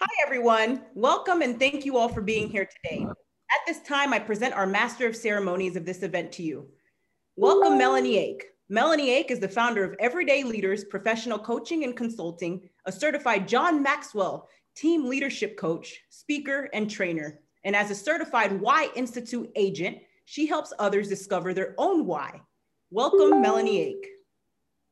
Hi, everyone. Welcome and thank you all for being here today. At this time, I present our Master of Ceremonies of this event to you. Welcome, Melanie Ake. Melanie Ake is the founder of Everyday Leaders Professional Coaching and Consulting, a certified John Maxwell team leadership coach, speaker, and trainer. And as a certified Why Institute agent, she helps others discover their own why. Welcome, Melanie Ake.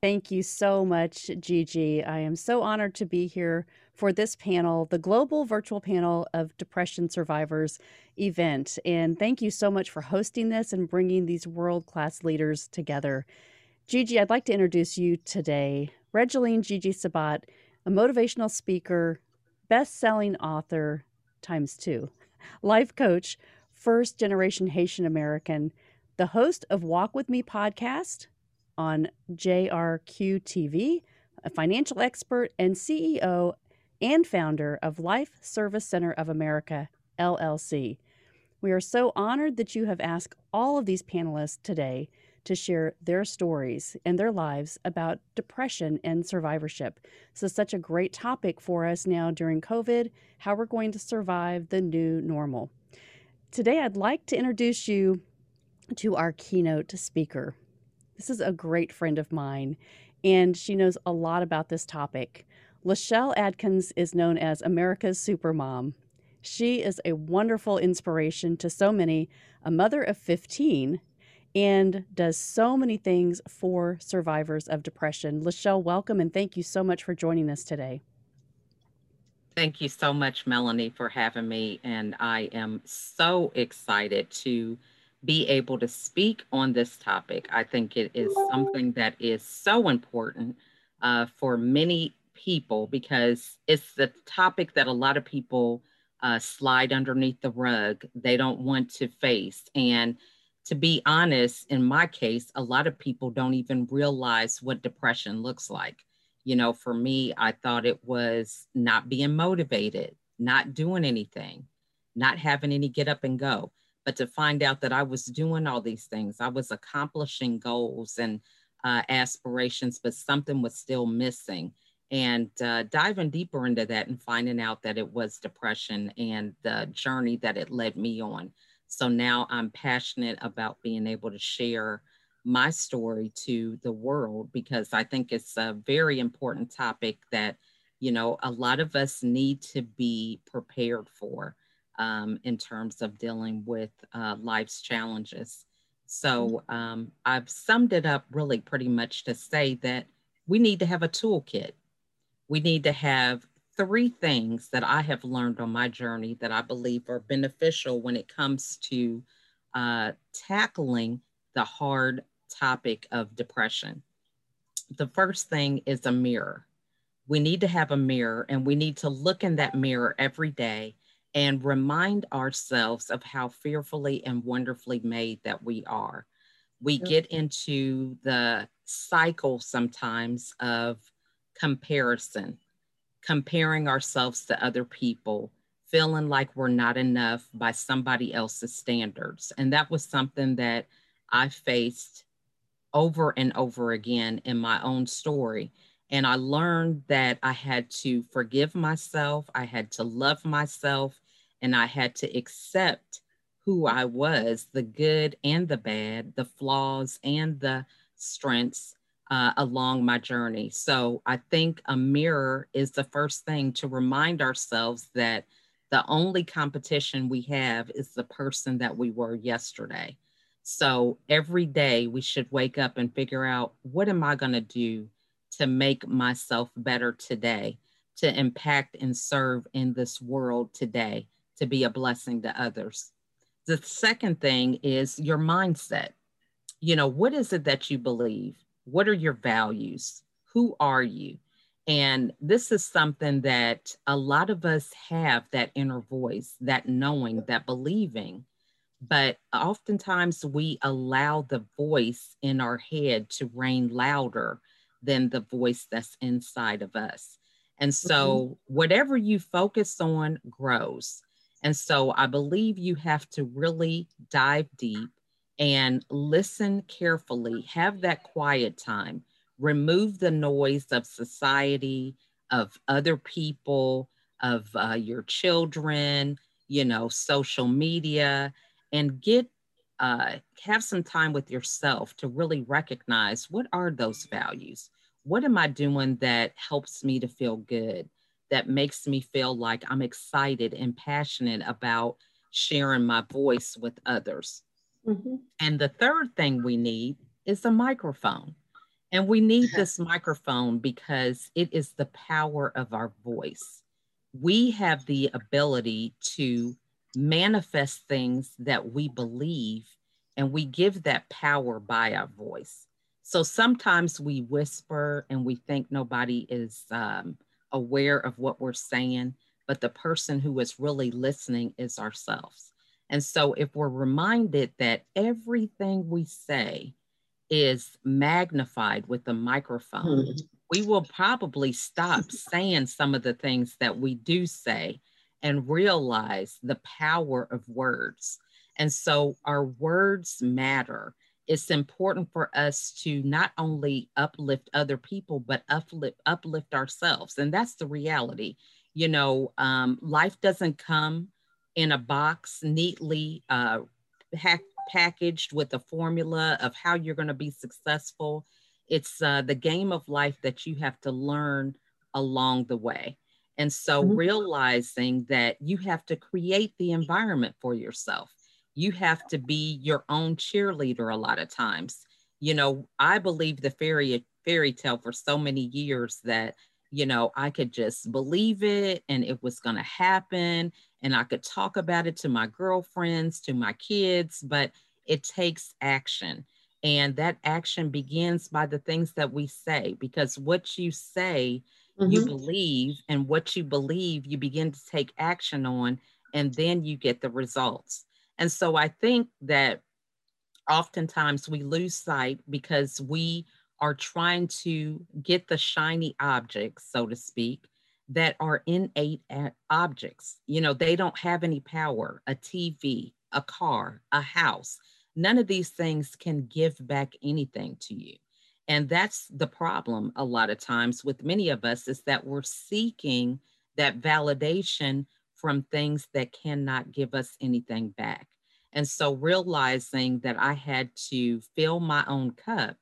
Thank you so much, Gigi. I am so honored to be here for this panel, the Global Virtual Panel of Depression Survivors event. And thank you so much for hosting this and bringing these world class leaders together. Gigi, I'd like to introduce you today. Regeline Gigi Sabat, a motivational speaker, best selling author times two, life coach, first generation Haitian American, the host of Walk With Me podcast on JRQ TV, a financial expert and CEO and founder of Life Service Center of America, LLC. We are so honored that you have asked all of these panelists today to share their stories and their lives about depression and survivorship. So, such a great topic for us now during COVID how we're going to survive the new normal. Today, I'd like to introduce you to our keynote speaker. This is a great friend of mine, and she knows a lot about this topic. Lachelle Adkins is known as America's Supermom. She is a wonderful inspiration to so many, a mother of 15, and does so many things for survivors of depression. Lachelle, welcome and thank you so much for joining us today. Thank you so much, Melanie, for having me. And I am so excited to be able to speak on this topic. I think it is something that is so important uh, for many people because it's the topic that a lot of people uh, slide underneath the rug. They don't want to face. And to be honest, in my case, a lot of people don't even realize what depression looks like. You know, for me, I thought it was not being motivated, not doing anything, not having any get up and go but to find out that I was doing all these things, I was accomplishing goals and uh, aspirations, but something was still missing. And uh, diving deeper into that and finding out that it was depression and the journey that it led me on. So now I'm passionate about being able to share my story to the world because I think it's a very important topic that, you know, a lot of us need to be prepared for um, in terms of dealing with uh, life's challenges. So mm-hmm. um, I've summed it up really pretty much to say that we need to have a toolkit. We need to have three things that I have learned on my journey that I believe are beneficial when it comes to uh, tackling the hard topic of depression. The first thing is a mirror. We need to have a mirror and we need to look in that mirror every day and remind ourselves of how fearfully and wonderfully made that we are. We get into the cycle sometimes of comparison, comparing ourselves to other people, feeling like we're not enough by somebody else's standards. And that was something that I faced over and over again in my own story. And I learned that I had to forgive myself, I had to love myself, and I had to accept who I was, the good and the bad, the flaws and the strengths uh, along my journey. So I think a mirror is the first thing to remind ourselves that the only competition we have is the person that we were yesterday. So every day we should wake up and figure out what am I going to do to make myself better today, to impact and serve in this world today to be a blessing to others. The second thing is your mindset. You know, what is it that you believe? What are your values? Who are you? And this is something that a lot of us have that inner voice, that knowing, that believing. But oftentimes we allow the voice in our head to reign louder than the voice that's inside of us. And so, mm-hmm. whatever you focus on grows. And so I believe you have to really dive deep and listen carefully, have that quiet time, remove the noise of society, of other people, of uh, your children, you know, social media, and get uh, have some time with yourself to really recognize what are those values. What am I doing that helps me to feel good? That makes me feel like I'm excited and passionate about sharing my voice with others. Mm-hmm. And the third thing we need is a microphone. And we need this microphone because it is the power of our voice. We have the ability to manifest things that we believe, and we give that power by our voice. So sometimes we whisper and we think nobody is um, aware of what we're saying, but the person who is really listening is ourselves. And so if we're reminded that everything we say is magnified with a microphone, mm-hmm. we will probably stop saying some of the things that we do say and realize the power of words. And so our words matter. It's important for us to not only uplift other people, but uplift, uplift ourselves. And that's the reality. You know, um, life doesn't come in a box neatly uh, hack, packaged with a formula of how you're going to be successful. It's uh, the game of life that you have to learn along the way. And so mm-hmm. realizing that you have to create the environment for yourself. You have to be your own cheerleader a lot of times. You know, I believe the fairy fairy tale for so many years that, you know, I could just believe it and it was going to happen and I could talk about it to my girlfriends, to my kids, but it takes action. And that action begins by the things that we say, because what you say mm-hmm. you believe, and what you believe, you begin to take action on, and then you get the results. And so I think that oftentimes we lose sight because we are trying to get the shiny objects, so to speak, that are innate objects. You know, they don't have any power, a TV, a car, a house. None of these things can give back anything to you. And that's the problem a lot of times with many of us is that we're seeking that validation from things that cannot give us anything back. And so realizing that I had to fill my own cup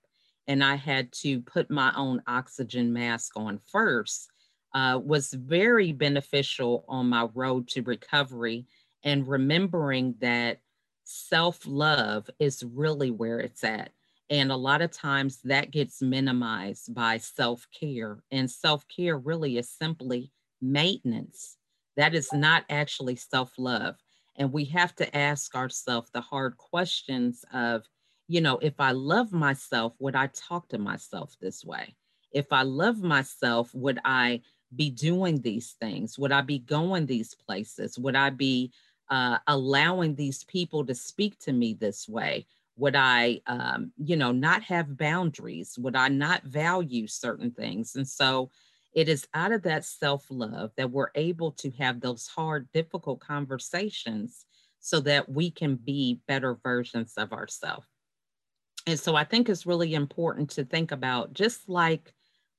and I had to put my own oxygen mask on first uh, was very beneficial on my road to recovery and remembering that self love is really where it's at. And a lot of times that gets minimized by self care. And self care really is simply maintenance. That is not actually self love. And we have to ask ourselves the hard questions of, you know, if I love myself, would I talk to myself this way? If I love myself, would I be doing these things? Would I be going these places? Would I be uh, allowing these people to speak to me this way? Would I, um, you know, not have boundaries? Would I not value certain things? And so it is out of that self love that we're able to have those hard, difficult conversations so that we can be better versions of ourselves. And so I think it's really important to think about just like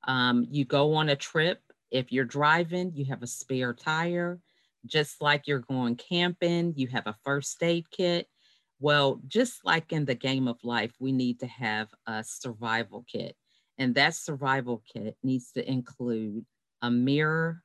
um, you go on a trip, if you're driving, you have a spare tire. Just like you're going camping, you have a first aid kit. Well, just like in the game of life, we need to have a survival kit. And that survival kit needs to include a mirror,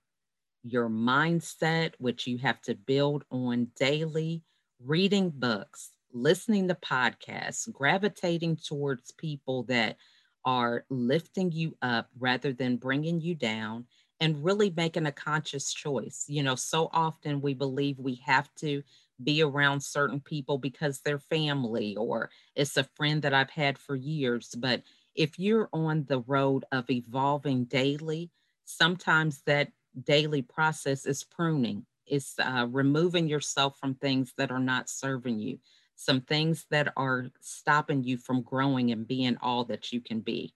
your mindset, which you have to build on daily, reading books, listening to podcasts, gravitating towards people that are lifting you up rather than bringing you down, and really making a conscious choice. You know, so often we believe we have to be around certain people because they're family or it's a friend that I've had for years. But if you're on the road of evolving daily, sometimes that daily process is pruning, it's uh, removing yourself from things that are not serving you, some things that are stopping you from growing and being all that you can be.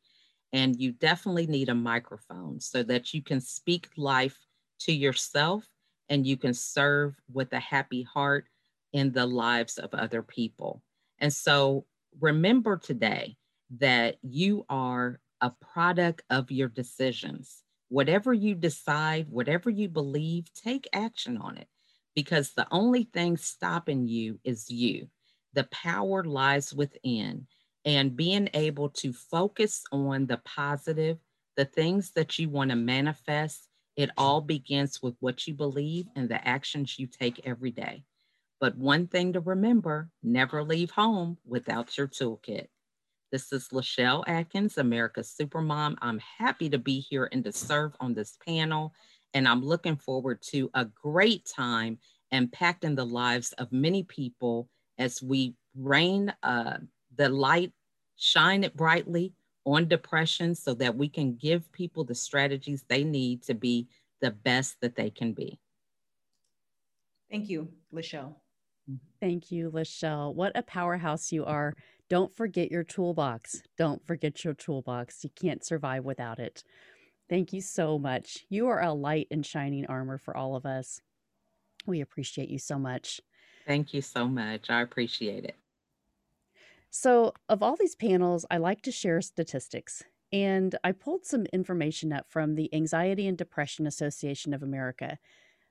And you definitely need a microphone so that you can speak life to yourself and you can serve with a happy heart in the lives of other people. And so remember today that you are a product of your decisions. whatever you decide, whatever you believe, take action on it because the only thing stopping you is you. The power lies within, and being able to focus on the positive, the things that you want to manifest, it all begins with what you believe and the actions you take every day. But one thing to remember never leave home without your toolkit. This is Lachelle Atkins, America's Supermom. I'm happy to be here and to serve on this panel. And I'm looking forward to a great time impacting the lives of many people as we rain uh, the light, shine it brightly on depression so that we can give people the strategies they need to be the best that they can be. Thank you, Lachelle. Thank you, Lachelle. What a powerhouse you are. Don't forget your toolbox. Don't forget your toolbox. You can't survive without it. Thank you so much. You are a light and shining armor for all of us. We appreciate you so much. Thank you so much. I appreciate it. So, of all these panels, I like to share statistics. And I pulled some information up from the Anxiety and Depression Association of America.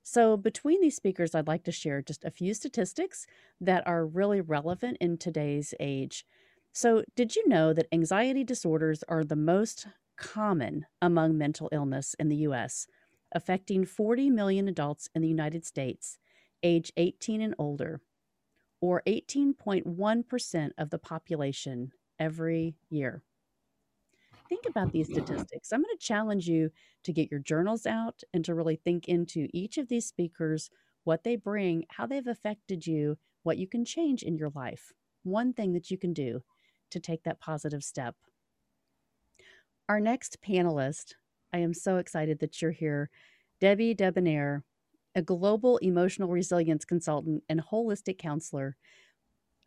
So, between these speakers, I'd like to share just a few statistics that are really relevant in today's age. So, did you know that anxiety disorders are the most common among mental illness in the US, affecting 40 million adults in the United States, age 18 and older, or 18.1% of the population every year? think about these statistics. I'm going to challenge you to get your journals out and to really think into each of these speakers, what they bring, how they've affected you, what you can change in your life. One thing that you can do to take that positive step. Our next panelist, I am so excited that you're here, Debbie Debonaire, a global emotional resilience consultant and holistic counselor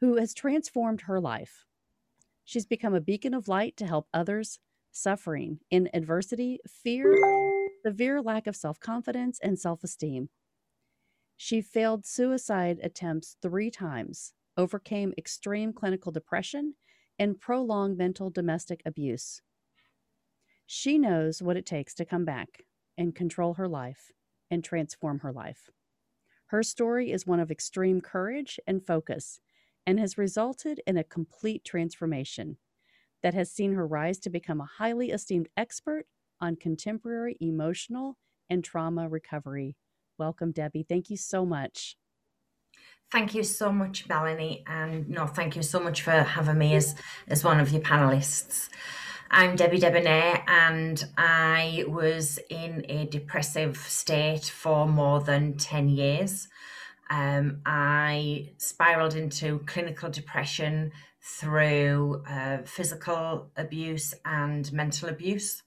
who has transformed her life. She's become a beacon of light to help others suffering in adversity, fear, severe lack of self confidence, and self esteem. She failed suicide attempts three times, overcame extreme clinical depression, and prolonged mental domestic abuse. She knows what it takes to come back and control her life and transform her life. Her story is one of extreme courage and focus and has resulted in a complete transformation that has seen her rise to become a highly esteemed expert on contemporary emotional and trauma recovery. Welcome, Debbie. Thank you so much. Thank you so much, Melanie. And no, thank you so much for having me as, as one of your panelists. I'm Debbie Debonair, and I was in a depressive state for more than 10 years. Um, I spiraled into clinical depression through uh, physical abuse and mental abuse.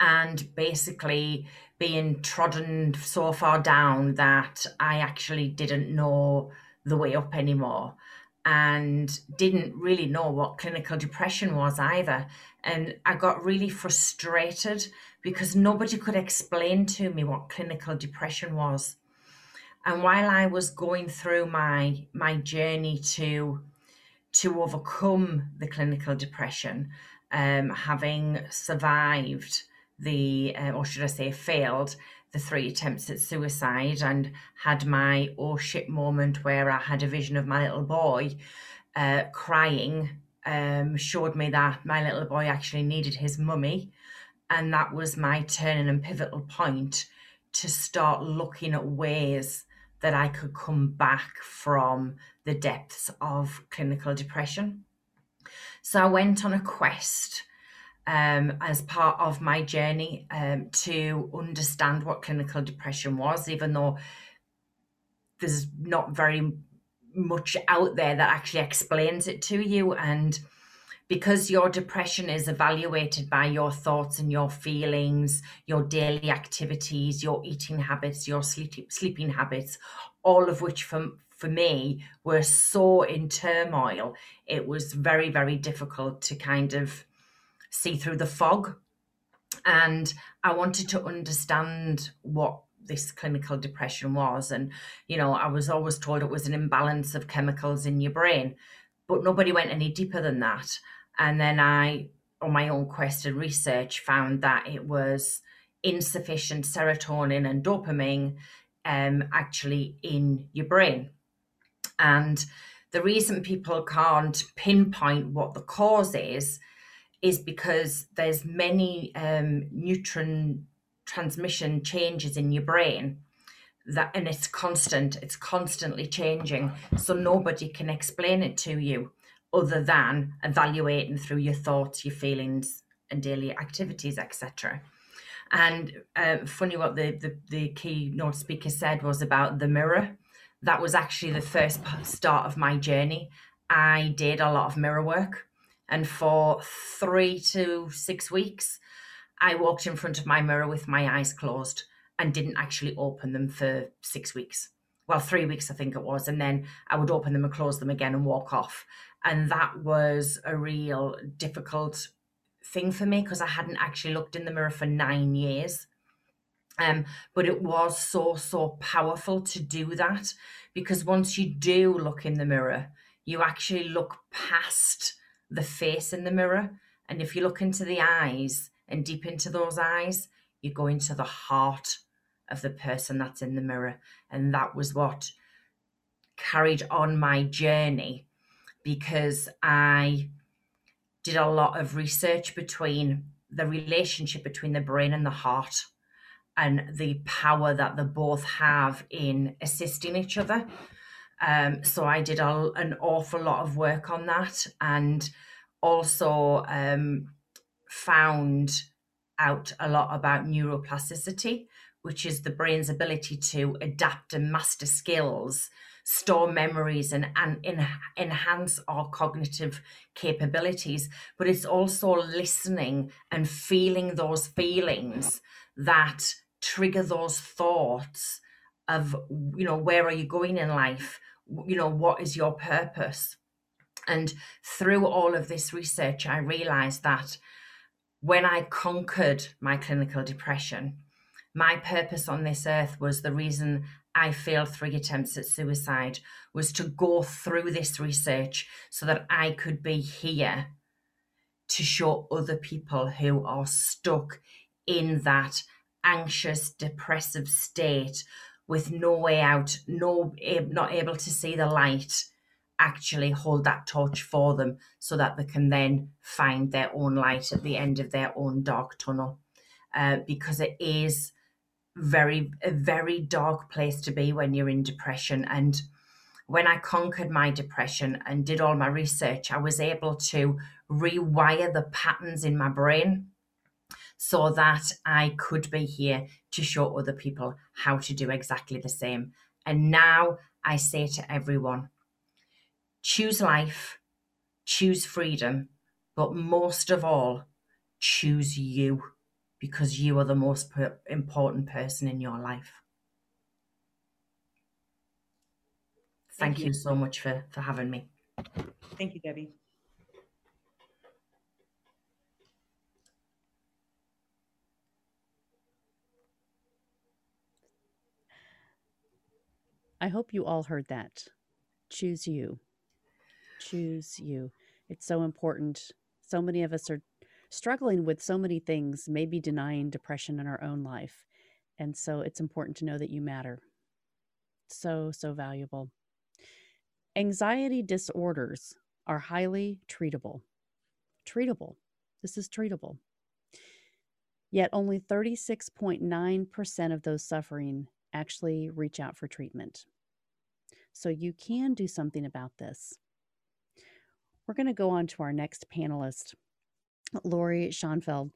And basically being trodden so far down that I actually didn't know the way up anymore and didn't really know what clinical depression was either. And I got really frustrated because nobody could explain to me what clinical depression was. And while I was going through my my journey to to overcome the clinical depression, um, having survived the, uh, or should I say, failed the three attempts at suicide and had my oh shit moment where I had a vision of my little boy uh, crying, um, showed me that my little boy actually needed his mummy. And that was my turning and pivotal point to start looking at ways that I could come back from the depths of clinical depression. So I went on a quest um, as part of my journey um, to understand what clinical depression was, even though there's not very much out there that actually explains it to you. And because your depression is evaluated by your thoughts and your feelings, your daily activities, your eating habits, your sleep, sleeping habits, all of which for, for me were so in turmoil, it was very, very difficult to kind of see through the fog. And I wanted to understand what this clinical depression was. And, you know, I was always told it was an imbalance of chemicals in your brain, but nobody went any deeper than that. And then I, on my own quest and research, found that it was insufficient serotonin and dopamine um, actually in your brain. And the reason people can't pinpoint what the cause is is because there's many um, neutron transmission changes in your brain that and it's constant it's constantly changing. So nobody can explain it to you other than evaluating through your thoughts your feelings and daily activities etc and uh, funny what the, the the keynote speaker said was about the mirror. That was actually the first start of my journey. I did a lot of mirror work and for three to six weeks i walked in front of my mirror with my eyes closed and didn't actually open them for six weeks. Well, three weeks, I think it was. And then I would open them and close them again and walk off. And that was a real difficult thing for me because I hadn't actually looked in the mirror for nine years. Um, but it was so, so powerful to do that because once you do look in the mirror, you actually look past the face in the mirror. And if you look into the eyes and deep into those eyes, you go into the heart of the person that's in the mirror. And that was what carried on my journey because I did a lot of research between the relationship between the brain and the heart and the power that they both have in assisting each other. Um, so I did a, an awful lot of work on that and also um, found out a lot about neuroplasticity, which is the brain's ability to adapt and master skills, store memories, and, and in, enhance our cognitive capabilities. But it's also listening and feeling those feelings that trigger those thoughts of, you know, where are you going in life? You know, what is your purpose? And through all of this research, I realized that when I conquered my clinical depression, my purpose on this earth was the reason I failed three attempts at suicide was to go through this research so that I could be here to show other people who are stuck in that anxious, depressive state with no way out, no not able to see the light, actually hold that torch for them so that they can then find their own light at the end of their own dark tunnel. Uh, because it is very a very dark place to be when you're in depression and when I conquered my depression and did all my research, I was able to rewire the patterns in my brain so that I could be here to show other people how to do exactly the same. And now I say to everyone choose life, choose freedom, but most of all, choose you because you are the most per- important person in your life. Thank, Thank you. you so much for, for having me. Thank you, Debbie. I hope you all heard that. Choose you. Choose you. It's so important. So many of us are struggling with so many things, maybe denying depression in our own life. And so it's important to know that you matter. So, so valuable. Anxiety disorders are highly treatable. Treatable. This is treatable. Yet only 36.9% of those suffering actually reach out for treatment. So you can do something about this. We're going to go on to our next panelist. Lori Schonfeld,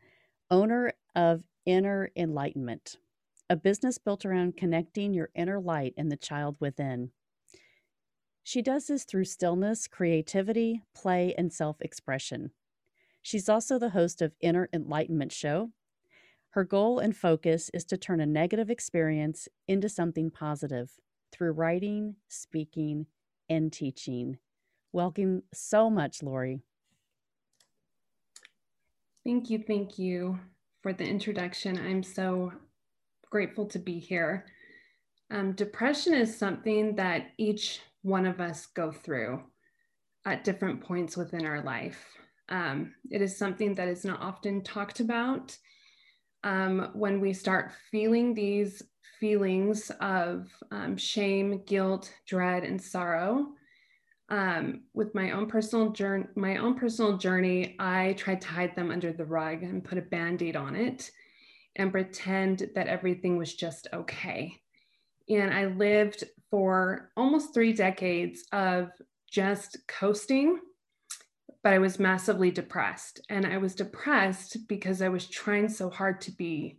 owner of Inner Enlightenment, a business built around connecting your inner light and the child within. She does this through stillness, creativity, play, and self expression. She's also the host of Inner Enlightenment Show. Her goal and focus is to turn a negative experience into something positive through writing, speaking, and teaching. Welcome so much, Lori. Thank you. Thank you for the introduction. I'm so grateful to be here. Um, depression is something that each one of us go through at different points within our life. Um, it is something that is not often talked about. Um, when we start feeling these feelings of um, shame, guilt, dread, and sorrow. Um, with my own personal journey, my own personal journey, I tried to hide them under the rug and put a band-aid on it and pretend that everything was just okay. And I lived for almost three decades of just coasting, but I was massively depressed. And I was depressed because I was trying so hard to be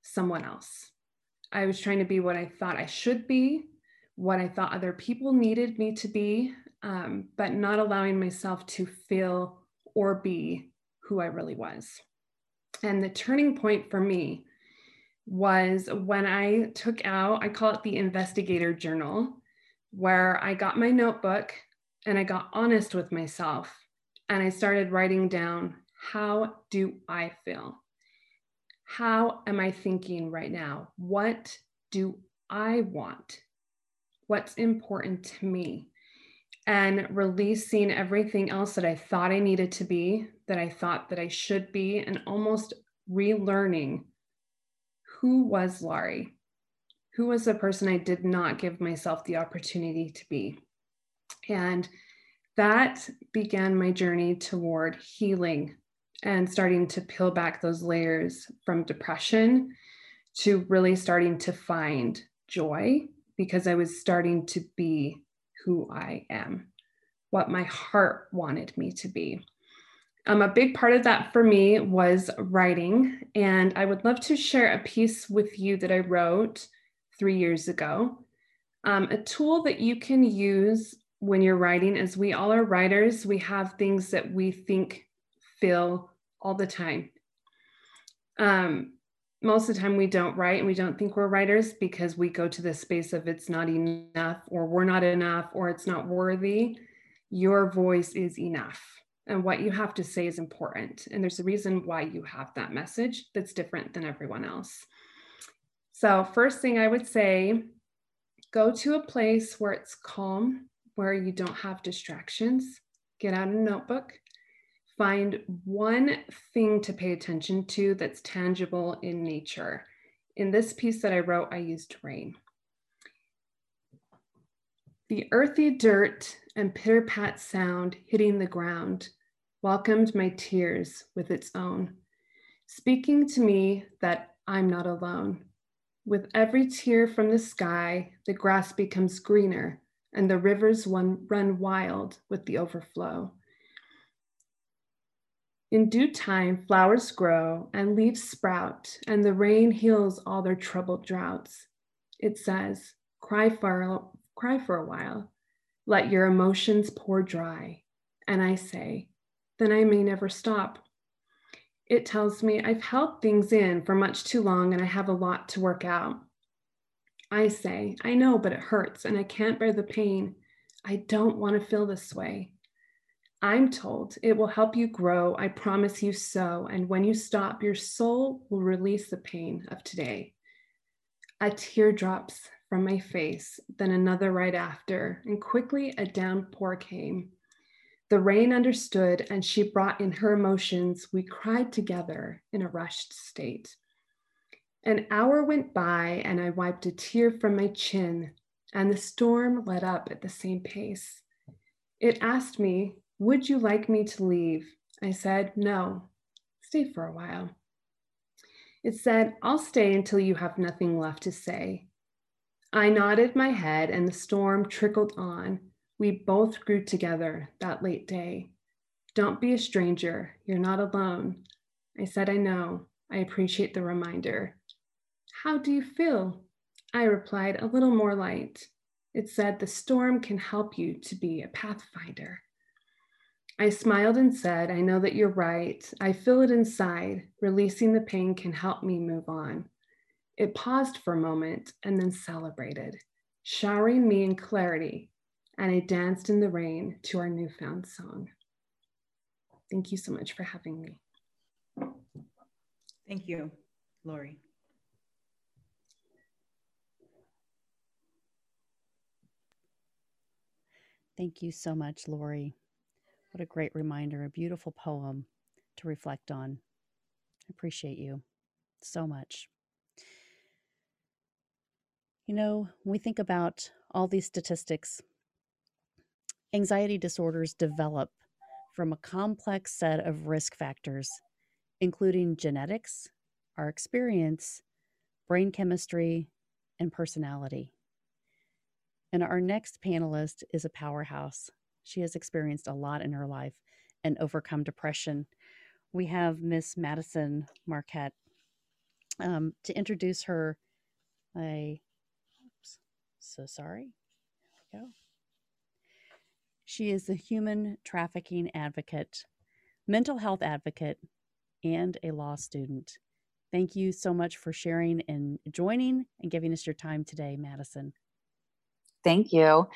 someone else. I was trying to be what I thought I should be, what I thought other people needed me to be, um, but not allowing myself to feel or be who I really was. And the turning point for me was when I took out, I call it the investigator journal, where I got my notebook and I got honest with myself and I started writing down how do I feel? How am I thinking right now? What do I want? What's important to me? And releasing everything else that I thought I needed to be, that I thought that I should be, and almost relearning who was Lori? Who was the person I did not give myself the opportunity to be? And that began my journey toward healing and starting to peel back those layers from depression to really starting to find joy because I was starting to be who I am, what my heart wanted me to be. Um, a big part of that for me was writing, and I would love to share a piece with you that I wrote three years ago. Um, a tool that you can use when you're writing, as we all are writers, we have things that we think, feel all the time. Um, most of the time, we don't write and we don't think we're writers because we go to the space of it's not enough, or we're not enough, or it's not worthy. Your voice is enough and what you have to say is important. And there's a reason why you have that message that's different than everyone else. So, first thing I would say go to a place where it's calm, where you don't have distractions. Get out a notebook. Find one thing to pay attention to that's tangible in nature. In this piece that I wrote, I used rain. The earthy dirt and pitter pat sound hitting the ground welcomed my tears with its own, speaking to me that I'm not alone. With every tear from the sky, the grass becomes greener and the rivers run wild with the overflow. In due time, flowers grow and leaves sprout, and the rain heals all their troubled droughts. It says, Cry for, cry for a while, let your emotions pour dry. And I say, then I may never stop. It tells me I've held things in for much too long and I have a lot to work out. I say, I know, but it hurts and I can't bear the pain. I don't want to feel this way. I'm told it will help you grow. I promise you so. And when you stop, your soul will release the pain of today. A tear drops from my face, then another right after, and quickly a downpour came. The rain understood, and she brought in her emotions. We cried together in a rushed state. An hour went by, and I wiped a tear from my chin, and the storm let up at the same pace. It asked me, Would you like me to leave? I said, No, stay for a while. It said, I'll stay until you have nothing left to say. I nodded my head, and the storm trickled on. We both grew together that late day. Don't be a stranger. You're not alone. I said, I know. I appreciate the reminder. How do you feel? I replied, a little more light. It said, the storm can help you to be a pathfinder. I smiled and said, I know that you're right. I feel it inside. Releasing the pain can help me move on. It paused for a moment and then celebrated, showering me in clarity and I danced in the rain to our newfound song. Thank you so much for having me. Thank you, Lori. Thank you so much, Lori. What a great reminder, a beautiful poem to reflect on. I appreciate you. so much. You know, when we think about all these statistics, anxiety disorders develop from a complex set of risk factors, including genetics, our experience, brain chemistry, and personality. And our next panelist is a powerhouse. She has experienced a lot in her life and overcome depression. We have Miss Madison Marquette. Um, to introduce her, I, oops, so sorry. There we go. She is a human trafficking advocate, mental health advocate, and a law student. Thank you so much for sharing and joining and giving us your time today, Madison. Thank you.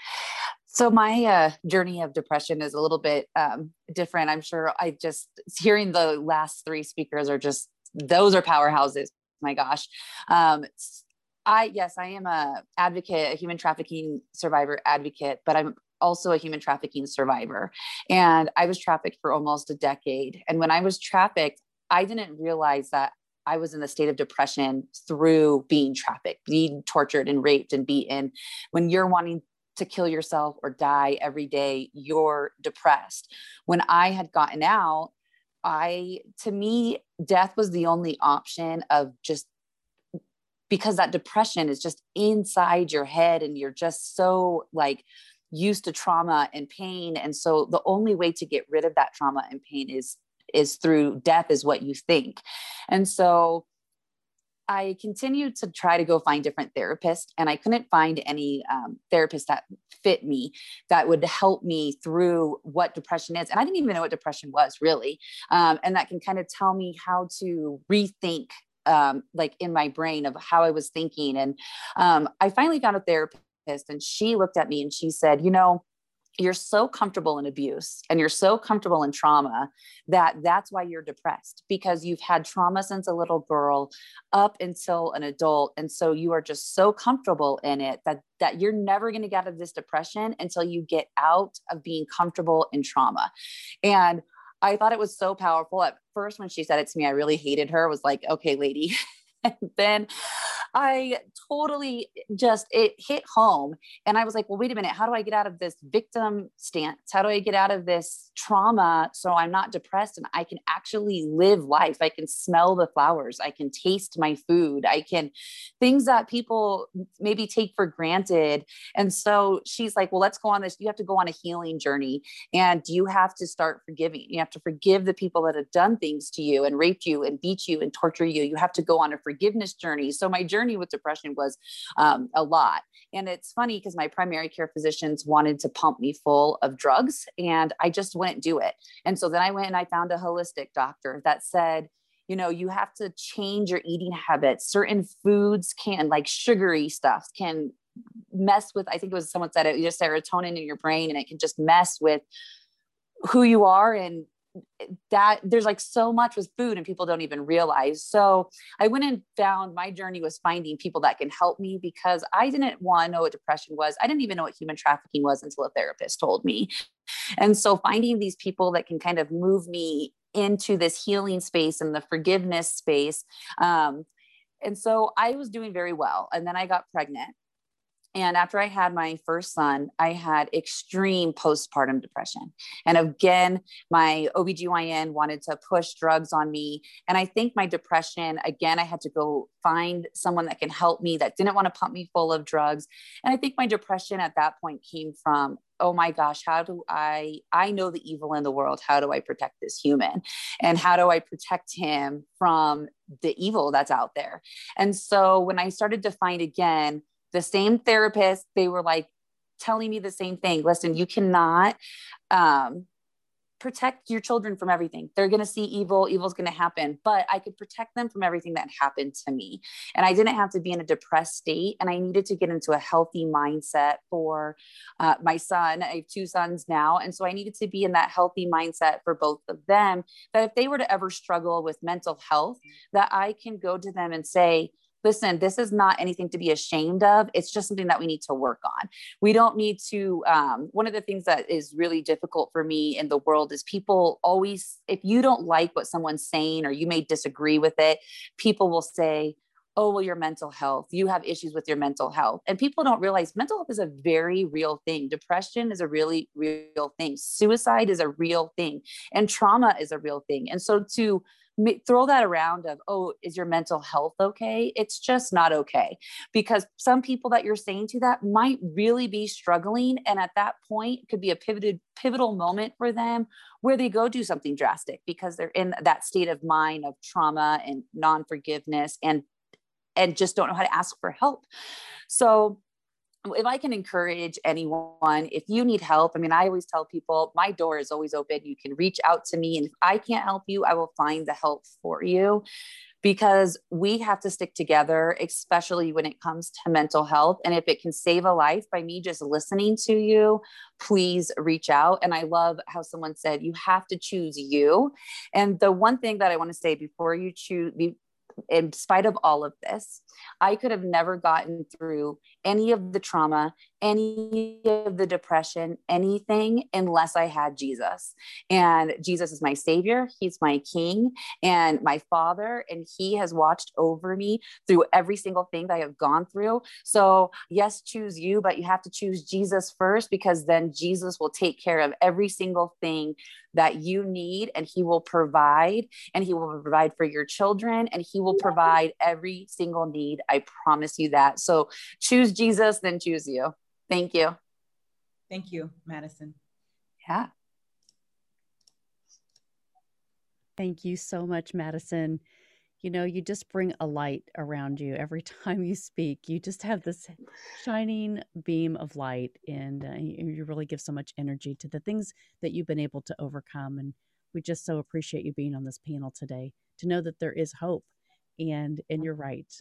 So my uh, journey of depression is a little bit um, different. I'm sure I just hearing the last three speakers are just those are powerhouses. My gosh. Um, I yes, I am a advocate, a human trafficking survivor advocate, but I'm also a human trafficking survivor. And I was trafficked for almost a decade. And when I was trafficked, I didn't realize that I was in a state of depression through being trafficked, being tortured and raped and beaten. When you're wanting to kill yourself or die every day, you're depressed. When I had gotten out, I, to me, death was the only option of just because that depression is just inside your head and you're just so like used to trauma and pain. And so the only way to get rid of that trauma and pain is is through death is what you think. And so I continued to try to go find different therapists, and I couldn't find any um, therapist that fit me that would help me through what depression is. And I didn't even know what depression was really, um, and that can kind of tell me how to rethink, um, like in my brain, of how I was thinking. And um, I finally found a therapist, and she looked at me and she said, "You know." You're so comfortable in abuse and you're so comfortable in trauma that that's why you're depressed because you've had trauma since a little girl up until an adult and so you are just so comfortable in it that that you're never going to get out of this depression until you get out of being comfortable in trauma and I thought it was so powerful. At first, when she said it to me, I really hated her. I was like, okay, lady, and then I totally just it hit home and I was like, well, wait a minute, how do I get out of this victim stance? How do I get out of this trauma so I'm not depressed and I can actually live life? I can smell the flowers, I can taste my food, I can things that people maybe take for granted. And so she's like, well, let's go on this. You have to go on a healing journey and you have to start forgiving. You have to forgive the people that have done things to you and raped you and beat you and torture you. You have to go on a forgiveness journey. So my journey with depression was um, a lot. And it's funny because my primary care physicians wanted to pump me full of drugs and I just wouldn't do it. And so then I went and I found a holistic doctor that said, you know, you have to change your eating habits. Certain foods can, like sugary stuff, can mess with, I think it was someone said it, just serotonin in your brain and it can just mess with who you are and that there's like so much with food and people don't even realize. So I went and found my journey was finding people that can help me because I didn't want to know what depression was. I didn't even know what human trafficking was until a therapist told me. And so finding these people that can kind of move me into this healing space and the forgiveness space. Um, and so I was doing very well. And then I got pregnant and after I had my first son, I had extreme postpartum depression. And again, my OBGYN wanted to push drugs on me. And I think my depression, again, I had to go find someone that can help me that didn't want to pump me full of drugs. And I think my depression at that point came from oh my gosh how do i i know the evil in the world how do i protect this human and how do i protect him from the evil that's out there and so when i started to find again the same therapist, they were like telling me the same thing. Listen, you cannot um, protect your children from everything. They're going to see evil, evil's going to happen, but I could protect them from everything that happened to me. And I didn't have to be in a depressed state. And I needed to get into a healthy mindset for uh, my son. I have two sons now. And so I needed to be in that healthy mindset for both of them that if they were to ever struggle with mental health, that I can go to them and say, listen, this is not anything to be ashamed of. It's just something that we need to work on. We don't need to. Um, one of the things that is really difficult for me in the world is people always, if you don't like what someone's saying or you may disagree with it, people will say, oh well your mental health you have issues with your mental health and people don't realize mental health is a very real thing depression is a really real thing suicide is a real thing and trauma is a real thing and so to throw that around of oh is your mental health okay? It's just not okay because some people that you're saying to that might really be struggling and at that point could be a pivoted pivotal moment for them where they go do something drastic because they're in that state of mind of trauma and non-forgiveness and and just don't know how to ask for help. So if I can encourage anyone, if you need help, I mean, I always tell people my door is always open. You can reach out to me. And if I can't help you, I will find the help for you because we have to stick together, especially when it comes to mental health. And if it can save a life by me just listening to you, please reach out. And I love how someone said, you have to choose you. And the one thing that I want to say before you choose, in spite of all of this, I could have never gotten through any of the trauma, any of the depression, anything unless I had Jesus. And Jesus is my savior, he's my king and my father and he has watched over me through every single thing that I have gone through. So, yes, choose you, but you have to choose Jesus first because then Jesus will take care of every single thing that you need and he will provide and he will provide for your children and he will provide every single need. I promise you that. So choose Jesus, then choose you. Thank you. Thank you, Madison. Yeah. Thank you so much, Madison. You know, you just bring a light around you every time you speak. You just have this shining beam of light, and uh, you really give so much energy to the things that you've been able to overcome. And we just so appreciate you being on this panel today to know that there is hope. And and you're right,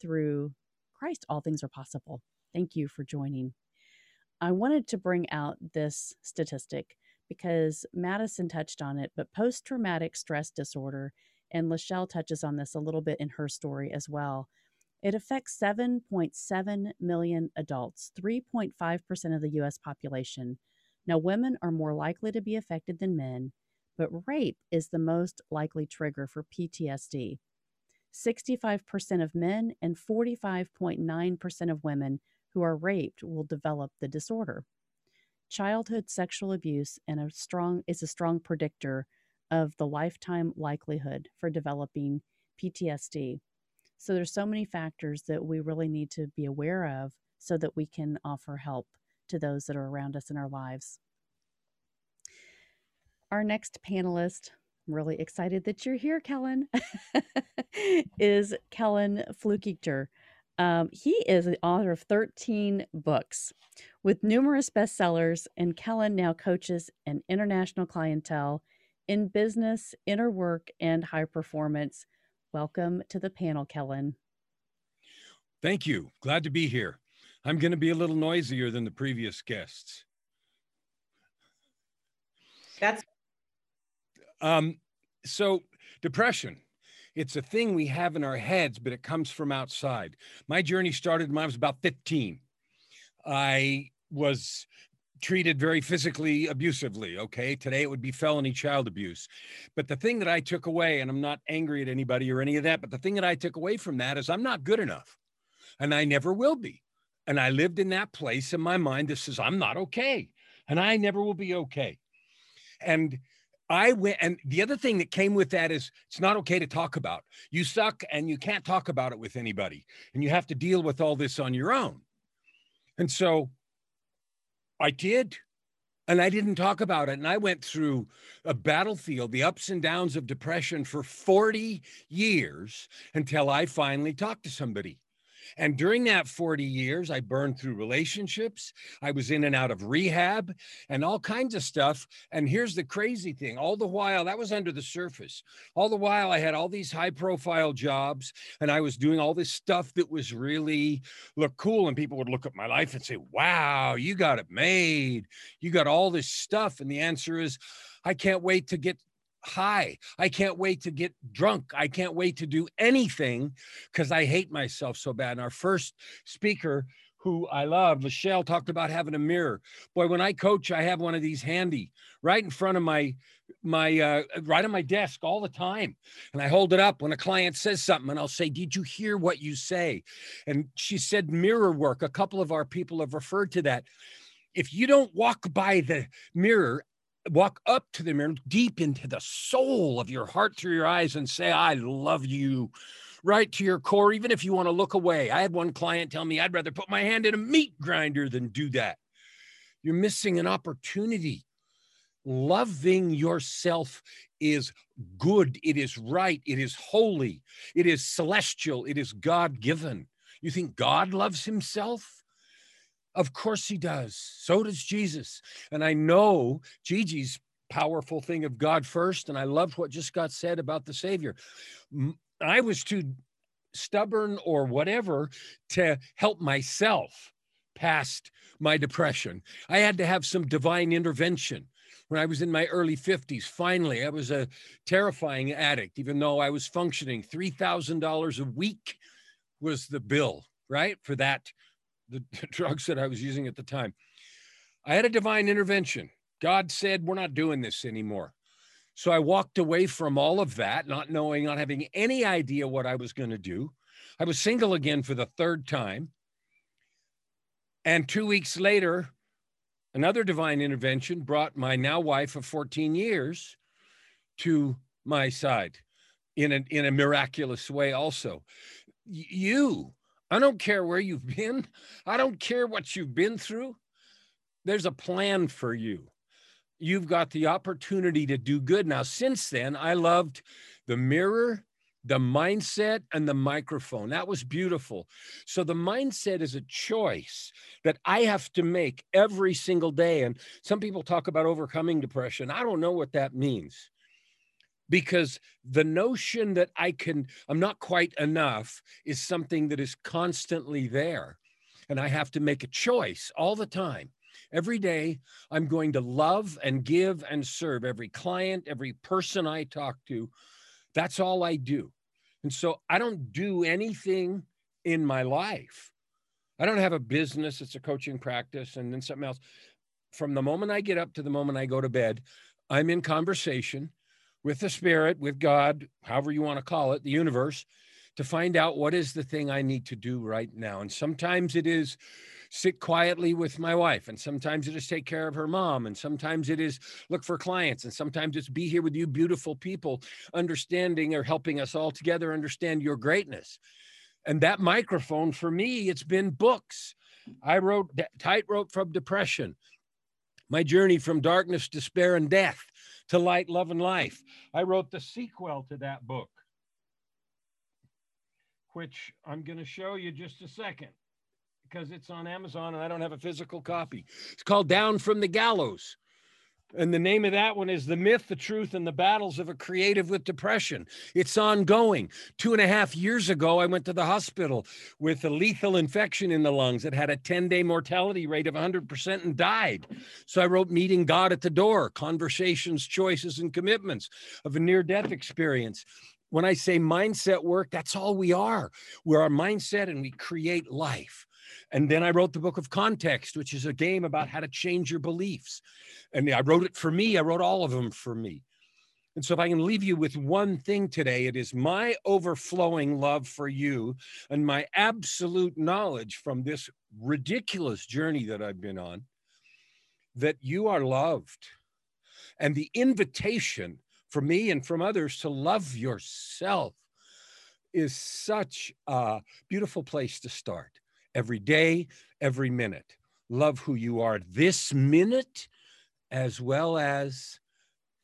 through Christ, all things are possible. Thank you for joining. I wanted to bring out this statistic because Madison touched on it, but post traumatic stress disorder, and Lachelle touches on this a little bit in her story as well. It affects 7.7 million adults, 3.5% of the US population. Now, women are more likely to be affected than men, but rape is the most likely trigger for PTSD. 65% of men and 45.9% of women who are raped will develop the disorder. Childhood sexual abuse and a strong is a strong predictor of the lifetime likelihood for developing PTSD. So there's so many factors that we really need to be aware of so that we can offer help to those that are around us in our lives. Our next panelist I'm really excited that you're here, Kellen, is Kellen Fluckiger. Um, he is the author of 13 books with numerous bestsellers, and Kellen now coaches an international clientele in business, inner work, and high performance. Welcome to the panel, Kellen. Thank you. Glad to be here. I'm going to be a little noisier than the previous guests. That's um, so depression. It's a thing we have in our heads, but it comes from outside. My journey started when I was about 15. I was treated very physically abusively. Okay. Today it would be felony child abuse. But the thing that I took away, and I'm not angry at anybody or any of that, but the thing that I took away from that is I'm not good enough and I never will be. And I lived in that place in my mind that says, I'm not okay and I never will be okay. And I went, and the other thing that came with that is it's not okay to talk about. You suck and you can't talk about it with anybody, and you have to deal with all this on your own. And so I did, and I didn't talk about it. And I went through a battlefield, the ups and downs of depression for 40 years until I finally talked to somebody. And during that 40 years, I burned through relationships. I was in and out of rehab and all kinds of stuff. And here's the crazy thing all the while, that was under the surface. All the while, I had all these high profile jobs and I was doing all this stuff that was really look cool. And people would look at my life and say, wow, you got it made. You got all this stuff. And the answer is, I can't wait to get high. I can't wait to get drunk. I can't wait to do anything because I hate myself so bad. And our first speaker, who I love, Michelle, talked about having a mirror. Boy, when I coach, I have one of these handy right in front of my my uh, right on my desk all the time and i hold it up when a client says something and i'll say did you hear what you say and she said mirror work a couple of our people have referred to that if you don't walk by the mirror walk up to the mirror deep into the soul of your heart through your eyes and say i love you right to your core even if you want to look away. I had one client tell me i'd rather put my hand in a meat grinder than do that. You're missing an opportunity. Loving yourself is good, it is right, it is holy, it is celestial, it is God given. You think God loves himself? Of course he does. So does Jesus. And I know Gigi's powerful thing of God first. And I loved what just got said about the Savior. I was too stubborn or whatever to help myself past my depression. I had to have some divine intervention when I was in my early 50s. Finally, I was a terrifying addict, even though I was functioning. $3,000 a week was the bill, right? For that, the, drugs that I was using at the time. I had a divine intervention. God said, We're not doing this anymore. So I walked away from all of that, not knowing, not having any idea what I was going to do. I was single again for the third time. And two weeks later, Another divine intervention brought my now wife of 14 years to my side in a, in a miraculous way, also. You, I don't care where you've been, I don't care what you've been through. There's a plan for you. You've got the opportunity to do good. Now, since then, I loved the mirror the mindset and the microphone. That was beautiful. So the mindset is a choice that I have to make every single day. And some people talk about overcoming depression. I don't know what that means because the notion that I can, I'm not quite enough is something that is constantly there. And I have to make a choice all the time. Every day, I'm going to love and give and serve every client, every person I talk to. That's all I do. And so I don't do anything in my life. I don't have a business, it's a coaching practice and then something else. From the moment I get up to the moment I go to bed, I'm in conversation with the spirit, with God, however you want to call it, the universe, to find out what is the thing I need to do right now. And sometimes it is sit quietly with my wife. And sometimes it is take care of her mom. And sometimes it is look for clients. And sometimes it's be here with you, beautiful people, understanding or helping us all together understand your greatness. And that microphone for me, it's been books. I wrote Tightrope from Depression, My Journey from Darkness, Despair, and Death to Light, Love, and Life. I wrote the sequel to that book, which I'm going to show you just a second because it's on Amazon and I don't have a physical copy. It's called Down from the Gallows. And the name of that one is The Myth, the Truth, and the Battles of a Creative with Depression. It's ongoing. Two and a half years ago, I went to the hospital with a lethal infection in the lungs that had a 10 day mortality rate of 100% and died. So I wrote Meeting God at the Door Conversations, Choices, and Commitments of a near death experience. When I say mindset work, that's all we are. We're our mindset and we create life. And then I wrote the book of context, which is a game about how to change your beliefs. And I wrote it for me. I wrote all of them for me. And so, if I can leave you with one thing today, it is my overflowing love for you and my absolute knowledge from this ridiculous journey that I've been on that you are loved. And the invitation for me and from others to love yourself is such a beautiful place to start every day, every minute. Love who you are this minute, as well as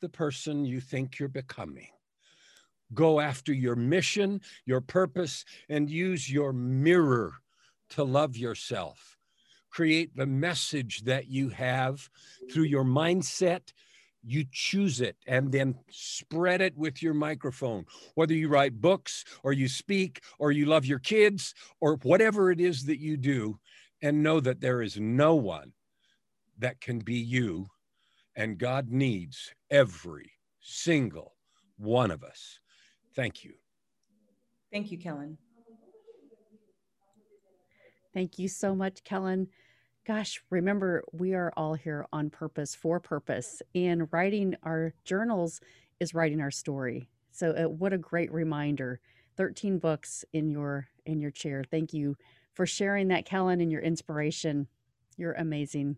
the person you think you're becoming. Go after your mission, your purpose, and use your mirror to love yourself. Create the message that you have through your mindset, you choose it and then spread it with your microphone. Whether you write books or you speak or you love your kids or whatever it is that you do, and know that there is no one that can be you. And God needs every single one of us. Thank you. Thank you, Kellen. Thank you so much, Kellen. Gosh, remember, we are all here on purpose for purpose, and writing our journals is writing our story. So, uh, what a great reminder! Thirteen books in your in your chair. Thank you for sharing that, Kellen, and your inspiration. You're amazing.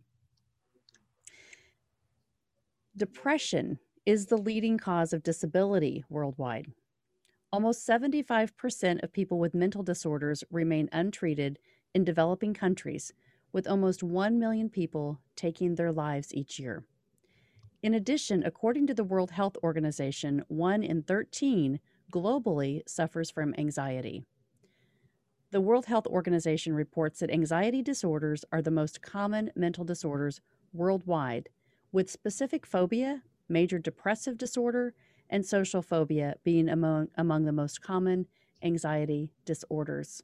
Depression is the leading cause of disability worldwide. Almost 75% of people with mental disorders remain untreated in developing countries, with almost 1 million people taking their lives each year. In addition, according to the World Health Organization, 1 in 13 globally suffers from anxiety. The World Health Organization reports that anxiety disorders are the most common mental disorders worldwide, with specific phobia, major depressive disorder, and social phobia being among, among the most common anxiety disorders.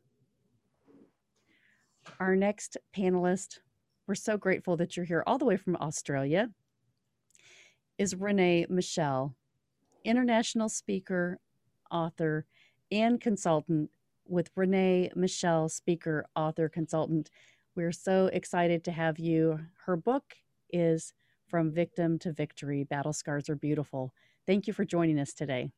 Our next panelist, we're so grateful that you're here all the way from Australia, is Renee Michelle, international speaker, author, and consultant with Renee Michelle, speaker, author, consultant. We're so excited to have you. Her book is From Victim to Victory Battle Scars Are Beautiful. Thank you for joining us today.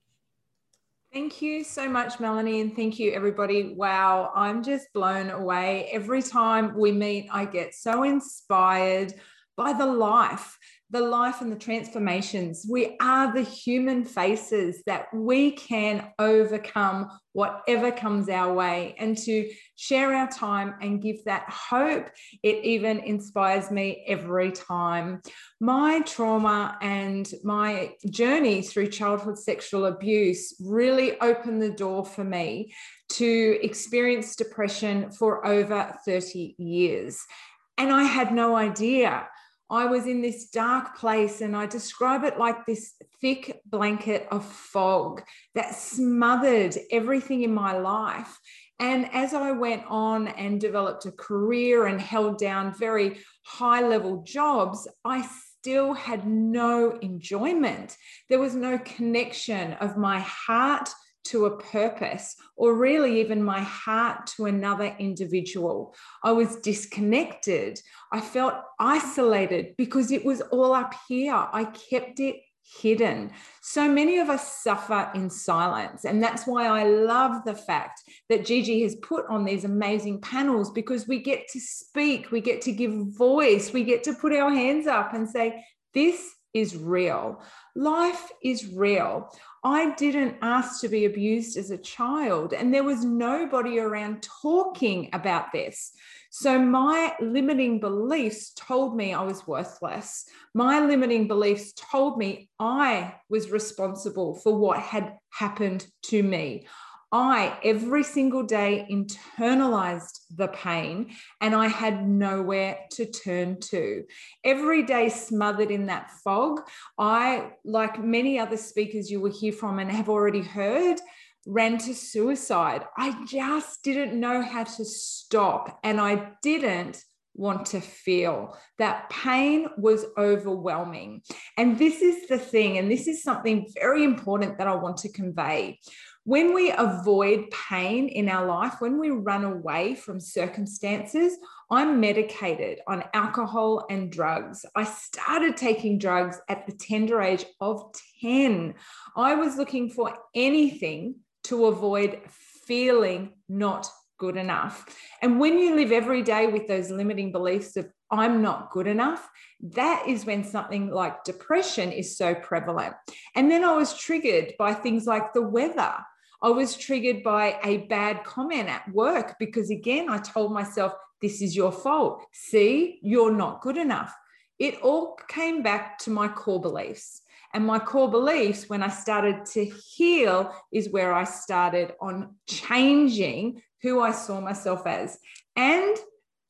Thank you so much, Melanie, and thank you, everybody. Wow, I'm just blown away. Every time we meet, I get so inspired by the life, the life and the transformations. We are the human faces that we can overcome whatever comes our way and to share our time and give that hope. It even inspires me every time. My trauma and my journey through childhood sexual abuse really opened the door for me to experience depression for over 30 years. And I had no idea. I was in this dark place, and I describe it like this thick blanket of fog that smothered everything in my life. And as I went on and developed a career and held down very high level jobs, I still had no enjoyment. There was no connection of my heart to a purpose, or really even my heart to another individual. I was disconnected. I felt isolated because it was all up here. I kept it hidden. So many of us suffer in silence. And that's why I love the fact that Gigi has put on these amazing panels because we get to speak, we get to give voice, we get to put our hands up and say, This is real. Life is real. I didn't ask to be abused as a child, and there was nobody around talking about this. So, my limiting beliefs told me I was worthless. My limiting beliefs told me I was responsible for what had happened to me. I every single day internalized the pain and I had nowhere to turn to. Every day smothered in that fog, I, like many other speakers you will hear from and have already heard, ran to suicide. I just didn't know how to stop and I didn't want to feel. That pain was overwhelming. And this is the thing, and this is something very important that I want to convey. When we avoid pain in our life, when we run away from circumstances, I'm medicated on alcohol and drugs. I started taking drugs at the tender age of 10. I was looking for anything to avoid feeling not good enough. And when you live every day with those limiting beliefs of, I'm not good enough, that is when something like depression is so prevalent. And then I was triggered by things like the weather. I was triggered by a bad comment at work because, again, I told myself, this is your fault. See, you're not good enough. It all came back to my core beliefs. And my core beliefs, when I started to heal, is where I started on changing who I saw myself as. And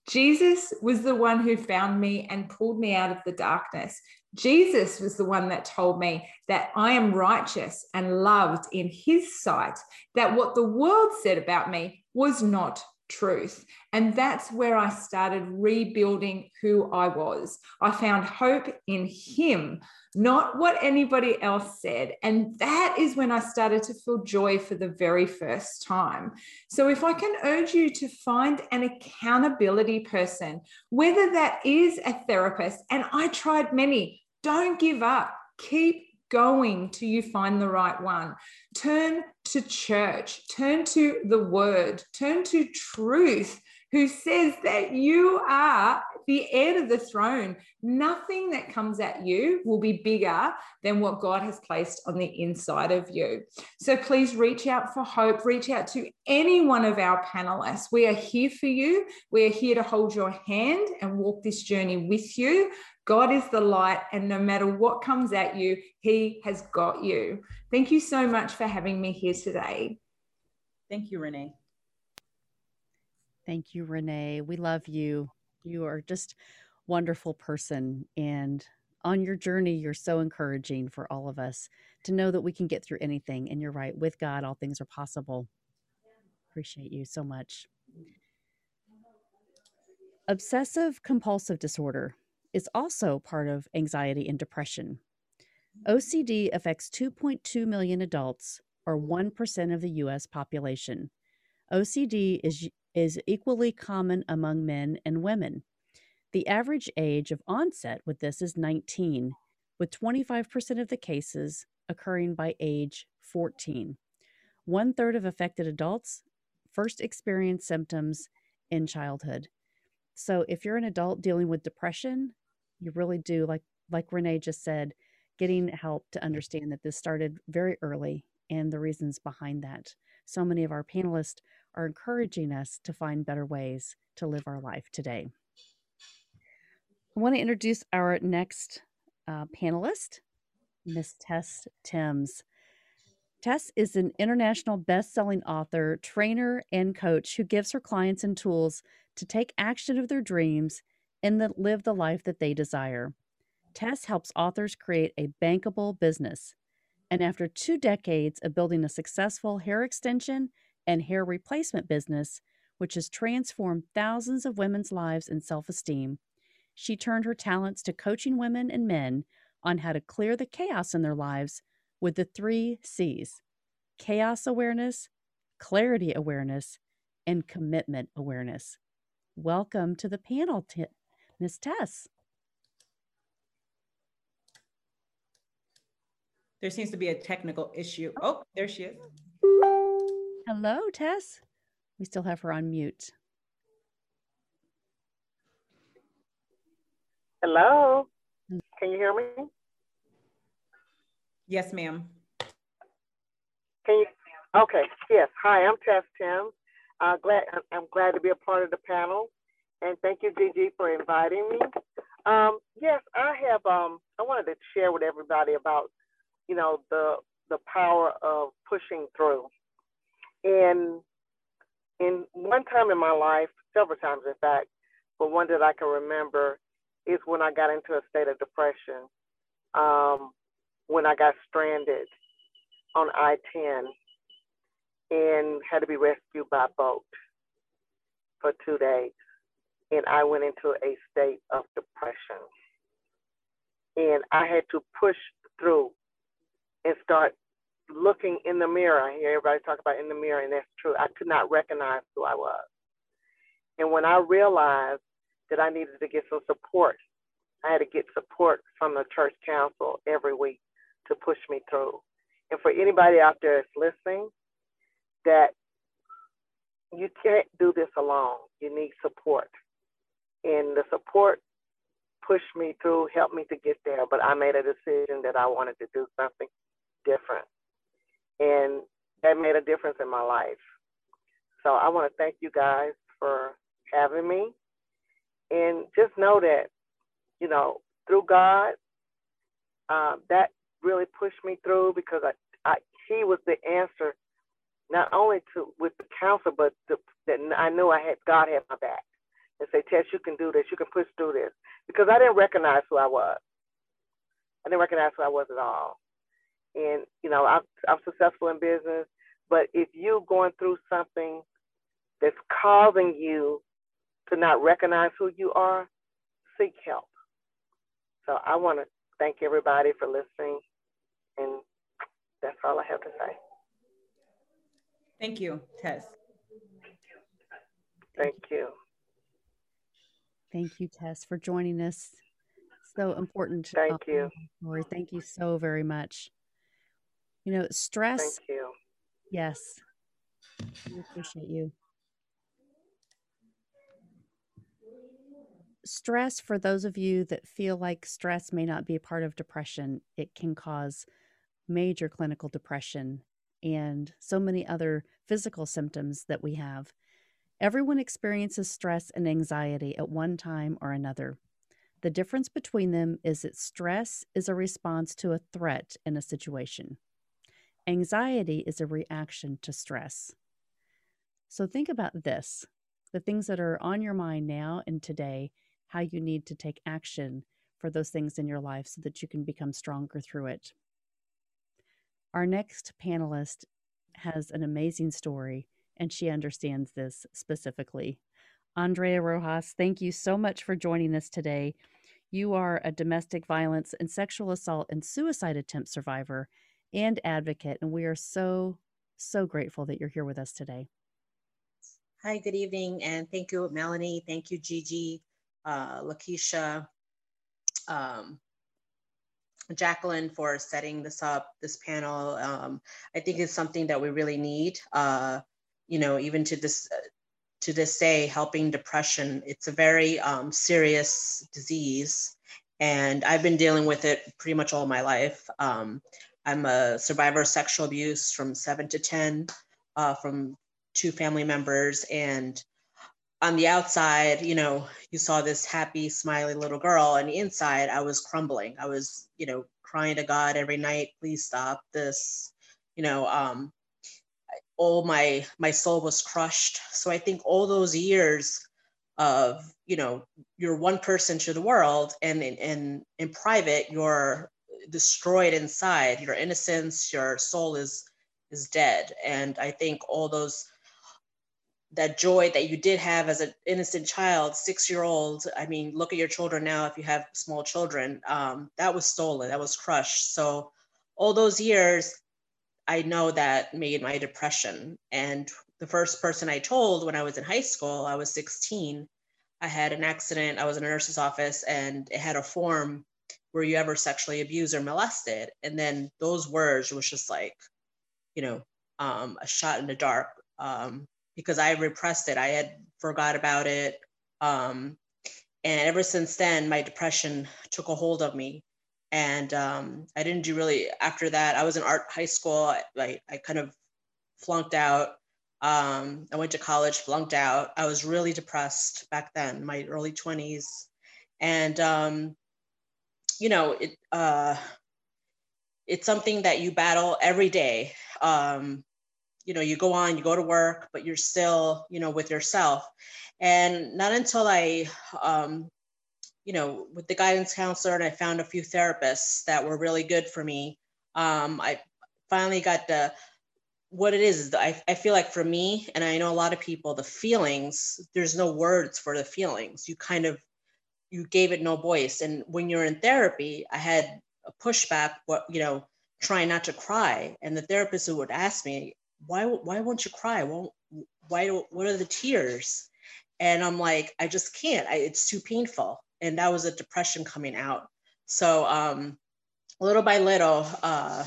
Jesus was the one who found me and pulled me out of the darkness. Jesus was the one that told me that I am righteous and loved in his sight, that what the world said about me was not truth. And that's where I started rebuilding who I was. I found hope in Him, not what anybody else said. And that is when I started to feel joy for the very first time. So, if I can urge you to find an accountability person, whether that is a therapist, and I tried many, don't give up. Keep going till you find the right one. Turn to church, turn to the word, turn to truth, who says that you are the heir to the throne. Nothing that comes at you will be bigger than what God has placed on the inside of you. So please reach out for hope, reach out to any one of our panelists. We are here for you. We are here to hold your hand and walk this journey with you. God is the light, and no matter what comes at you, He has got you. Thank you so much for having me here today. Thank you, Renee. Thank you, Renee. We love you. You are just wonderful person and on your journey you're so encouraging for all of us to know that we can get through anything and you're right with God all things are possible. Appreciate you so much. Obsessive compulsive disorder is also part of anxiety and depression. Mm. OCD affects 2.2 million adults, or 1% of the US population. OCD is, is equally common among men and women. The average age of onset with this is 19, with 25% of the cases occurring by age 14. One third of affected adults first experience symptoms in childhood. So if you're an adult dealing with depression, you really do like like renee just said getting help to understand that this started very early and the reasons behind that. So many of our panelists are encouraging us to find better ways to live our life today. I want to introduce our next uh, panelist miss tess timms. Tess is an international best-selling author, trainer, and coach who gives her clients and tools to take action of their dreams and the, live the life that they desire. Tess helps authors create a bankable business. And after two decades of building a successful hair extension and hair replacement business, which has transformed thousands of women's lives and self esteem, she turned her talents to coaching women and men on how to clear the chaos in their lives with the three C's chaos awareness, clarity awareness, and commitment awareness. Welcome to the panel, T- Miss Tess. There seems to be a technical issue. Oh, there she is. Hello, Tess. We still have her on mute. Hello. Can you hear me? Yes, ma'am. Can you? Okay. Yes. Hi, I'm Tess Tim. Uh, glad I'm glad to be a part of the panel and thank you, Gigi, for inviting me. Um, yes, I have. Um, I wanted to share with everybody about, you know, the the power of pushing through. And in one time in my life, several times in fact, but one that I can remember is when I got into a state of depression. Um, when I got stranded on I-10 and had to be rescued by boat for two days and I went into a state of depression. And I had to push through and start looking in the mirror. I hear everybody talk about in the mirror, and that's true. I could not recognize who I was. And when I realized that I needed to get some support, I had to get support from the church council every week to push me through. And for anybody out there that's listening, that you can't do this alone. You need support and the support pushed me through, helped me to get there. But I made a decision that I wanted to do something different. And that made a difference in my life. So I want to thank you guys for having me. And just know that, you know, through God, uh, that really pushed me through because I, I, He was the answer, not only to with the counsel, but the, that I knew I had God had my back and say, Tess, you can do this. You can push through this. Because I didn't recognize who I was. I didn't recognize who I was at all. And, you know, I'm, I'm successful in business. But if you going through something that's causing you to not recognize who you are, seek help. So I want to thank everybody for listening, and that's all I have to say. Thank you, Tess. Thank you. Thank you, Tess, for joining us. So important. Thank um, you. Lori, thank you so very much. You know, stress. Thank you. Yes. We appreciate you. Stress, for those of you that feel like stress may not be a part of depression, it can cause major clinical depression and so many other physical symptoms that we have. Everyone experiences stress and anxiety at one time or another. The difference between them is that stress is a response to a threat in a situation. Anxiety is a reaction to stress. So think about this the things that are on your mind now and today, how you need to take action for those things in your life so that you can become stronger through it. Our next panelist has an amazing story, and she understands this specifically. Andrea Rojas, thank you so much for joining us today. You are a domestic violence and sexual assault and suicide attempt survivor and advocate, and we are so, so grateful that you're here with us today. Hi, good evening, and thank you, Melanie. Thank you, Gigi, uh, Lakeisha, um, Jacqueline for setting this up, this panel. Um, I think it's something that we really need. Uh, you know, even to this to this day, helping depression. It's a very um, serious disease, and I've been dealing with it pretty much all my life. Um, I'm a survivor of sexual abuse from seven to ten uh, from two family members, and on the outside, you know, you saw this happy, smiley little girl, and inside, I was crumbling. I was, you know, crying to God every night, please stop this. You know, um, all my my soul was crushed. So I think all those years of, you know, you're one person to the world, and in in, in private, you're destroyed inside. Your innocence, your soul is is dead. And I think all those that joy that you did have as an innocent child, six year old. I mean, look at your children now if you have small children. Um, that was stolen, that was crushed. So, all those years, I know that made my depression. And the first person I told when I was in high school, I was 16, I had an accident. I was in a nurse's office and it had a form were you ever sexually abused or molested? And then those words was just like, you know, um, a shot in the dark. Um, because I repressed it. I had forgot about it. Um, and ever since then, my depression took a hold of me. And um, I didn't do really after that. I was in art high school. I, I kind of flunked out. Um, I went to college, flunked out. I was really depressed back then, my early 20s. And, um, you know, it, uh, it's something that you battle every day. Um, you know you go on you go to work but you're still you know with yourself and not until i um, you know with the guidance counselor and i found a few therapists that were really good for me um, i finally got the what it is, I, I feel like for me and i know a lot of people the feelings there's no words for the feelings you kind of you gave it no voice and when you're in therapy i had a pushback what you know trying not to cry and the therapist who would ask me why why won't you cry? Won't why what are the tears? And I'm like, I just can't. I, it's too painful. And that was a depression coming out. So um, little by little, uh,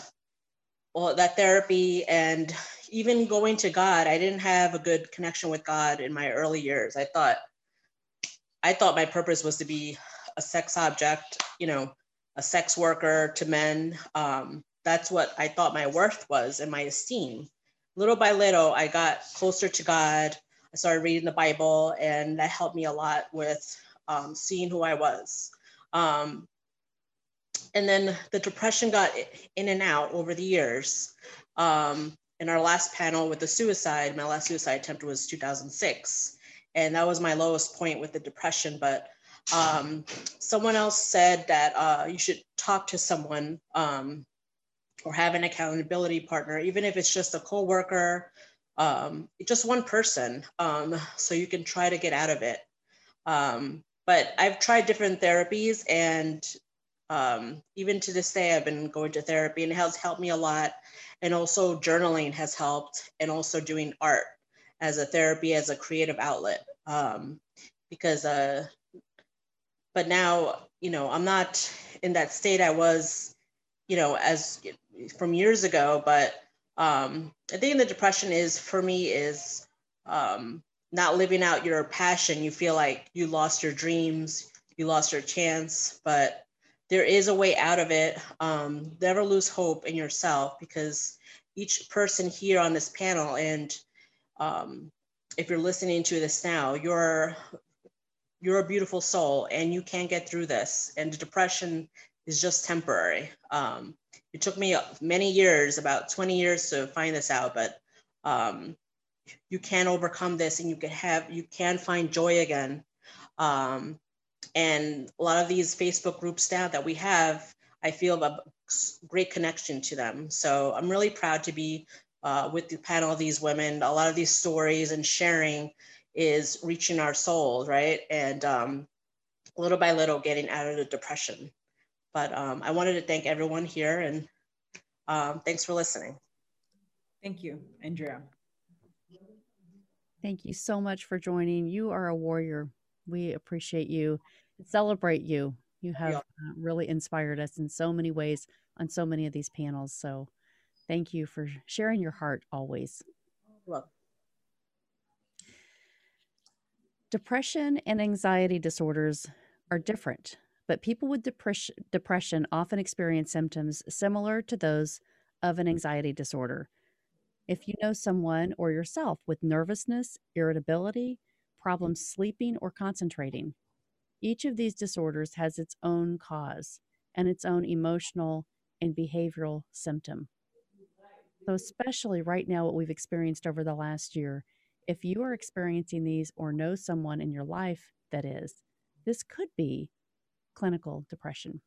well, that therapy and even going to God, I didn't have a good connection with God in my early years. I thought, I thought my purpose was to be a sex object, you know, a sex worker to men. Um, that's what I thought my worth was and my esteem little by little, I got closer to God. I started reading the Bible, and that helped me a lot with um, seeing who I was. Um, and then the depression got in and out over the years. Um, in our last panel with the suicide, my last suicide attempt was 2006. And that was my lowest point with the depression. But um, someone else said that uh, you should talk to someone um, or have an accountability partner, even if it's just a coworker, um, just one person. Um, so you can try to get out of it. But I've tried different therapies and um, even to this day, I've been going to therapy and it has helped me a lot. And also journaling has helped and also doing art as a therapy, as a creative outlet. Um, because, uh, but now, you know, I'm not in that state I was, you know, as from years ago, but um, I think the depression is for me is um, not living out your passion. You feel like you lost your dreams, you lost your chance, but there is a way out of it. Um, never lose hope in yourself because each person here on this panel, and um, if you're listening to this now, you're you're a beautiful soul, and you can get through this. And the depression is just temporary. Um, it took me many years, about 20 years, to find this out, but um, you can overcome this, and you can have you can find joy again. Um, and a lot of these Facebook groups now that we have, I feel a great connection to them. So I'm really proud to be uh, with the panel of these women. A lot of these stories and sharing is reaching our souls, right? And um, little by little getting out of the depression. But um, I wanted to thank everyone here and um, thanks for listening. Thank you, Andrea. Thank you so much for joining. You are a warrior. We appreciate you celebrate you. You have uh, really inspired us in so many ways on so many of these panels. So thank you for sharing your heart always. Well, depression and anxiety disorders are different, but people with depression often experience symptoms similar to those of an anxiety disorder. If you know someone or yourself with nervousness, irritability, problems sleeping or concentrating, each of these disorders has its own cause and its own emotional and behavioral symptom. So, especially right now, what we've experienced over the last year, if you are experiencing these or know someone in your life that is, this could be clinical depression.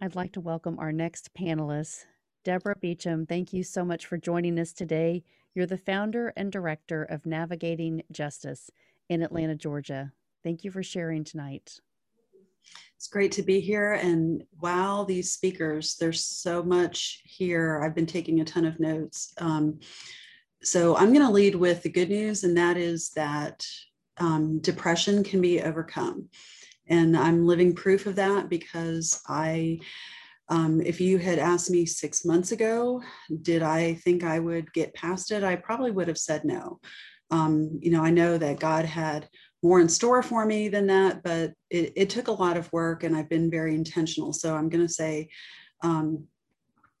I'd like to welcome our next panelist, Deborah Beacham. Thank you so much for joining us today. You're the founder and director of Navigating Justice in Atlanta, Georgia. Thank you for sharing tonight. It's great to be here. And wow, these speakers, there's so much here. I've been taking a ton of notes. Um, so I'm going to lead with the good news, and that is that um, depression can be overcome. And I'm living proof of that because I, um, if you had asked me six months ago, did I think I would get past it? I probably would have said no. Um, you know, I know that God had more in store for me than that, but it, it took a lot of work and I've been very intentional. So I'm going to say um,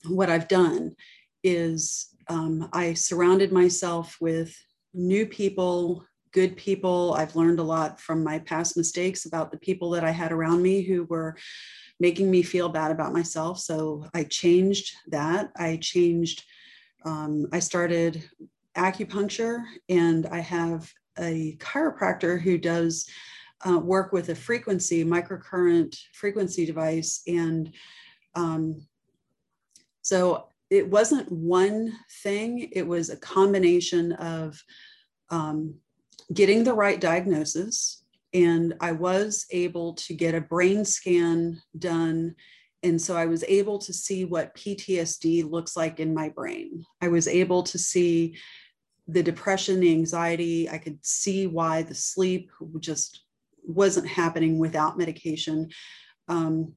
what I've done is um, I surrounded myself with new people, good people. I've learned a lot from my past mistakes about the people that I had around me who were making me feel bad about myself. So I changed that. I changed, um, I started acupuncture and I have a chiropractor who does uh, work with a frequency, microcurrent frequency device. And um, so it wasn't one thing, it was a combination of um, getting the right diagnosis. And I was able to get a brain scan done and so I was able to see what PTSD looks like in my brain. I was able to see the depression, the anxiety. I could see why the sleep just wasn't happening without medication. Um,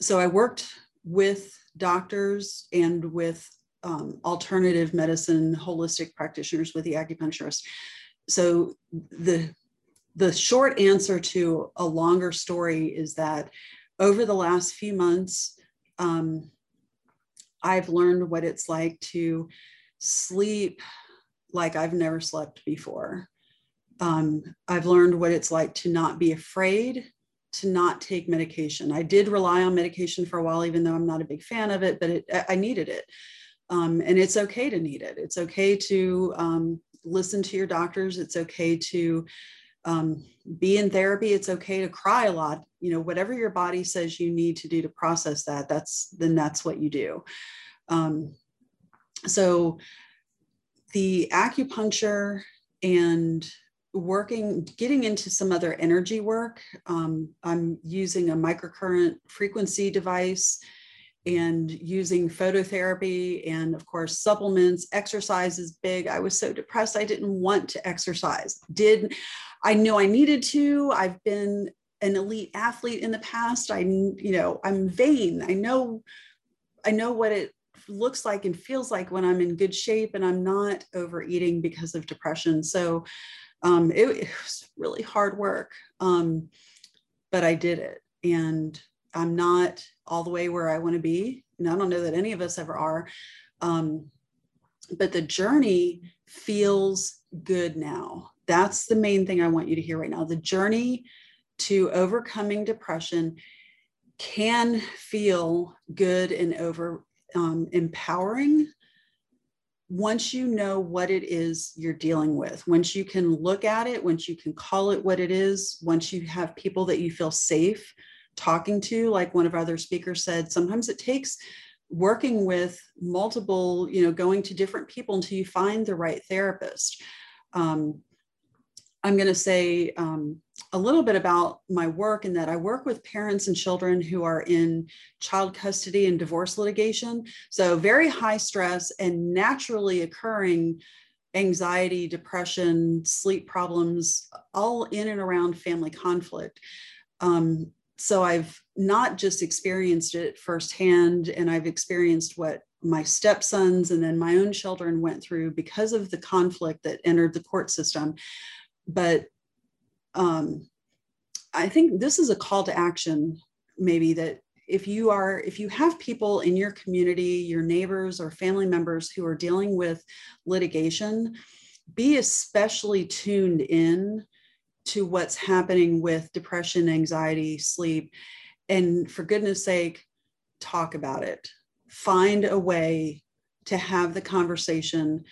so I worked with doctors and with um, alternative medicine, holistic practitioners, with the acupuncturist. So the the short answer to a longer story is that over the last few months, um, I've learned what it's like to sleep like I've never slept before. Um, I've learned what it's like to not be afraid to not take medication. I did rely on medication for a while, even though I'm not a big fan of it, but it, I needed it. Um, and it's okay to need it. It's okay to um, listen to your doctors. It's okay to um, be in therapy. It's okay to cry a lot. You know, whatever your body says you need to do to process that, that's then that's what you do. Um, so the acupuncture and working getting into some other energy work um, i'm using a microcurrent frequency device and using phototherapy and of course supplements exercise is big i was so depressed i didn't want to exercise did i know i needed to. I've been an elite athlete in the past. I you know i'm vain. I know i know what it looks like and feels like when i'm in good shape and i'm not overeating because of depression. So um, it, it, was really hard work um, but i did it. And i'm not all the way where i want to be. And i don't know that any of us ever are. Um, but the journey feels good now that's the main thing i want you to hear right now. The journey to overcoming depression can feel good and over um, empowering once you know what it is you're dealing with. Once you can look at it once you can call it what it is once you have people that you feel safe talking to like one of our other speakers said sometimes it takes working with multiple you know going to different people until you find the right therapist. Um, i'm going to say um, a little bit about my work in that I work with parents and children who are in child custody and divorce litigation. So, very high stress and naturally occurring anxiety, depression, sleep problems, all in and around family conflict. Um, so, I've not just experienced it firsthand, and I've experienced what my stepsons and then my own children went through because of the conflict that entered the court system. But um, I think this is a call to action, maybe that if you are if you have people in your community your neighbors or family members who are dealing with litigation be especially tuned in to what's happening with depression anxiety sleep and for goodness sake talk about it. Find a way to have the conversation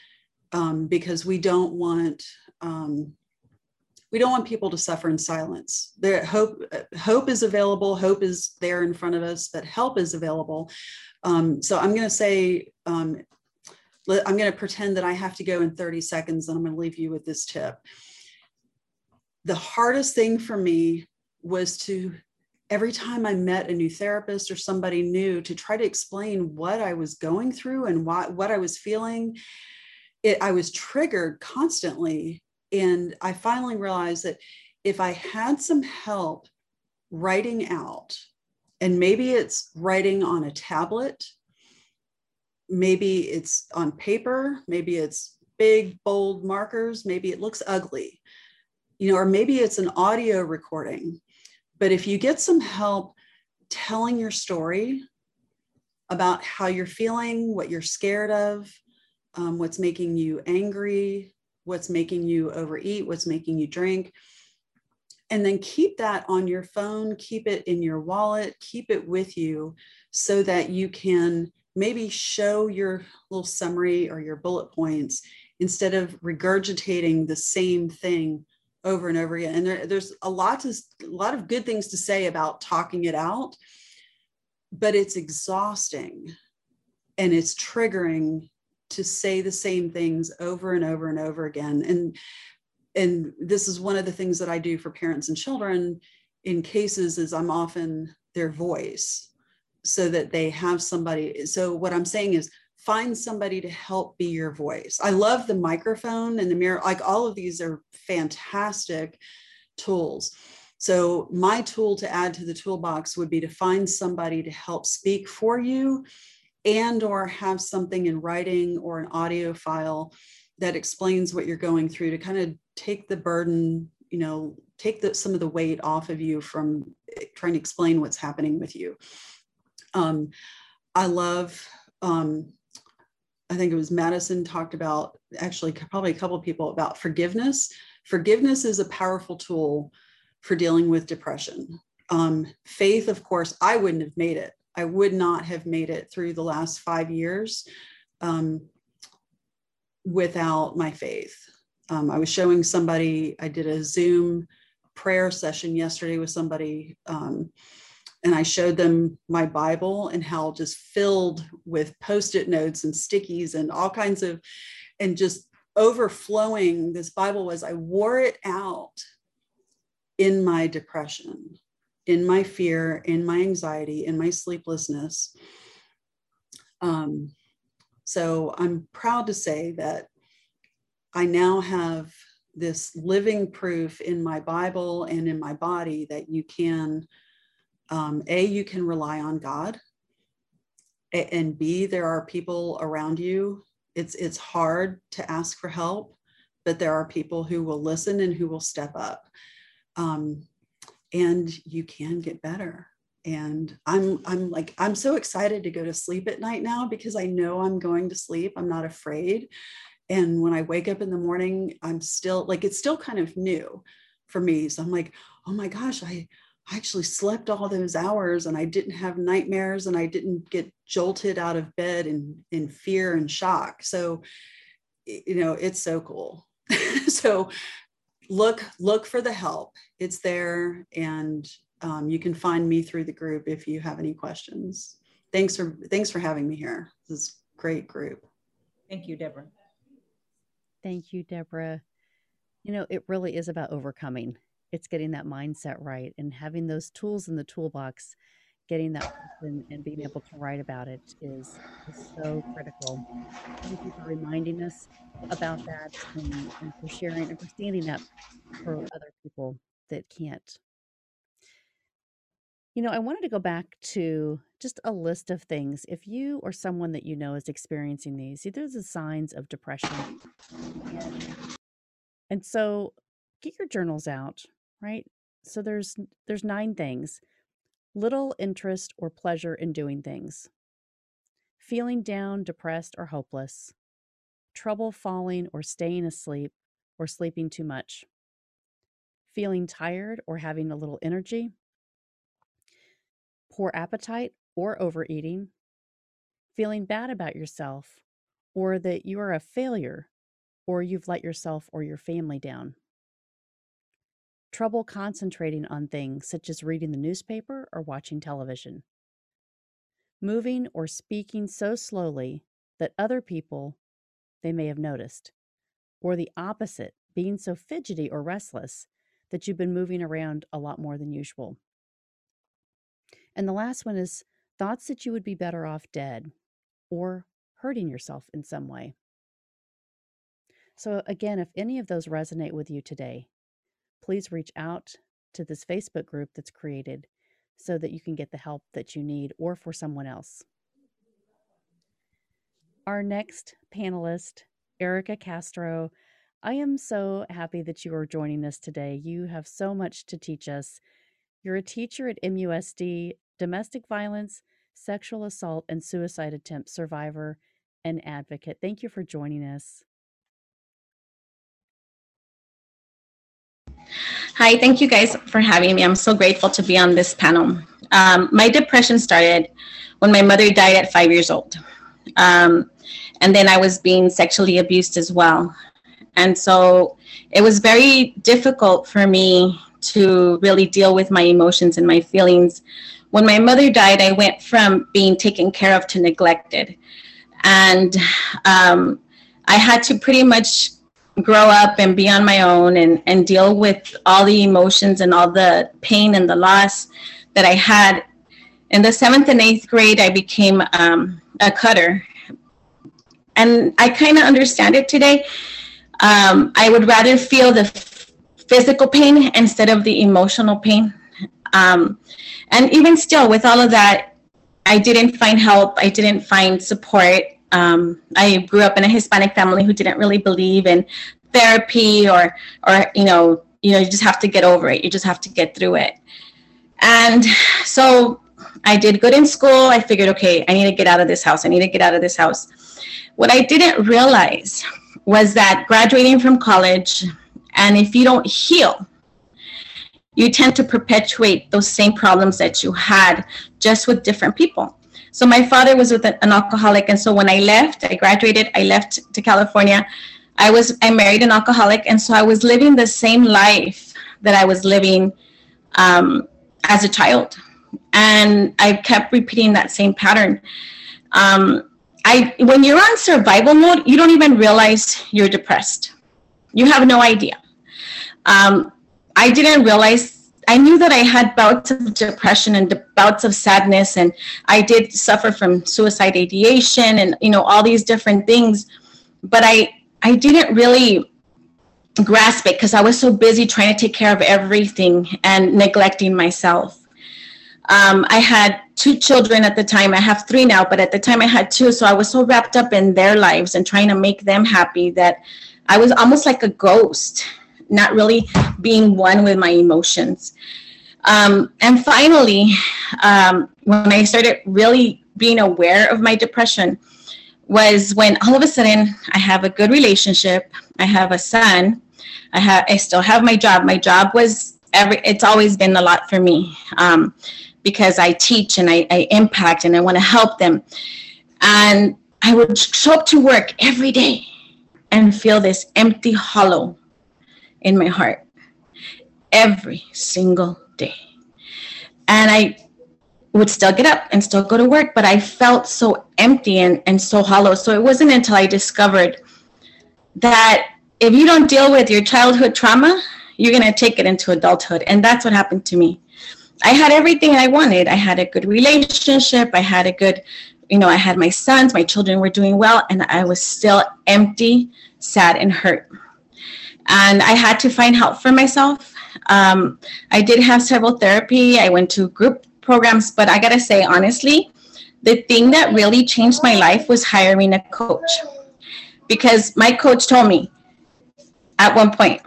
um, because we don't want um, we don't want people to suffer in silence. There, hope hope is available. Hope is there in front of us. That help is available. Um, so I'm going to say um, I'm going to pretend that I have to go in 30 seconds, and I'm going to leave you with this tip. The hardest thing for me was to every time I met a new therapist or somebody new to try to explain what I was going through and what, what I was feeling. It, I was triggered constantly and I finally realized that if I had some help writing out, and maybe it's writing on a tablet, maybe it's on paper, maybe it's big, bold markers, maybe it looks ugly, you know, or maybe it's an audio recording. But if you get some help telling your story about how you're feeling, what you're scared of, um, what's making you angry, what's making you overeat, what's making you drink. And then keep that on your phone, keep it in your wallet, keep it with you so that you can maybe show your little summary or your bullet points instead of regurgitating the same thing over and over again. And there, there's a lot to a lot of good things to say about talking it out, but it's exhausting and it's triggering to say the same things over and over and over again. And and this is one of the things that i do for parents and children in cases is i'm often their voice so that they have somebody. So what i'm saying is find somebody to help be your voice. I love the microphone and the mirror like all of these are fantastic tools. So my tool to add to the toolbox would be to find somebody to help speak for you and or have something in writing or an audio file that explains what you're going through to kind of take the burden you know take the, some of the weight off of you from eh, trying to explain what's happening with you. Um, i love um, i think it was madison talked about actually probably a couple people about forgiveness. Forgiveness is a powerful tool for dealing with depression. Um, faith of course i wouldn't have made it I would not have made it through the last five years um, without my faith. Um, I was showing somebody, I did a Zoom prayer session yesterday with somebody um, and I showed them my Bible and how just filled with post it notes and stickies and all kinds of, and just overflowing this Bible was. I wore it out in my depression, in my fear, in my anxiety, in my sleeplessness. Um, so I'm proud to say that I now have this living proof in my Bible and in my body that you can, um, A, you can rely on God, and B, there are people around you. It's, it's hard to ask for help, but there are people who will listen and who will step up. Um, and you can get better. And I'm, I'm like, I'm so excited to go to sleep at night now because I know I'm going to sleep. I'm not afraid and when i wake up in the morning i'm still like it's still kind of new for me so i'm like oh my gosh i I actually slept all those hours and I didn't have nightmares and I didn't get jolted out of bed in, in fear and shock. So, you know, it's so cool. so look, look for the help. It's there. And um, you can find me through the group if you have any questions. Thanks for, thanks for having me here. This is great group. Thank you, Deborah. Thank you, Deborah. You know, it really is about overcoming. It's getting that mindset right and having those tools in the toolbox, getting that and, and being able to write about it is, is so critical. Thank you for reminding us about that and, and for sharing and for standing up for other people that can't. You know, I wanted to go back to just a list of things. If you or someone that you know is experiencing these, these are the signs of depression. And, and so get your journals out, right? So there's there's nine things. Little interest or pleasure in doing things. Feeling down, depressed, or hopeless. Trouble falling or staying asleep or sleeping too much. Feeling tired or having a little energy poor appetite or overeating, feeling bad about yourself, or that you are a failure or you've let yourself or your family down. Trouble concentrating on things such as reading the newspaper or watching television. Moving or speaking so slowly that other people they may have noticed. Or the opposite, being so fidgety or restless that you've been moving around a lot more than usual. And the last one is thoughts that you would be better off dead or hurting yourself in some way. So, again, if any of those resonate with you today, please reach out to this Facebook group that's created so that you can get the help that you need or for someone else. Our next panelist, Erica Castro, I am so happy that you are joining us today. You have so much to teach us. You're a teacher at MUSD domestic violence, sexual assault, and suicide attempt survivor and advocate. Thank you for joining us. Hi, thank you guys for having me. I'm so grateful to be on this panel. Um, my depression started when my mother died at five years old. Um, and then I was being sexually abused as well. And so it was very difficult for me to really deal with my emotions and my feelings when my mother died, I went from being taken care of to neglected. And um, I had to pretty much grow up and be on my own and, and deal with all the emotions and all the pain and the loss that I had. In the seventh and eighth grade, I became um, a cutter. And I kind of understand it today. Um, I would rather feel the physical pain instead of the emotional pain. Um, and even still, with all of that, I didn't find help. I didn't find support. Um, I grew up in a Hispanic family who didn't really believe in therapy or, or you know, you know, you just have to get over it. You just have to get through it. And so I did good in school. I figured, okay, I need to get out of this house. I need to get out of this house. What I didn't realize was that graduating from college, and if you don't heal, you tend to perpetuate those same problems that you had just with different people. So my father was with an alcoholic, and so when I left, I graduated, I left to California. I was I married an alcoholic, and so I was living the same life that I was living um, as a child. and I kept repeating that same pattern. Um, I when you're on survival mode, you don't even realize you're depressed. You have no idea. Um, I didn't realize. I knew that I had bouts of depression and bouts of sadness, and I did suffer from suicide ideation and you know all these different things. But I I didn't really grasp it because I was so busy trying to take care of everything and neglecting myself. Um, I had two children at the time. I have three now, but at the time I had two. So I was so wrapped up in their lives and trying to make them happy that I was almost like a ghost, not really being one with my emotions. Um, and finally, um, when I started really being aware of my depression, was when all of a sudden I have a good relationship. I have a son. I have. I still have my job. My job was every. It's always been a lot for me. Um, because I teach and I, I impact and I want to help them. And I would show up to work every day and feel this empty hollow in my heart every single day. And I would still get up and still go to work, but I felt so empty and, and so hollow. So it wasn't until I discovered that if you don't deal with your childhood trauma, you're going to take it into adulthood. And that's what happened to me. I had everything I wanted. I had a good relationship. I had a good, you know, I had my sons, my children were doing well, and I was still empty, sad, and hurt. And I had to find help for myself. Um, I did have several therapy. I went to group programs, but I gotta say, honestly, the thing that really changed my life was hiring a coach. Because my coach told me at one point,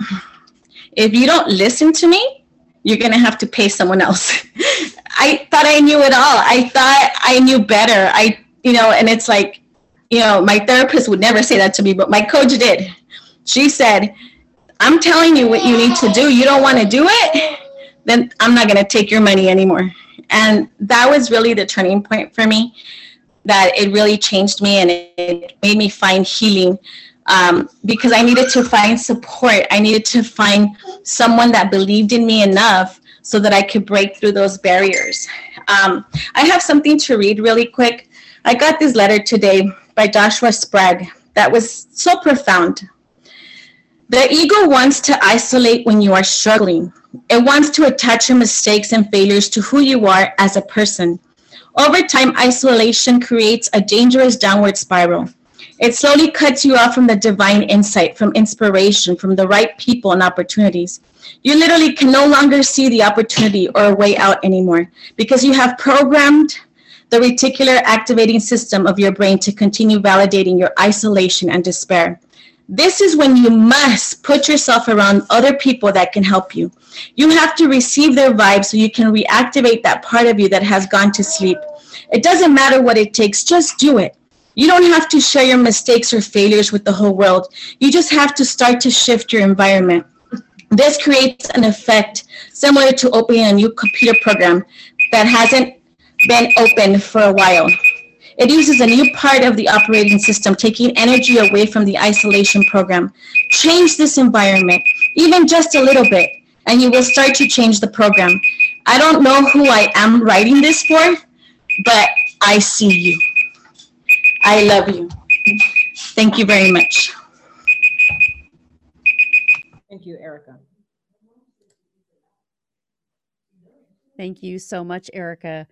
if you don't listen to me, you're to have to pay someone else. I thought I knew it all. I thought I knew better. I, you know, and it's like, you know, my therapist would never say that to me, but my coach did. She said, I'm telling you what you need to do. You don't want to do it, then I'm not going to take your money anymore. And that was really the turning point for me that it really changed me and it made me find healing um, because I needed to find support. I needed to find someone that believed in me enough so that I could break through those barriers. Um, I have something to read really quick. I got this letter today by Joshua Sprague that was so profound. The ego wants to isolate when you are struggling. It wants to attach your mistakes and failures to who you are as a person. Over time, isolation creates a dangerous downward spiral. It slowly cuts you off from the divine insight, from inspiration, from the right people and opportunities. You literally can no longer see the opportunity or a way out anymore because you have programmed the reticular activating system of your brain to continue validating your isolation and despair. This is when you must put yourself around other people that can help you. You have to receive their vibe so you can reactivate that part of you that has gone to sleep. It doesn't matter what it takes, just do it. You don't have to share your mistakes or failures with the whole world. You just have to start to shift your environment. This creates an effect similar to opening a new computer program that hasn't been open for a while. It uses a new part of the operating system, taking energy away from the isolation program. Change this environment, even just a little bit, and you will start to change the program. I don't know who I am writing this for, but I see you. I love you. Thank you very much. Thank you, Erica. Thank you so much, Erica.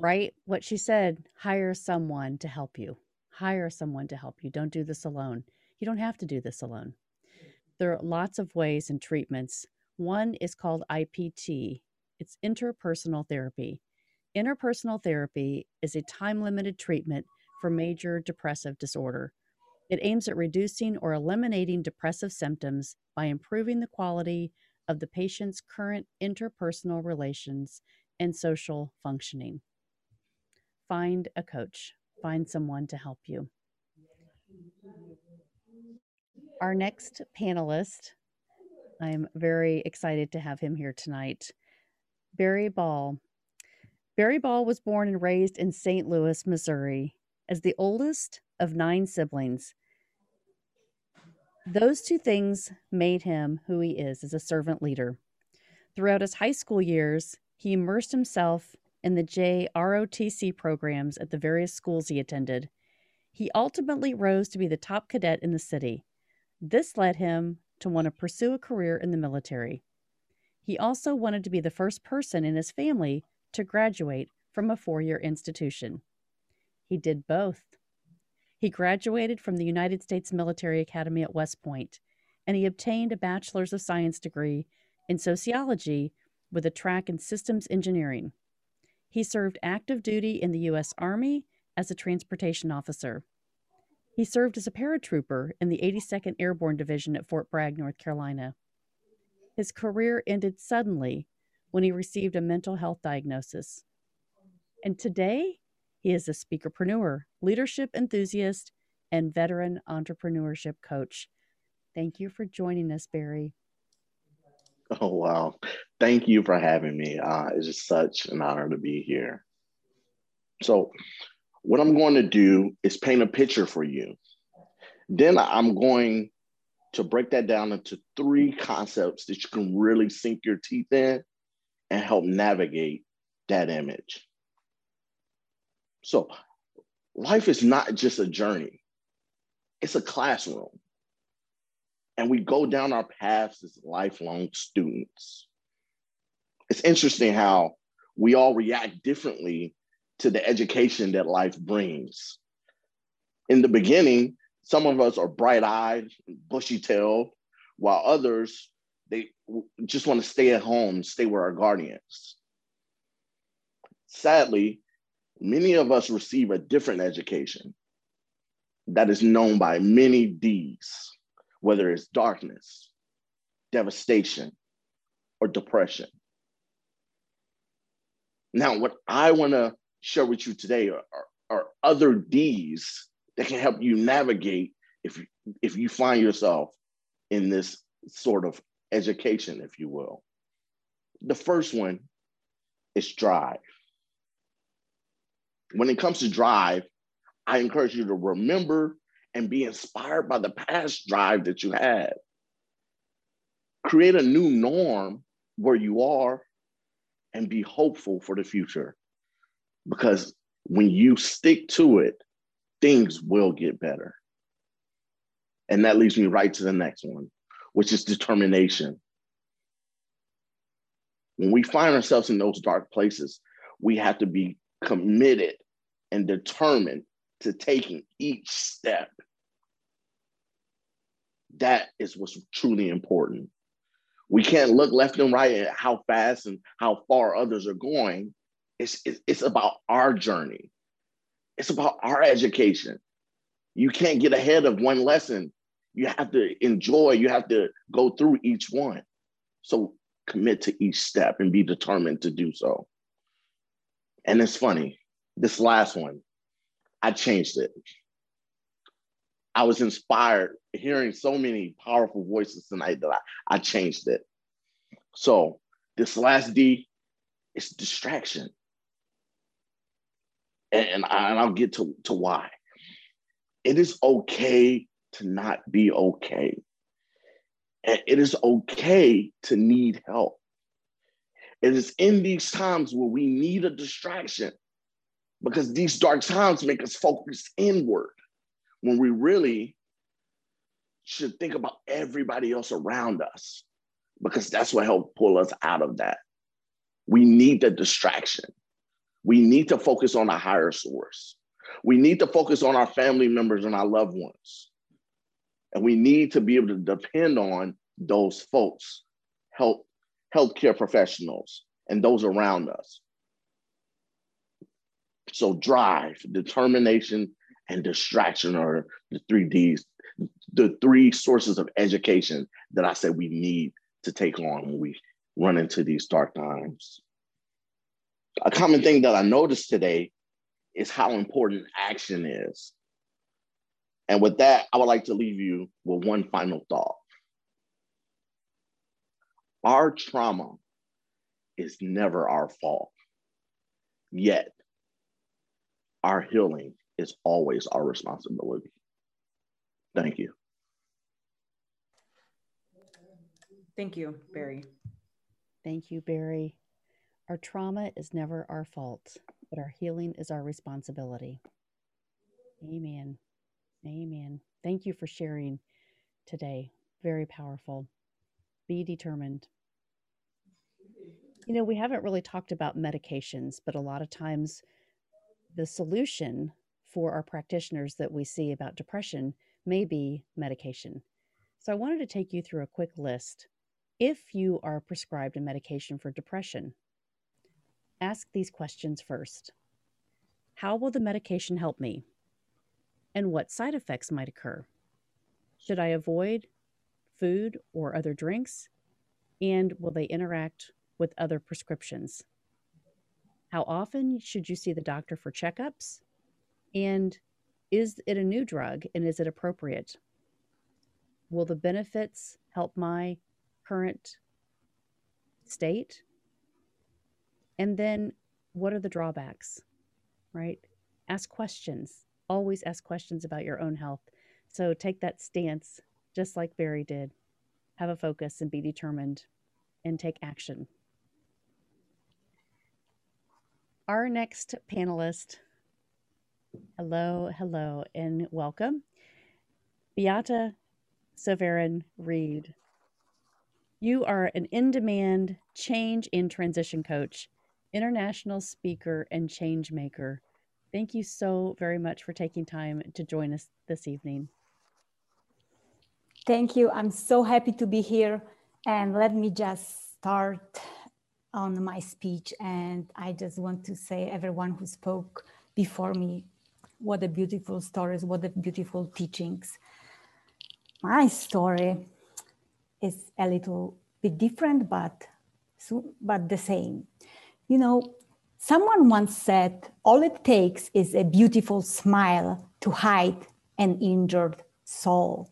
Right? What she said hire someone to help you. Hire someone to help you. Don't do this alone. You don't have to do this alone. There are lots of ways and treatments. One is called IPT, it's interpersonal therapy. Interpersonal therapy is a time limited treatment for major depressive disorder. It aims at reducing or eliminating depressive symptoms by improving the quality of the patient's current interpersonal relations and social functioning. Find a coach, find someone to help you. Our next panelist, I'm very excited to have him here tonight. Barry Ball. Barry Ball was born and raised in St. Louis, Missouri as the oldest of nine siblings. Those two things made him who he is as a servant leader. Throughout his high school years, he immersed himself in the JROTC programs at the various schools he attended. He ultimately rose to be the top cadet in the city. This led him to want to pursue a career in the military. He also wanted to be the first person in his family to graduate from a four year institution. He did both. He graduated from the United States Military Academy at West Point, and he obtained a Bachelor's of Science degree in sociology with a track in systems engineering. He served active duty in the U.S. Army as a transportation officer. He served as a paratrooper in the 82nd Airborne Division at Fort Bragg, North Carolina. His career ended suddenly when he received a mental health diagnosis. And today, he is a speakerpreneur, leadership enthusiast, and veteran entrepreneurship coach. Thank you for joining us, Barry. Oh, wow. Thank you for having me. Uh, it's just such an honor to be here. So, what I'm going to do is paint a picture for you. Then I'm going to break that down into three concepts that you can really sink your teeth in and help navigate that image. So, life is not just a journey, it's a classroom. And we go down our paths as lifelong students. It's interesting how we all react differently to the education that life brings. In the beginning, some of us are bright eyed, bushy tailed, while others, they just want to stay at home, stay with our guardians. Sadly, many of us receive a different education that is known by many D's, whether it's darkness, devastation, or depression. Now, what I want to share with you today are, are, are, other D's that can help you navigate if if you find yourself in this sort of education, if you will. The first one is drive when it comes to drive, I encourage you to remember and be inspired by the past drive that you had. Create a new norm where you are and be hopeful for the future. Because when you stick to it, things will get better. And that leads me right to the next one, which is determination. When we find ourselves in those dark places, we have to be committed and determined to taking each step. That is what's truly important. We can't look left and right at how fast and how far others are going. It's, it's, it's about our journey. It's about our education. You can't get ahead of one lesson. You have to enjoy, you have to go through each one. So commit to each step and be determined to do so. And it's funny, this last one, I changed it. I was inspired hearing so many powerful voices tonight that I, I changed it. So this last D is distraction. And, and, I, and I'll get to, to why. It is okay to not be okay. And it is okay to need help. It is in these times where we need a distraction because these dark times make us focus inward when we really should think about everybody else around us because that's what helped pull us out of that. We need the distraction. We need to focus on a higher source. We need to focus on our family members and our loved ones. And we need to be able to depend on those folks, health, healthcare professionals, and those around us. So drive, determination, and distraction are the three D's, the three sources of education that I said we need to take on when we run into these dark times. A common thing that I noticed today is how important action is. And with that, I would like to leave you with one final thought. Our trauma is never our fault. Yet, our healing is always our responsibility. Thank you. Thank you, Barry. Thank you, Barry. Our trauma is never our fault, but our healing is our responsibility. Amen. Amen. Thank you for sharing today. Very powerful. Be determined. You know, we haven't really talked about medications, but a lot of times the solution for our practitioners that we see about depression may be medication. So I wanted to take you through a quick list. If you are prescribed a medication for depression, ask these questions first How will the medication help me? And what side effects might occur? Should I avoid food or other drinks? And will they interact with other prescriptions? How often should you see the doctor for checkups? And is it a new drug and is it appropriate? Will the benefits help my current state? And then what are the drawbacks? Right? Ask questions. Always ask questions about your own health. So take that stance just like Barry did. Have a focus and be determined and take action. Our next panelist, hello, hello, and welcome, Beata Severin Reed. You are an in demand change and transition coach, international speaker, and change maker. Thank you so very much for taking time to join us this evening. Thank you. I'm so happy to be here. And let me just start on my speech. And I just want to say, everyone who spoke before me, what a beautiful stories, what a beautiful teachings. My story is a little bit different, but, but the same. You know, someone once said, all it takes is a beautiful smile to hide an injured soul.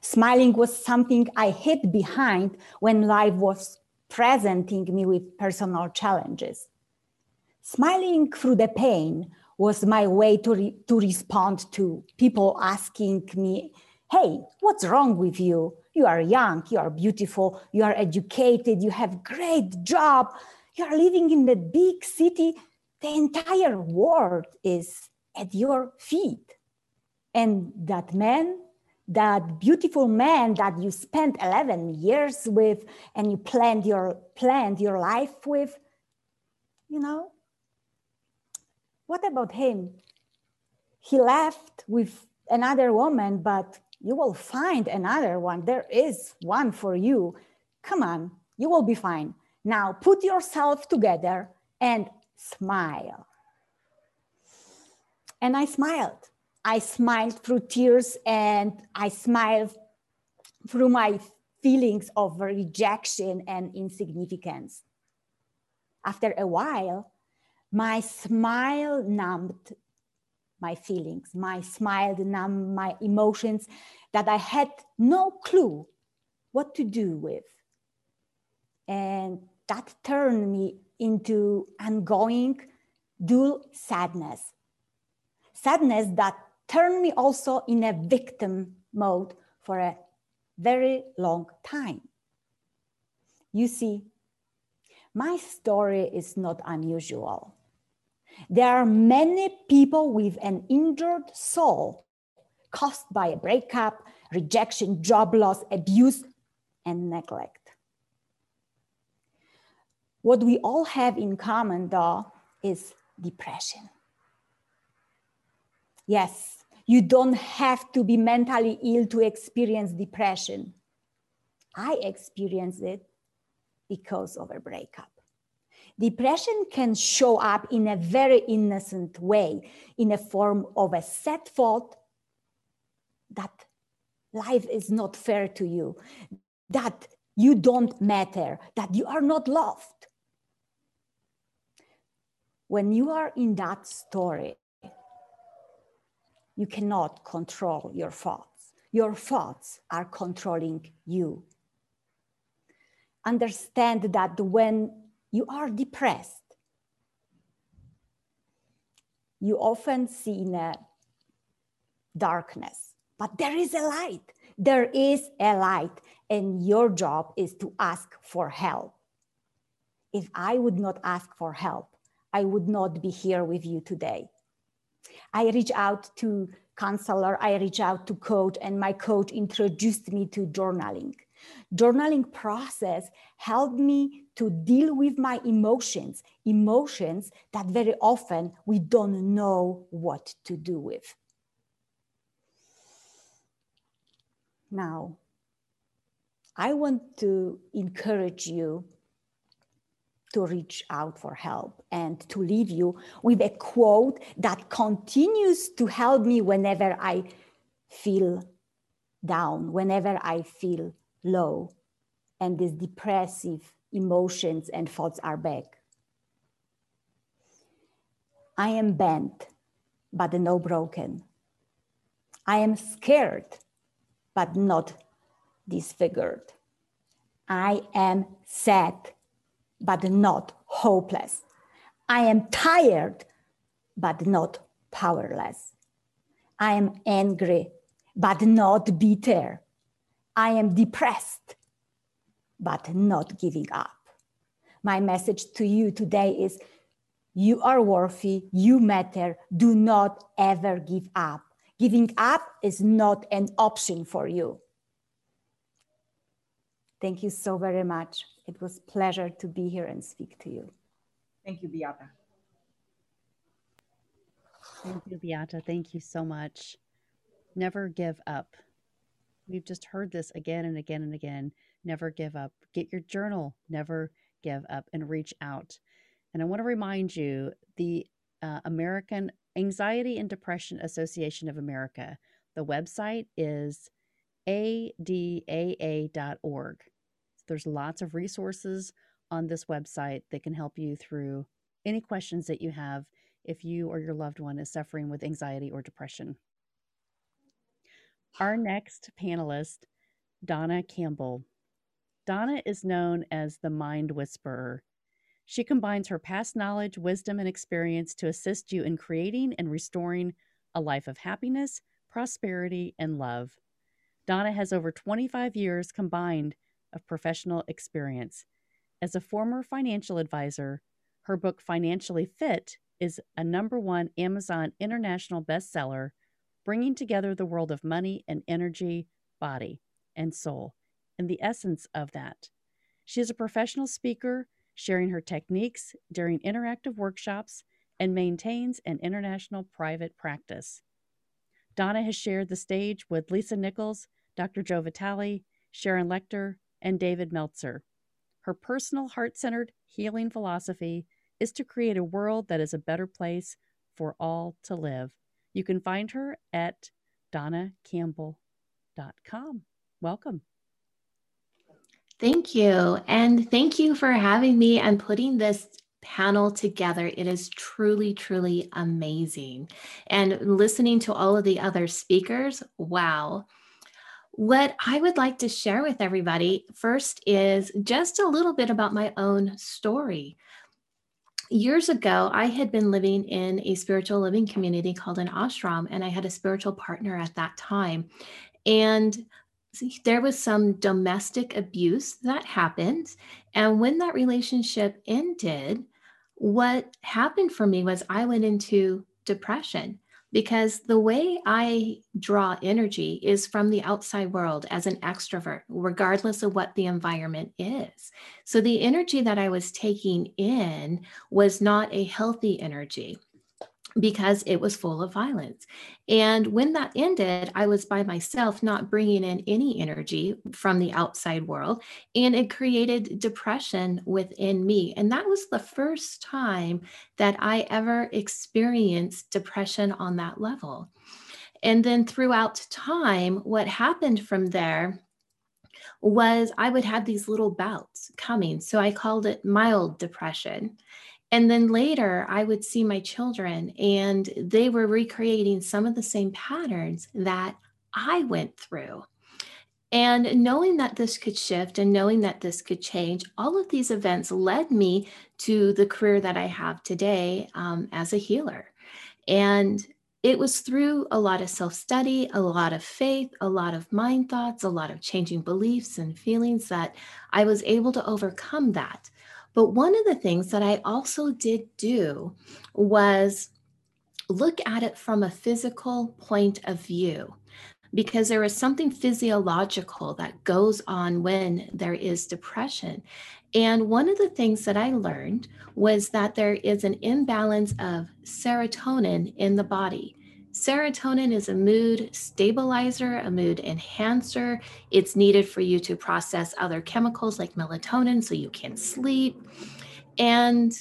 Smiling was something I hid behind when life was presenting me with personal challenges. Smiling through the pain was my way to, re- to respond to people asking me, Hey, what's wrong with you? You are young, you are beautiful, you are educated, you have great job, you are living in the big city. The entire world is at your feet. And that man that beautiful man that you spent 11 years with and you planned your planned your life with you know? What about him? He left with another woman but you will find another one. There is one for you. Come on you will be fine. Now put yourself together and smile. And i smiled I smiled through tears and I smiled through my feelings of rejection and insignificance. After a while, my smile numbed my feelings. My smile numbed my emotions that I had no clue what to do with. And that turned me into ongoing dual sadness. Sadness that turned me also in a victim mode for a very long time. You see, my story is not unusual. There are many people with an injured soul caused by a breakup, rejection, job loss, abuse, and neglect. What we all have in common, though, is depression. Yes, you don't have to be mentally ill to experience depression. I experienced it because of a breakup. Depression can show up in a very innocent way, in a form of a sad thought that life is not fair to you, that you don't matter, that you are not loved. When you are in that story, you cannot control your thoughts. Your thoughts are controlling you. Understand that when you are depressed, you often see in a darkness, but there is a light. There is a light, and your job is to ask for help. if I would not ask for help, I would not be here with you today. I reached out to counselor, I reached out to coach, and my coach introduced me to journaling. Journaling process helped me to deal with my emotions, emotions that very often we don't know what to do with. Now, I want to encourage you to reach out for help and to leave you with a quote that continues to help me whenever I feel down, whenever I feel low, and these depressive emotions and thoughts are back. I am bent, but no broken. I am scared, but not disfigured. I am sad, but not hopeless. I am tired, but not powerless. I am angry, but not bitter. I am depressed, but not giving up. My message to you today is you are worthy, you matter. Do not ever give up. Giving up is not an option for you. Thank you so very much. It was pleasure to be here and speak to you. Thank you, Beata. Thank you, Beata. Thank you so much. Never give up. We've just heard this again and again and again. Never give up. Get your journal. Never give up and reach out. And I want to remind you the uh, American Anxiety and Depression Association of America. The website is adaa.org. There's lots of resources on this website that can help you through any questions that you have if you or your loved one is suffering with anxiety or depression. Our next panelist, Donna Campbell. Donna is known as the Mind Whisperer. She combines her past knowledge, wisdom, and experience to assist you in creating and restoring a life of happiness, prosperity, and love. Donna has over 25 years combined of professional experience. As a former financial advisor, her book Financially Fit is a number one Amazon international bestseller, bringing together the world of money and energy, body, and soul, and the essence of that. She is a professional speaker, sharing her techniques during interactive workshops, and maintains an international private practice. Donna has shared the stage with Lisa Nichols, Dr. Joe Vitale, Sharon Lechter, and David Meltzer. Her personal heart centered healing philosophy is to create a world that is a better place for all to live. You can find her at donnacampbell.com. Welcome. Thank you. And thank you for having me and putting this panel together. It is truly, truly amazing. And listening to all of the other speakers, wow. What I would like to share with everybody first is just a little bit about my own story. Years ago, I had been living in a spiritual living community called an ashram, and I had a spiritual partner at that time. And there was some domestic abuse that happened. And when that relationship ended, what happened for me was I went into depression because the way I draw energy is from the outside world as an extrovert, regardless of what the environment is. So the energy that I was taking in was not a healthy energy because it was full of violence. And when that ended, I was by myself, not bringing in any energy from the outside world. And it created depression within me. And that was the first time that I ever experienced depression on that level. And then throughout time, what happened from there was I would have these little bouts coming. So I called it mild depression. And then later, I would see my children, and they were recreating some of the same patterns that I went through. And knowing that this could shift and knowing that this could change, all of these events led me to the career that I have today um, as a healer. And it was through a lot of self study, a lot of faith, a lot of mind thoughts, a lot of changing beliefs and feelings that I was able to overcome that. But one of the things that I also did do was look at it from a physical point of view because there is something physiological that goes on when there is depression. And one of the things that I learned was that there is an imbalance of serotonin in the body. Serotonin is a mood stabilizer, a mood enhancer. It's needed for you to process other chemicals like melatonin so you can sleep. And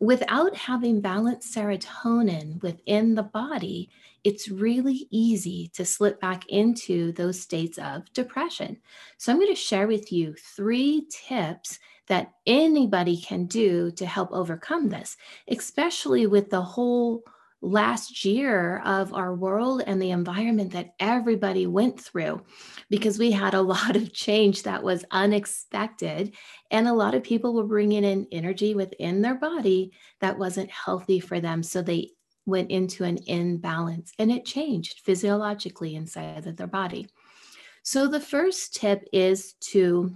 without having balanced serotonin within the body, it's really easy to slip back into those states of depression. So, I'm going to share with you three tips that anybody can do to help overcome this, especially with the whole last year of our world and the environment that everybody went through because we had a lot of change that was unexpected. And a lot of people were bringing in energy within their body that wasn't healthy for them. So they went into an imbalance and it changed physiologically inside of their body. So the first tip is to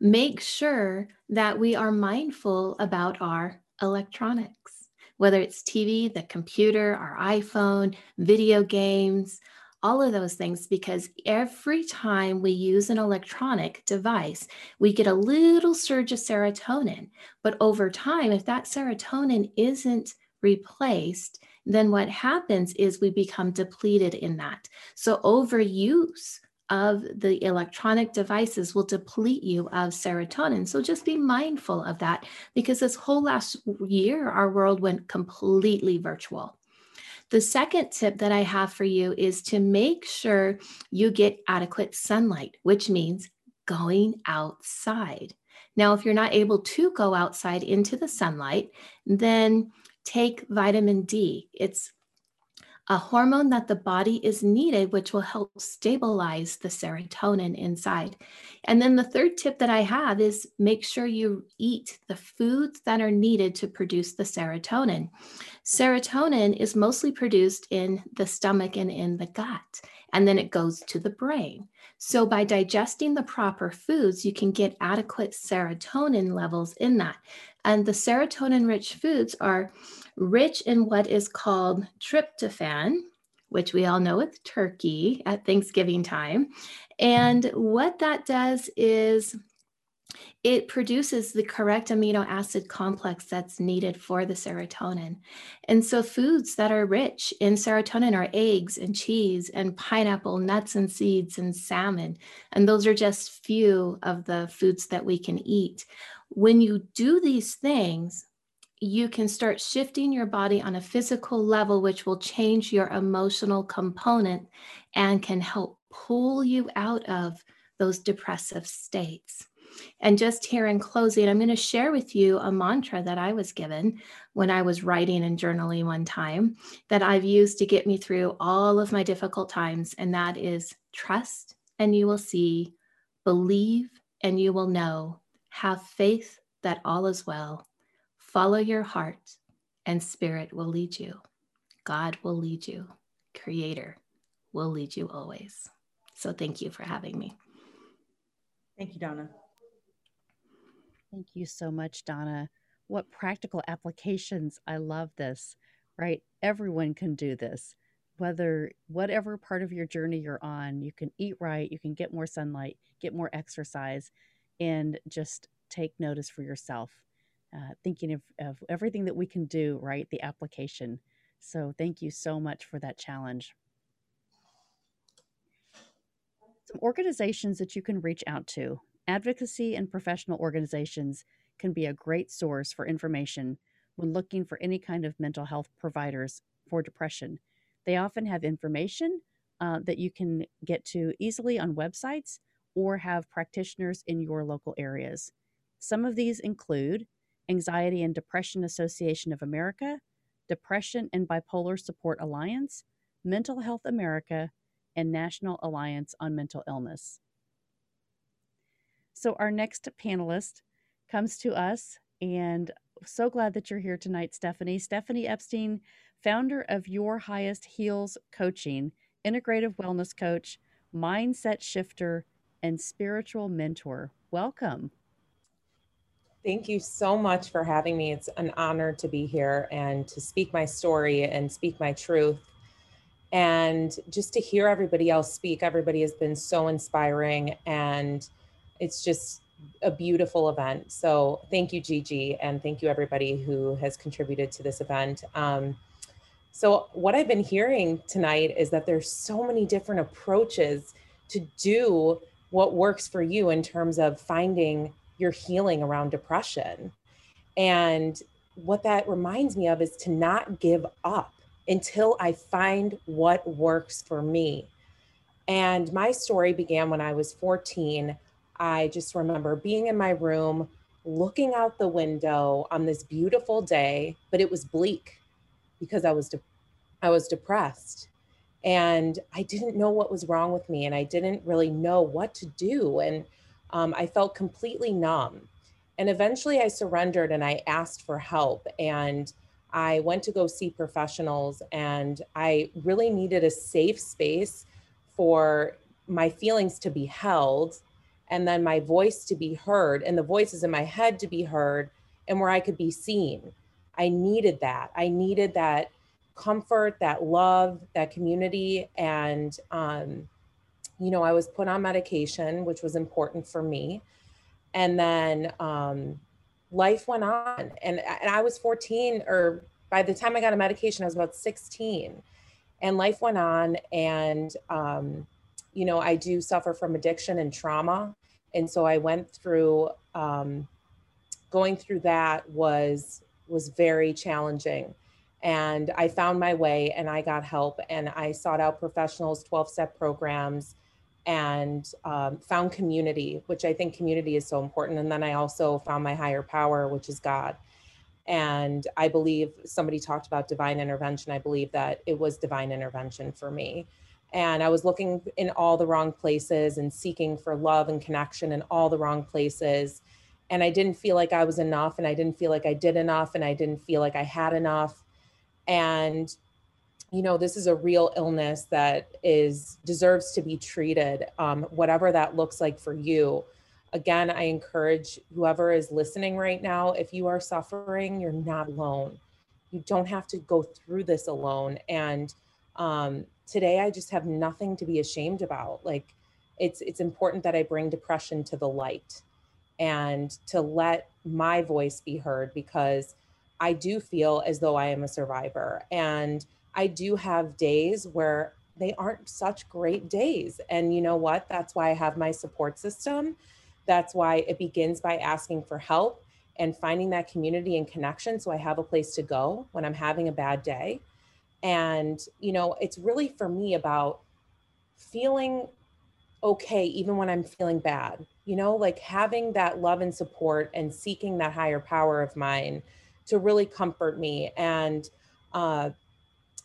make sure that we are mindful about our electronics whether it's TV, the computer, our iPhone, video games, all of those things, because every time we use an electronic device, we get a little surge of serotonin. But over time, if that serotonin isn't replaced, then what happens is we become depleted in that. So overuse of the electronic devices will deplete you of serotonin. So just be mindful of that because this whole last year, our world went completely virtual. The second tip that I have for you is to make sure you get adequate sunlight, which means going outside. Now, if you're not able to go outside into the sunlight, then take vitamin D. It's a hormone that the body is needed, which will help stabilize the serotonin inside. And then the third tip that I have is make sure you eat the foods that are needed to produce the serotonin. Serotonin is mostly produced in the stomach and in the gut, and then it goes to the brain. So, by digesting the proper foods, you can get adequate serotonin levels in that. And the serotonin rich foods are rich in what is called tryptophan, which we all know with turkey at Thanksgiving time. And what that does is it produces the correct amino acid complex that's needed for the serotonin. And so, foods that are rich in serotonin are eggs and cheese and pineapple, nuts and seeds, and salmon. And those are just few of the foods that we can eat. When you do these things, you can start shifting your body on a physical level, which will change your emotional component and can help pull you out of those depressive states. And just here in closing, I'm going to share with you a mantra that I was given when I was writing and journaling one time that I've used to get me through all of my difficult times. And that is trust and you will see, believe and you will know, have faith that all is well Follow your heart, and spirit will lead you. God will lead you. Creator will lead you always. So thank you for having me. Thank you, Donna. Thank you so much, Donna. What practical applications. I love this, right? Everyone can do this. Whether whatever part of your journey you're on, you can eat right, you can get more sunlight, get more exercise, and just take notice for yourself uh, thinking of, of everything that we can do, right? The application. So thank you so much for that challenge. Some organizations that you can reach out to. Advocacy and professional organizations can be a great source for information when looking for any kind of mental health providers for depression. They often have information uh, that you can get to easily on websites or have practitioners in your local areas. Some of these include Anxiety and Depression Association of America, Depression and Bipolar Support Alliance, Mental Health America, and National Alliance on Mental Illness. So, our next panelist comes to us, and so glad that you're here tonight, Stephanie. Stephanie Epstein, founder of Your Highest Heels Coaching, integrative wellness coach, mindset shifter, and spiritual mentor. Welcome. Thank you so much for having me. It's an honor to be here and to speak my story and speak my truth. And just to hear everybody else speak, everybody has been so inspiring and it's just a beautiful event. So thank you, Gigi, and thank you everybody who has contributed to this event. Um, so what I've been hearing tonight is that there's so many different approaches to do what works for you in terms of finding your healing around depression. And what that reminds me of is to not give up until I find what works for me. And my story began when I was 14. I just remember being in my room, looking out the window on this beautiful day, but it was bleak because I was de- I was depressed and I didn't know what was wrong with me and I didn't really know what to do and um, I felt completely numb. And eventually I surrendered and I asked for help. And I went to go see professionals and I really needed a safe space for my feelings to be held and then my voice to be heard and the voices in my head to be heard and where I could be seen. I needed that. I needed that comfort, that love, that community. And um, you know, I was put on medication, which was important for me. And then um, life went on. And, and I was 14, or by the time I got a medication, I was about 16. And life went on. And, um, you know, I do suffer from addiction and trauma. And so I went through, um, going through that was was very challenging and i found my way and i got help and i sought out professionals 12 step programs and um, found community, which I think community is so important. And then I also found my higher power, which is God. And I believe somebody talked about divine intervention. I believe that it was divine intervention for me. And I was looking in all the wrong places and seeking for love and connection in all the wrong places. And I didn't feel like I was enough, and I didn't feel like I did enough, and I didn't feel like I had enough. And you know this is a real illness that is deserves to be treated um, whatever that looks like for you again i encourage whoever is listening right now if you are suffering you're not alone you don't have to go through this alone and um, today i just have nothing to be ashamed about like it's it's important that i bring depression to the light and to let my voice be heard because i do feel as though i am a survivor and I do have days where they aren't such great days. And you know what? That's why I have my support system. That's why it begins by asking for help and finding that community and connection. So I have a place to go when I'm having a bad day. And, you know, it's really for me about feeling okay, even when I'm feeling bad, you know, like having that love and support and seeking that higher power of mine to really comfort me. And, uh,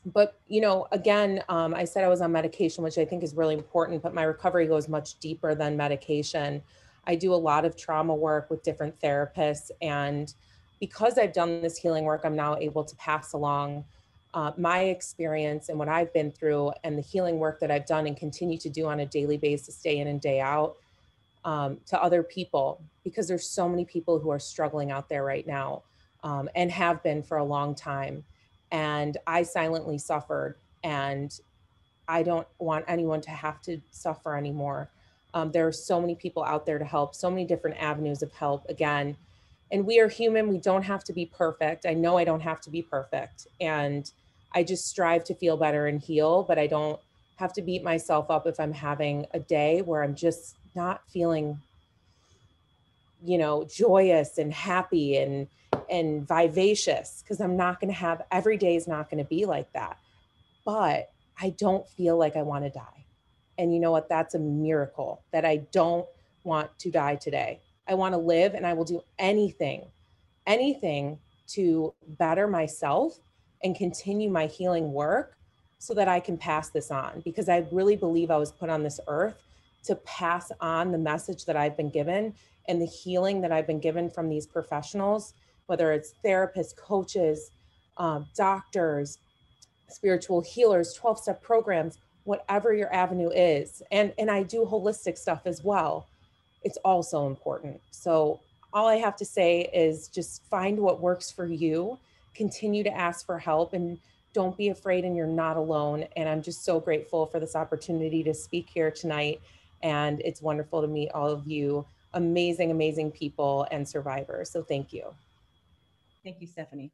but you know again um, i said i was on medication which i think is really important but my recovery goes much deeper than medication i do a lot of trauma work with different therapists and because i've done this healing work i'm now able to pass along uh, my experience and what i've been through and the healing work that i've done and continue to do on a daily basis day in and day out um, to other people because there's so many people who are struggling out there right now um, and have been for a long time and I silently suffered. And I don't want anyone to have to suffer anymore. Um, there are so many people out there to help, so many different avenues of help. Again, and we are human. We don't have to be perfect. I know I don't have to be perfect. And I just strive to feel better and heal, but I don't have to beat myself up if I'm having a day where I'm just not feeling, you know, joyous and happy and and vivacious because I'm not going to have every day is not going to be like that. But I don't feel like I want to die. And you know what? That's a miracle that I don't want to die today. I want to live and I will do anything, anything to better myself and continue my healing work so that I can pass this on because I really believe I was put on this earth to pass on the message that I've been given and the healing that I've been given from these professionals whether it's therapists, coaches, um, doctors, spiritual healers, 12 step programs, whatever your avenue is. And, and I do holistic stuff as well. It's also important. So all I have to say is just find what works for you, continue to ask for help, and don't be afraid, and you're not alone. And I'm just so grateful for this opportunity to speak here tonight. And it's wonderful to meet all of you amazing, amazing people and survivors. So thank you. Thank you, Stephanie.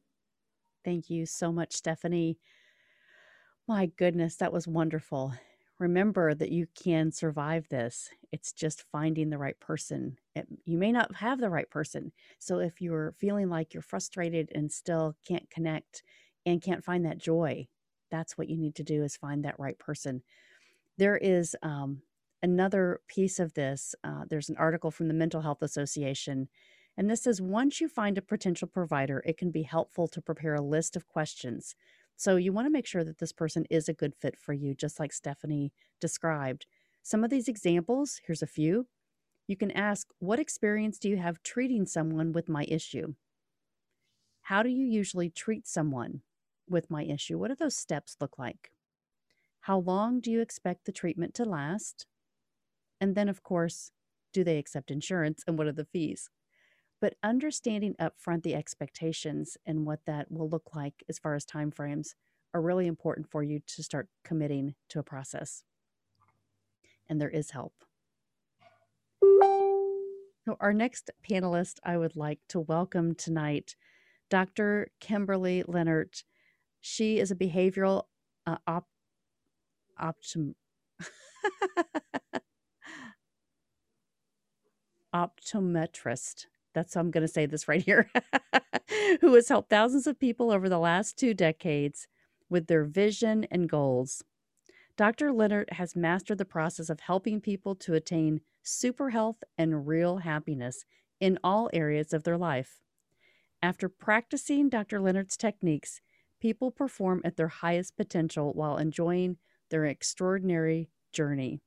Thank you so much, Stephanie. My goodness, that was wonderful. Remember that you can survive this. It's just finding the right person. It, you may not have the right person. So if you're feeling like you're frustrated and still can't connect and can't find that joy, that's what you need to do is find that right person. There is um, another piece of this. Uh, there's an article from the Mental Health Association and this says once you find a potential provider, it can be helpful to prepare a list of questions. So you want to make sure that this person is a good fit for you, just like Stephanie described. Some of these examples, here's a few. You can ask, What experience do you have treating someone with my issue? How do you usually treat someone with my issue? What do those steps look like? How long do you expect the treatment to last? And then, of course, do they accept insurance and what are the fees? But understanding upfront the expectations and what that will look like as far as timeframes are really important for you to start committing to a process. And there is help. So, our next panelist I would like to welcome tonight, Dr. Kimberly Leonard. She is a behavioral uh, op- optim- optometrist that's I'm going to say this right here, who has helped thousands of people over the last two decades with their vision and goals. Dr. Leonard has mastered the process of helping people to attain super health and real happiness in all areas of their life. After practicing Dr. Leonard's techniques, people perform at their highest potential while enjoying their extraordinary journey.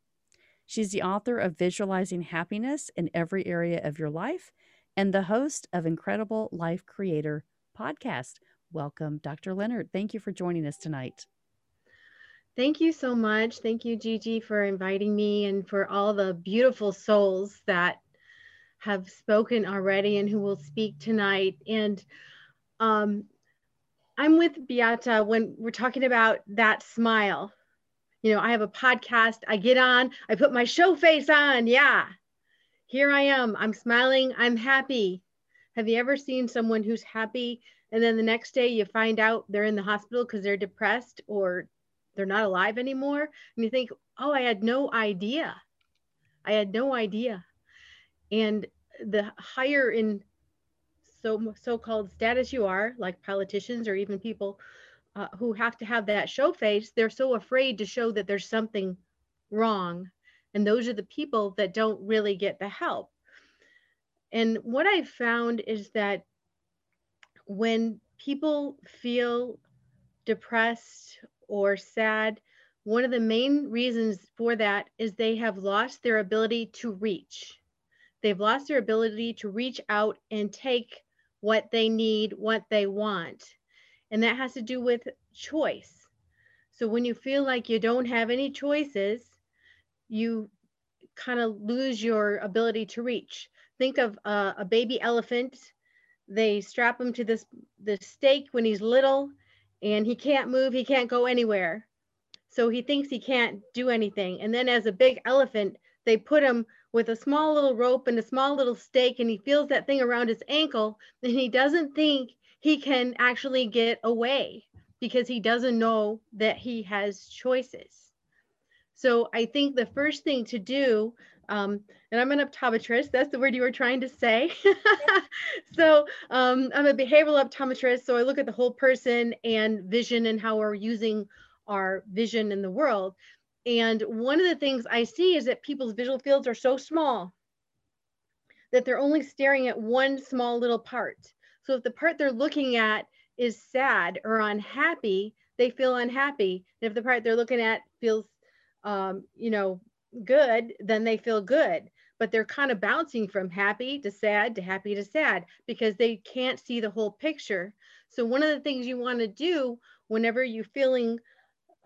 She's the author of Visualizing Happiness in Every Area of Your Life and the host of Incredible Life Creator podcast. Welcome, Dr. Leonard. Thank you for joining us tonight. Thank you so much. Thank you, Gigi, for inviting me and for all the beautiful souls that have spoken already and who will speak tonight. And um, I'm with Beata when we're talking about that smile. You know, I have a podcast, I get on, I put my show face on. Yeah here I am. I'm smiling. I'm happy. Have you ever seen someone who's happy and then the next day you find out they're in the hospital because they're depressed or they're not alive anymore? And you think, oh, I had no idea. I had no idea. And the higher in so so-called status you are, like politicians or even people uh, who have to have that show face, they're so afraid to show that there's something wrong and those are the people that don't really get the help. And what I found is that when people feel depressed or sad, one of the main reasons for that is they have lost their ability to reach. They've lost their ability to reach out and take what they need, what they want. And that has to do with choice. So when you feel like you don't have any choices, you kind of lose your ability to reach. Think of uh, a baby elephant. They strap him to this, this stake when he's little and he can't move, he can't go anywhere. So he thinks he can't do anything. And then as a big elephant, they put him with a small little rope and a small little stake and he feels that thing around his ankle and he doesn't think he can actually get away because he doesn't know that he has choices. So I think the first thing to do, um, and I'm an optometrist, that's the word you were trying to say. so um, I'm a behavioral optometrist. So I look at the whole person and vision and how we're using our vision in the world. And one of the things I see is that people's visual fields are so small that they're only staring at one small little part. So if the part they're looking at is sad or unhappy, they feel unhappy. And if the part they're looking at feels um, you know, good, then they feel good. But they're kind of bouncing from happy to sad to happy to sad because they can't see the whole picture. So, one of the things you want to do whenever you're feeling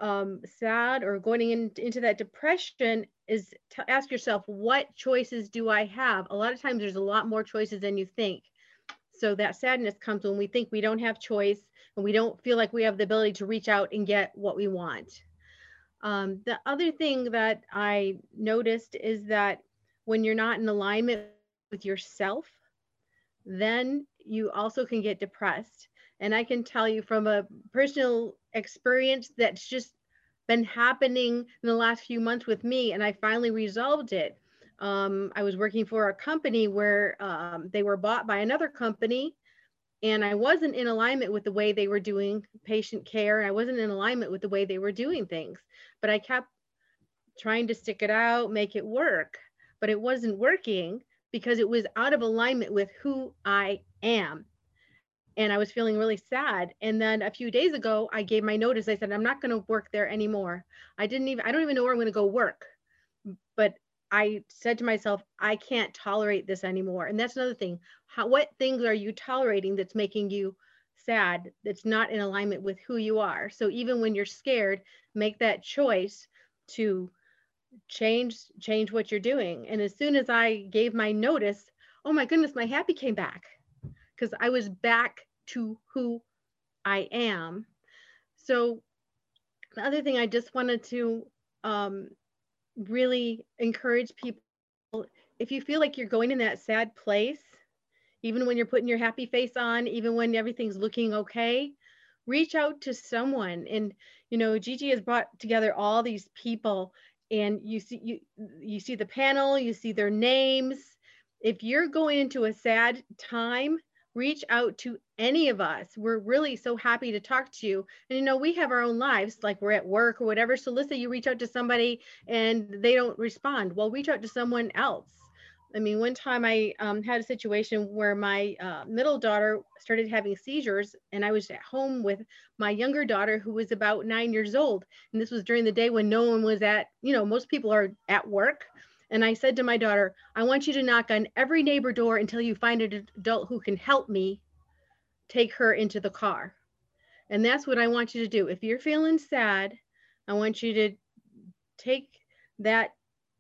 um, sad or going in, into that depression is to ask yourself, what choices do I have? A lot of times there's a lot more choices than you think. So that sadness comes when we think we don't have choice and we don't feel like we have the ability to reach out and get what we want. Um, the other thing that I noticed is that when you're not in alignment with yourself, then you also can get depressed. And I can tell you from a personal experience that's just been happening in the last few months with me, and I finally resolved it. Um, I was working for a company where um, they were bought by another company, and I wasn't in alignment with the way they were doing patient care. I wasn't in alignment with the way they were doing things, but I kept trying to stick it out, make it work, but it wasn't working because it was out of alignment with who I am and I was feeling really sad. And then a few days ago, I gave my notice. I said, I'm not going to work there anymore. I didn't even, I don't even know where I'm going to go work. I said to myself, I can't tolerate this anymore. And that's another thing. How, what things are you tolerating that's making you sad, that's not in alignment with who you are? So even when you're scared, make that choice to change change what you're doing and as soon as i gave my notice oh my goodness my happy came back because I was back to who I am. So the other thing I just wanted to um, really encourage people, if you feel like you're going in that sad place, even when you're putting your happy face on, even when everything's looking okay, reach out to someone. And you know, Gigi has brought together all these people, and you see you you see the panel, you see their names. If you're going into a sad time, reach out to any of us. We're really so happy to talk to you. And you know, we have our own lives, like we're at work or whatever. So let's say you reach out to somebody and they don't respond. Well, reach out to someone else. I mean, one time I um, had a situation where my uh, middle daughter started having seizures, and I was at home with my younger daughter, who was about nine years old. And this was during the day when no one was at, you know, most people are at work. And I said to my daughter, I want you to knock on every neighbor door until you find an adult who can help me take her into the car. And that's what I want you to do. If you're feeling sad, I want you to take that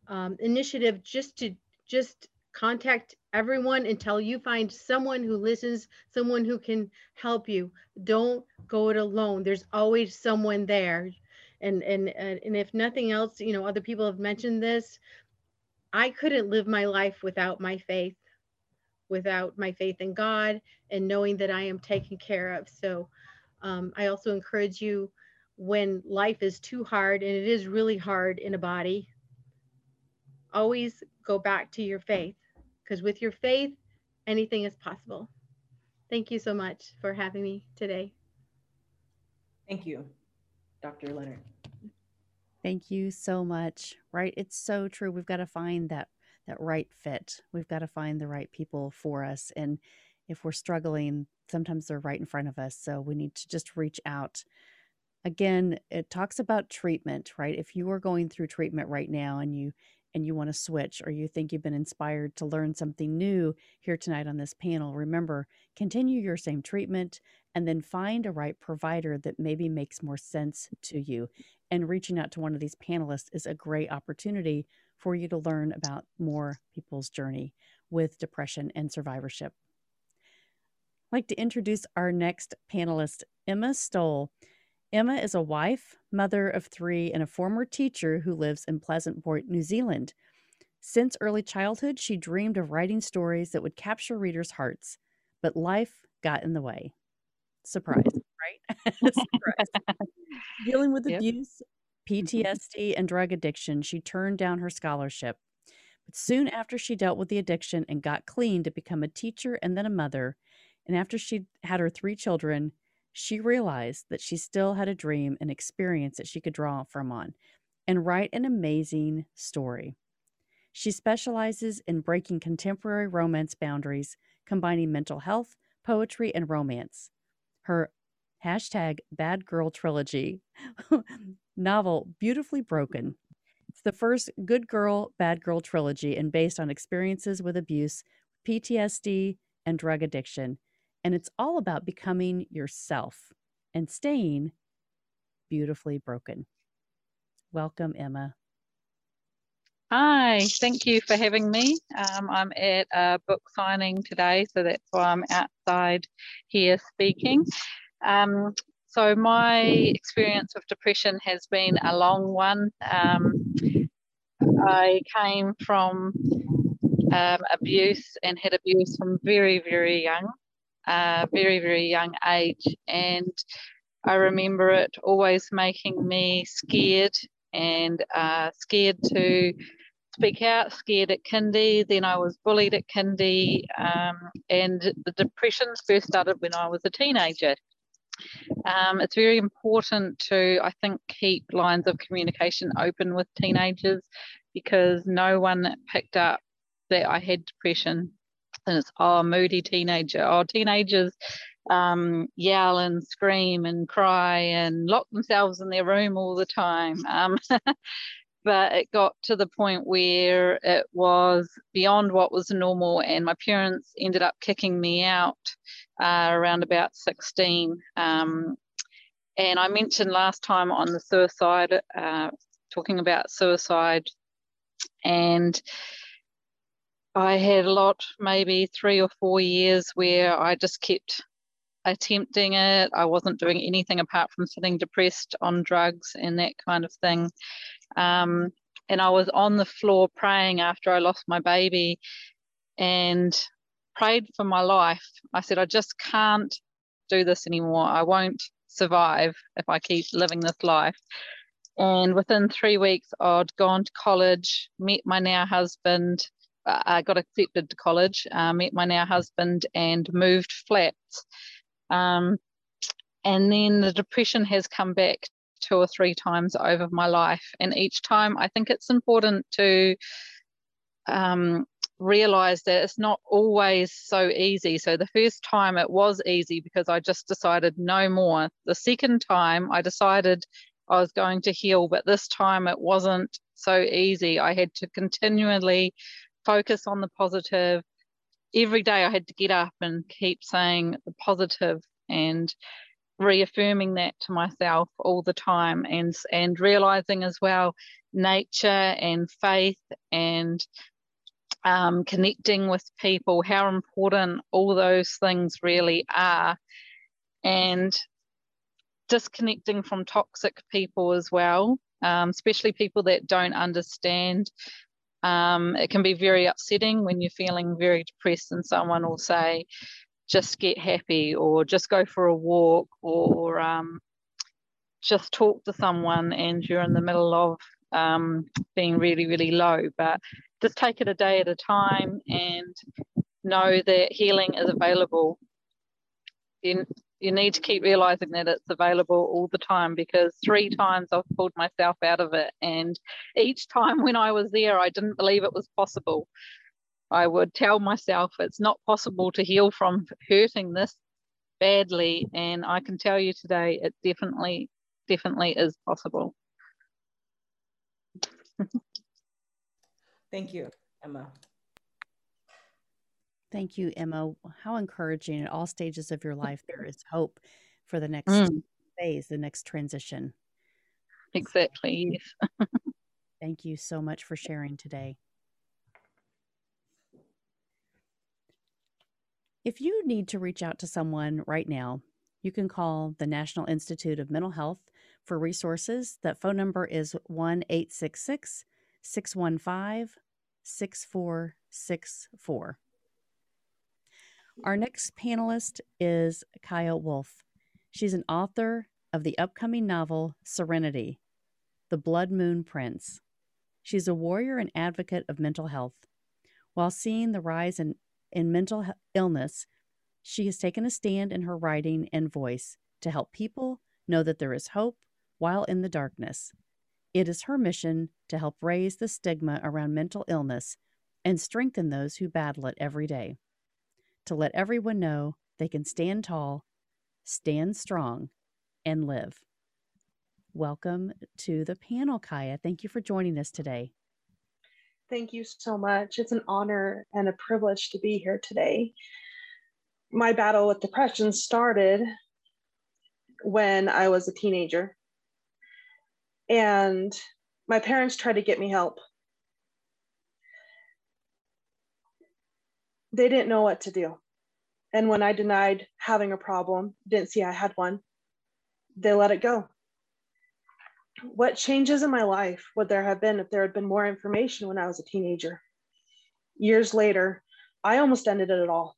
um, initiative just to just contact everyone until you find someone who listens, someone who can help you. Don't go it alone. There's always someone there. And and and if nothing else, you know, other people have mentioned this, I couldn't live my life without my faith, without my faith in God and knowing that I am taken care of. So um, I also encourage you when life is too hard, and it is really hard in a body, always go back to your faith because with your faith, anything is possible. Thank you so much for having me today. Thank you, Dr. Leonard. Thank you so much. Right? It's so true. We've got to find that that right fit. We've got to find the right people for us and if we're struggling, sometimes they're right in front of us, so we need to just reach out. Again, it talks about treatment, right? If you are going through treatment right now and you and you want to switch or you think you've been inspired to learn something new here tonight on this panel, remember, continue your same treatment and then find a right provider that maybe makes more sense to you and reaching out to one of these panelists is a great opportunity for you to learn about more people's journey with depression and survivorship. I'd like to introduce our next panelist, Emma Stoll. Emma is a wife, mother of three, and a former teacher who lives in Pleasant Point, New Zealand. Since early childhood, she dreamed of writing stories that would capture readers' hearts, but life got in the way. Surprise, right? Surprise. Dealing with yep. abuse, PTSD, and drug addiction, she turned down her scholarship. But soon after she dealt with the addiction and got clean to become a teacher and then a mother, and after she had her three children, she realized that she still had a dream and experience that she could draw from on and write an amazing story. She specializes in breaking contemporary romance boundaries, combining mental health, poetry, and romance. Her hashtag bad girl trilogy novel, Beautifully Broken. It's the first good girl, bad girl trilogy and based on experiences with abuse, PTSD, and drug addiction. And it's all about becoming yourself and staying beautifully broken. Welcome, Emma. Hi, thank you for having me. Um, I'm at a book signing today, so that's why I'm outside here speaking. Um, so, my experience with depression has been a long one. Um, I came from um, abuse and had abuse from very, very young, uh, very, very young age. And I remember it always making me scared and uh, scared to speak out, scared at kindy. Then I was bullied at kindy. Um, and the depressions first started when I was a teenager. Um, it's very important to, I think, keep lines of communication open with teenagers because no one picked up that I had depression. And it's, oh, moody teenager. Oh, teenagers um, yell and scream and cry and lock themselves in their room all the time. Um, but it got to the point where it was beyond what was normal, and my parents ended up kicking me out uh, around about 16. Um, and I mentioned last time on the suicide, uh, talking about suicide, and I had a lot, maybe three or four years, where I just kept attempting it. I wasn't doing anything apart from sitting depressed on drugs and that kind of thing. Um, and I was on the floor praying after I lost my baby and prayed for my life. I said, I just can't do this anymore. I won't survive if I keep living this life. And within three weeks, I'd gone to college, met my now husband, I got accepted to college, uh, met my now husband, and moved flats. Um, and then the depression has come back two or three times over my life. And each time, I think it's important to um, realize that it's not always so easy. So the first time it was easy because I just decided no more. The second time, I decided I was going to heal, but this time it wasn't so easy. I had to continually focus on the positive, every day I had to get up and keep saying the positive and reaffirming that to myself all the time and and realizing as well nature and faith and um, connecting with people how important all those things really are. And disconnecting from toxic people as well um, especially people that don't understand um, it can be very upsetting when you're feeling very depressed and someone will say, just get happy or just go for a walk or um, just talk to someone and you're in the middle of um, being really, really low. But just take it a day at a time and know that healing is available. You need to keep realizing that it's available all the time because three mm-hmm. times I've pulled myself out of it. And each time when I was there, I didn't believe it was possible. I would tell myself it's not possible to heal from hurting this badly. And I can tell you today, it definitely, definitely is possible. Thank you, Emma. Thank you, Emma. How encouraging at all stages of your life there is hope for the next Mm. phase, the next transition. Exactly. Yes. Thank you so much for sharing today. If you need to reach out to someone right now, you can call the National Institute of Mental Health for resources. That phone number is 1 866 615 6464. Our next panelist is Kaya Wolf. She's an author of the upcoming novel Serenity The Blood Moon Prince. She's a warrior and advocate of mental health. While seeing the rise in, in mental illness, she has taken a stand in her writing and voice to help people know that there is hope while in the darkness. It is her mission to help raise the stigma around mental illness and strengthen those who battle it every day to let everyone know they can stand tall, stand strong, and live. Welcome to the panel, Kaya. Thank you for joining us today. Thank you so much. It's an honor and a privilege to be here today. My battle with depression started when I was a teenager. And my parents tried to get me help. They didn't know what to do. And when I denied having a problem, didn't see I had one, they let it go. What changes in my life would there have been if there had been more information when I was a teenager? Years later, I almost ended it all.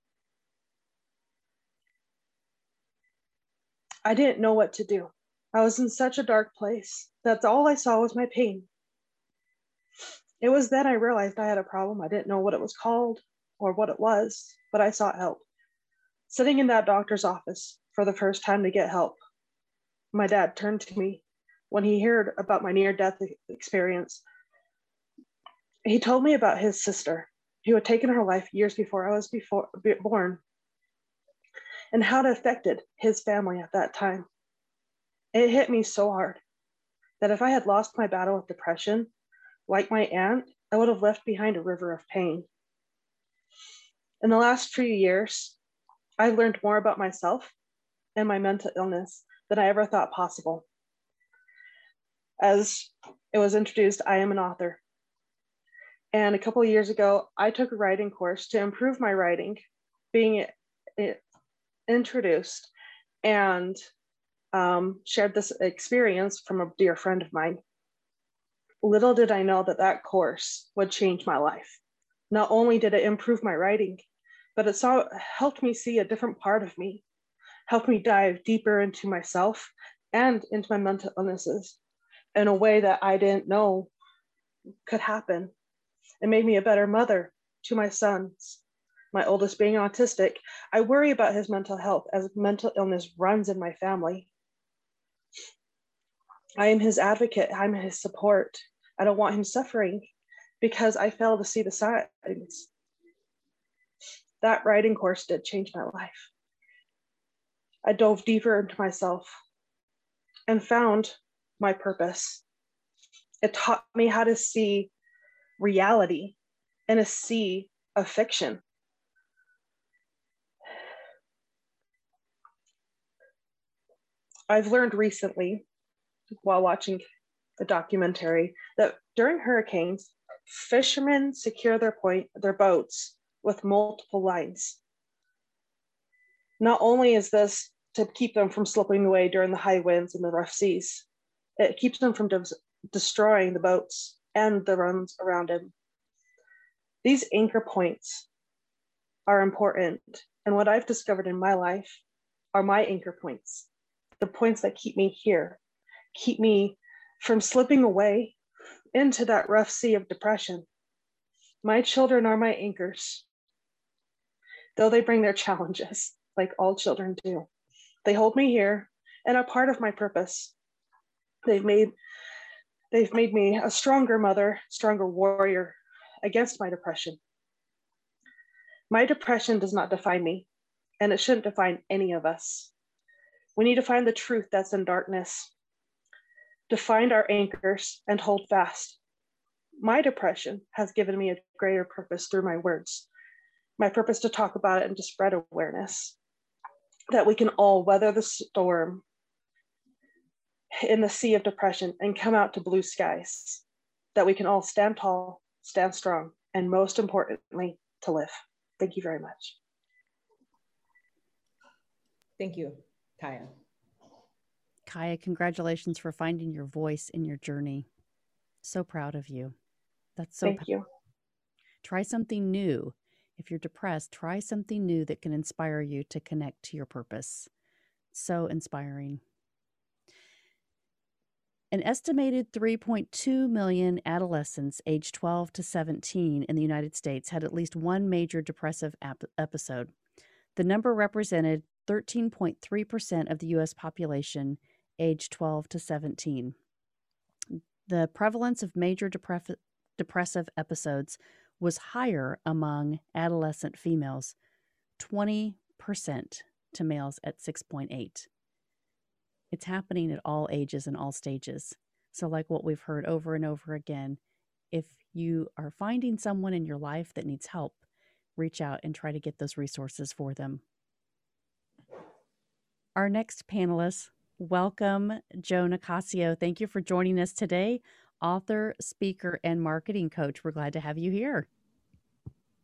I didn't know what to do. I was in such a dark place. That's all I saw was my pain. It was then I realized I had a problem. I didn't know what it was called or what it was, but I sought help. Sitting in that doctor's office for the first time to get help, my dad turned to me when he heard about my near death experience. He told me about his sister who had taken her life years before I was before, born and how it affected his family at that time. It hit me so hard that if I had lost my battle with depression, like my aunt, I would have left behind a river of pain. In the last few years, I've learned more about myself and my mental illness than I ever thought possible. As it was introduced, I am an author. And a couple of years ago, I took a writing course to improve my writing, being introduced and um, shared this experience from a dear friend of mine. Little did I know that that course would change my life. Not only did it improve my writing, but it saw, helped me see a different part of me, helped me dive deeper into myself and into my mental illnesses in a way that I didn't know could happen. It made me a better mother to my sons. My oldest being autistic, I worry about his mental health as mental illness runs in my family. I am his advocate, I'm his support. I don't want him suffering because I fail to see the signs. That writing course did change my life. I dove deeper into myself and found my purpose. It taught me how to see reality in a sea of fiction. I've learned recently while watching a documentary that during hurricanes, fishermen secure their point their boats with multiple lines. Not only is this to keep them from slipping away during the high winds and the rough seas, it keeps them from de- destroying the boats and the runs around them. These anchor points are important. And what I've discovered in my life are my anchor points, the points that keep me here, keep me from slipping away into that rough sea of depression. My children are my anchors. Though they bring their challenges, like all children do, they hold me here and are part of my purpose. They've made They've made me a stronger mother, stronger warrior against my depression. My depression does not define me, and it shouldn't define any of us. We need to find the truth that's in darkness, to find our anchors and hold fast. My depression has given me a greater purpose through my words, my purpose to talk about it and to spread awareness that we can all weather the storm in the sea of depression and come out to blue skies, that we can all stand tall, stand strong, and most importantly, to live. Thank you very much. Thank you, Kaya. Kaya, congratulations for finding your voice in your journey. So proud of you. That's so Thank powerful. you. Try something new. If you're depressed, try something new that can inspire you to connect to your purpose. So inspiring. An estimated 3.2 million adolescents aged 12 to 17 in the United States had at least one major depressive ap- episode. The number represented 13.3% of the U.S. population aged 12 to 17. The prevalence of major depre- depressive episodes was higher among adolescent females, 20% to males at 6.8 it's happening at all ages and all stages. So, like what we've heard over and over again, if you are finding someone in your life that needs help, reach out and try to get those resources for them. Our next panelist welcome Joe Nicasio. Thank you for joining us today, author, speaker, and marketing coach. We're glad to have you here.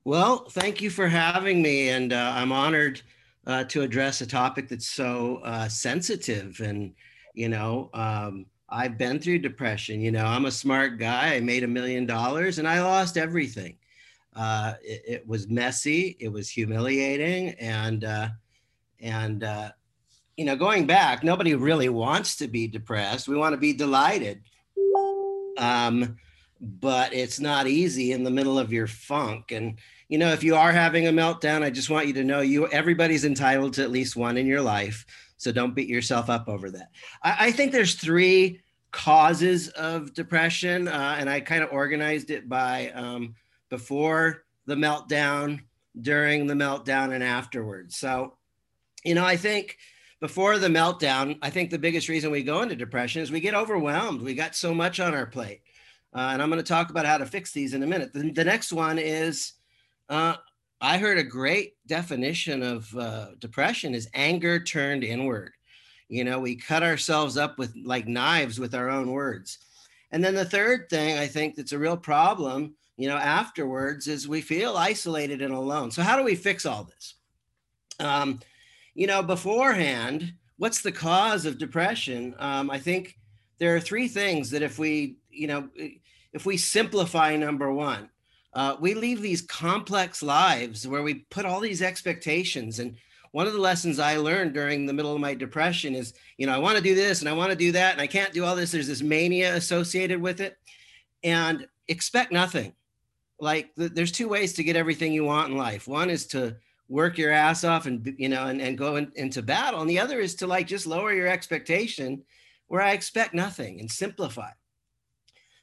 Well, thank you for having me, and uh, I'm honored uh, to address a topic that's so uh, sensitive. And you know, um, I've been through depression. You know, I'm a smart guy. I made a million dollars, and I lost everything. Uh, it, it, was messy. It was humiliating, and uh, and uh, you know, going back, nobody really wants to be depressed. We want to be delighted. Um, but it's not easy in the middle of your funk. And you know, if you are having a meltdown, I just want you to know you everybody's entitled to at least one in your life. So don't beat yourself up over that. I, I think there's three causes of depression, uh, and I kind of organized it by um, before the meltdown, during the meltdown, and afterwards. So, you know, I think before the meltdown, I think the biggest reason we go into depression is we get overwhelmed. We got so much on our plate. Uh, and I'm going to talk about how to fix these in a minute. The, the next one is uh, I heard a great definition of uh, depression is anger turned inward. You know, we cut ourselves up with like knives with our own words. And then the third thing I think that's a real problem you know, afterwards is we feel isolated and alone. So how do we fix all this? Um, you know, beforehand, what's the cause of depression? Um, I think there are three things that if we, you know, if we simplify number one, uh, we leave these complex lives where we put all these expectations. And one of the lessons I learned during the middle of my depression is, you know, I want to do this and I want to do that and I can't do all this. There's this mania associated with it. And expect nothing like there's two ways to get everything you want in life. One is to work your ass off and you know and, and go in, into battle, and the other is to like just lower your expectation, where I expect nothing and simplify.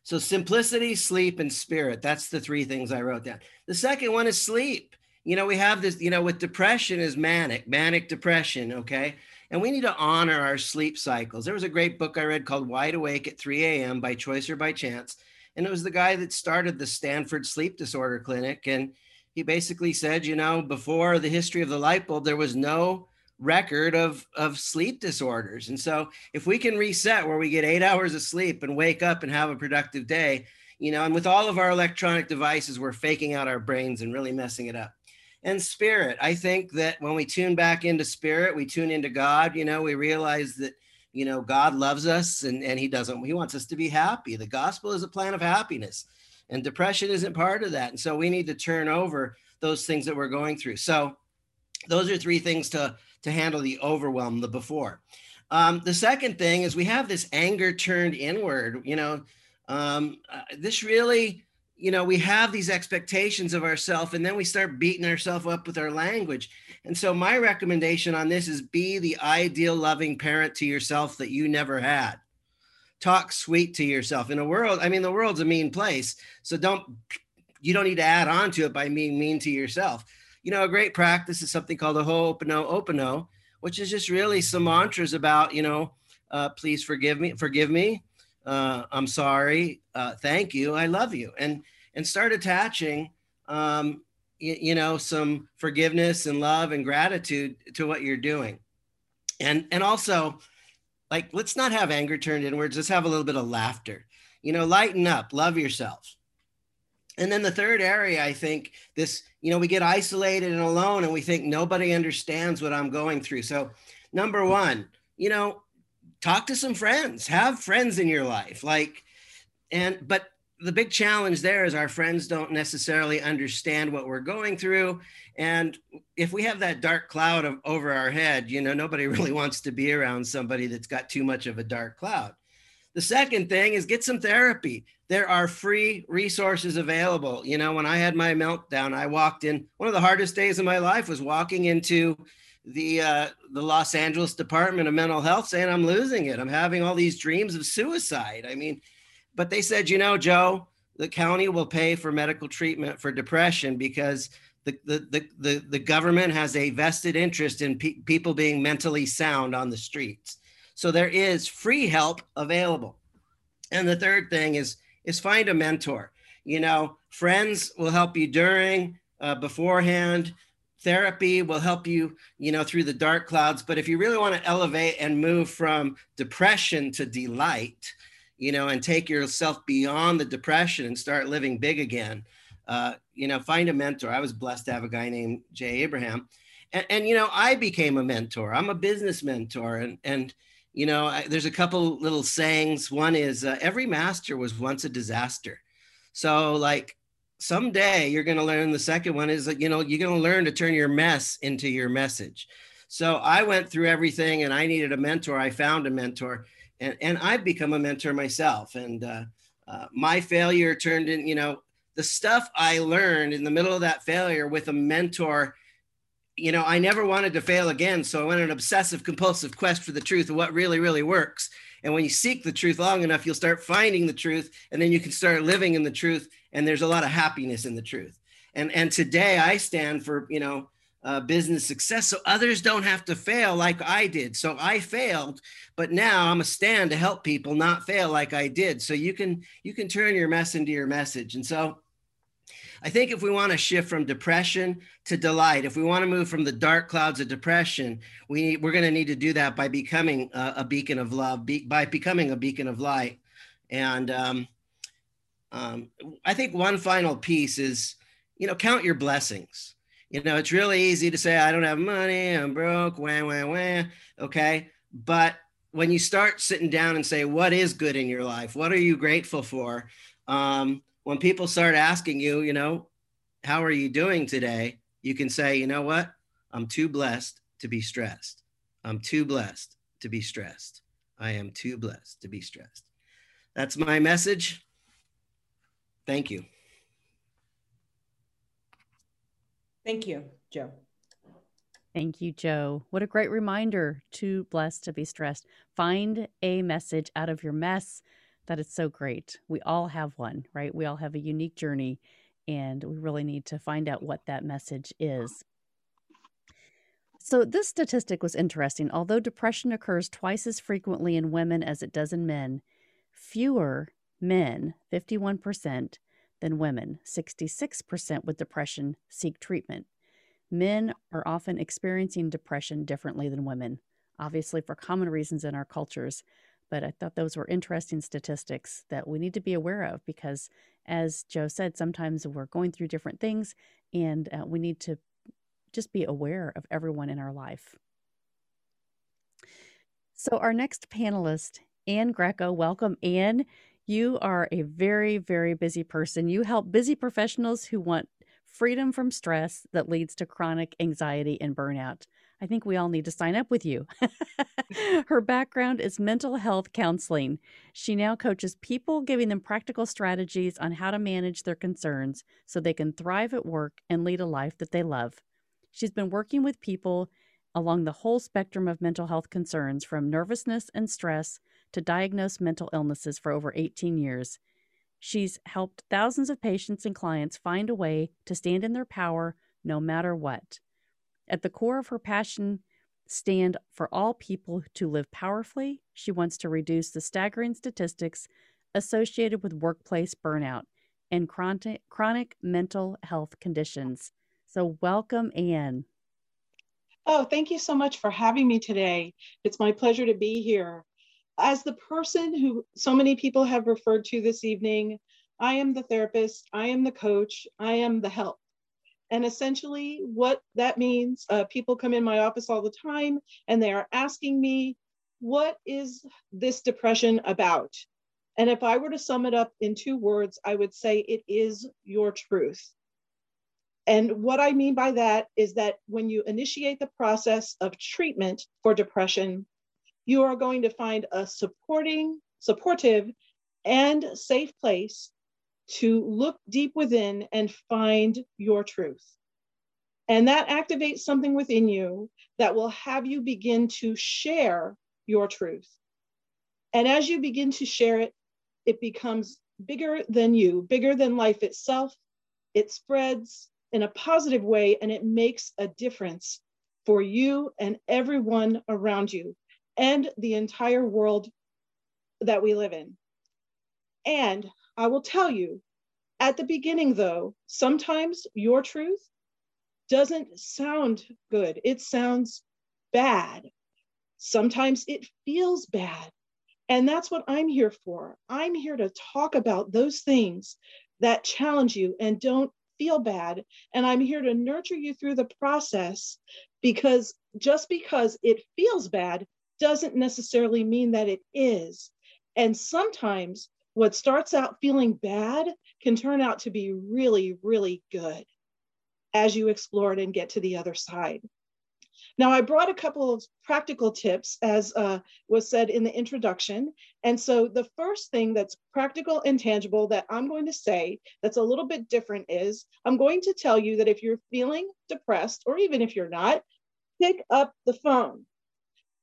So simplicity, sleep, and spirit. That's the three things I wrote down. The second one is sleep. You know, we have this, you know, with depression is manic, manic depression, okay? And we need to honor our sleep cycles. There was a great book I read called Wide Awake at 3 a.m. by Choice or by Chance and it was the guy that started the Stanford Sleep Disorder Clinic. And he basically said, you know, before the history of the light bulb, there was no record of of sleep disorders. And so if we can reset where we get eight hours of sleep and wake up and have a productive day, you know, and with all of our electronic devices, we're faking out our brains and really messing it up. And spirit, I think that when we tune back into spirit, we tune into God, you know, we realize that you know god loves us and, and he doesn't he wants us to be happy the gospel is a plan of happiness and depression isn't part of that. And so we need to turn over those things that we're going through. So those are three things to to handle the overwhelm the before. Um, the second thing is we have this anger turned inward you know um, uh, this really you know we have these expectations of ourselves and then we start beating ourselves up with our language. And so my recommendation on this is be the ideal loving parent to yourself that you never had. Talk sweet to yourself in a world. I mean, the world's a mean place. So don't, you don't need to add on to it by being mean to yourself. You know, a great practice is something called the a Ho'oponopono, which is just really some mantras about, you know, uh, please forgive me, forgive me. Uh, I'm sorry. Uh, thank you. I love you. And, and start attaching um, you know some forgiveness and love and gratitude to what you're doing and and also like let's not have anger turned inwards let's have a little bit of laughter. You know lighten up love yourself. And then the third area i think this you know we get isolated and alone and we think nobody understands what i'm going through. So number one you know talk to some friends have friends in your life like and but the big challenge there is our friends don't necessarily understand what we're going through. And if we have that dark cloud of, over our head you know nobody really wants to be around somebody that's got too much of a dark cloud. The second thing is get some therapy. There are free resources available. You know when i had my meltdown i walked in one of the hardest days of my life was walking into the uh, the los angeles department of mental health saying i'm losing it. I'm having all these dreams of suicide. I mean but they said, you know, Joe, the county will pay for medical treatment for depression because the, the, the, the, the government has a vested interest in pe- people being mentally sound on the streets. So there is free help available. And the third thing is is find a mentor. You know, friends will help you during, uh, beforehand. therapy will help you, you know, through the dark clouds. But if you really want to elevate and move from depression to delight, you know, and take yourself beyond the depression and start living big again, uh, you know, find a mentor. I was blessed to have a guy named Jay Abraham. And, and you know, I became a mentor. I'm a business mentor. And, and you know, I, there's a couple little sayings. One is uh, every master was once a disaster. So, like, someday you're going to learn the second one is that you know you're going to learn to turn your mess into your message so i went through everything and i needed a mentor i found a mentor and, and i've become a mentor myself and uh, uh, my failure turned in you know the stuff i learned in the middle of that failure with a mentor you know i never wanted to fail again so i went on an obsessive compulsive quest for the truth of what really really works and when you seek the truth long enough, you'll start finding the truth, and then you can start living in the truth. And there's a lot of happiness in the truth. And and today I stand for you know uh, business success, so others don't have to fail like I did. So I failed, but now I'm a stand to help people not fail like I did. So you can you can turn your mess into your message. And so I think if we want to shift from depression to delight, if we want to move from the dark clouds of depression, we we're going to need to do that by becoming a, a beacon of love, be, by becoming a beacon of light. And um, um, I think one final piece is, you know, count your blessings. You know, it's really easy to say, I don't have money, I'm broke, wah, wah, wah. Okay. But when you start sitting down and say, what is good in your life? What are you grateful for? Um, when people start asking you, you know, how are you doing today? You can say, you know what? I'm too blessed to be stressed. I'm too blessed to be stressed. I am too blessed to be stressed. That's my message. Thank you. Thank you, Joe. Thank you, Joe. What a great reminder. Too blessed to be stressed. Find a message out of your mess that is so great. We all have one, right? We all have a unique journey, and we really need to find out what that message is. So, this statistic was interesting. Although depression occurs twice as frequently in women as it does in men, fewer men, 51%, than women, 66% with depression, seek treatment. Men are often experiencing depression differently than women, obviously for common reasons in our cultures, but I thought those were interesting statistics that we need to be aware of because, as Joe said, sometimes we're going through different things and uh, we need to just be aware of everyone in our life. So, our next panelist, Anne Greco, welcome, Anne. You are a very, very busy person. You help busy professionals who want freedom from stress that leads to chronic anxiety and burnout. I think we all need to sign up with you. Her background is mental health counseling. She now coaches people, giving them practical strategies on how to manage their concerns so they can thrive at work and lead a life that they love. She's been working with people along the whole spectrum of mental health concerns, from nervousness and stress to diagnose mental illnesses, for over 18 years. She's helped thousands of patients and clients find a way to stand in their power no matter what. At the core of her passion stand for all people to live powerfully. She wants to reduce the staggering statistics associated with workplace burnout and chronic, mental health conditions. So, welcome, Anne. Oh, thank you so much for having me today. It's my pleasure to be here. As the person who so many people have referred to this evening, I am the therapist, I am the coach, I am the help. And essentially, what that means, uh, people come in my office all the time and they are asking me, what is this depression about? And if I were to sum it up in two words, I would say it is your truth. And what I mean by that is that when you initiate the process of treatment for depression, you are going to find a supporting, supportive, and safe place to look deep within and find your truth. And that activates something within you that will have you begin to share your truth. And as you begin to share it, it becomes bigger than you, bigger than life itself. It spreads in a positive way and it makes a difference for you and everyone around you and the entire world that we live in. And I will tell you, at the beginning, though, sometimes your truth doesn't sound good. It sounds bad. Sometimes it feels bad. And that's what I'm here for. I'm here to talk about those things that challenge you and don't feel bad. And I'm here to nurture you through the process because just because it feels bad doesn't necessarily mean that it is. And sometimes what starts out feeling bad can turn out to be really, really good as you explore it and get to the other side. Now, I brought a couple of practical tips, as uh, was said in the introduction. And so, the first thing that's practical and tangible that I'm going to say that's a little bit different is I'm going to tell you that if you're feeling depressed, or even if you're not, pick up the phone.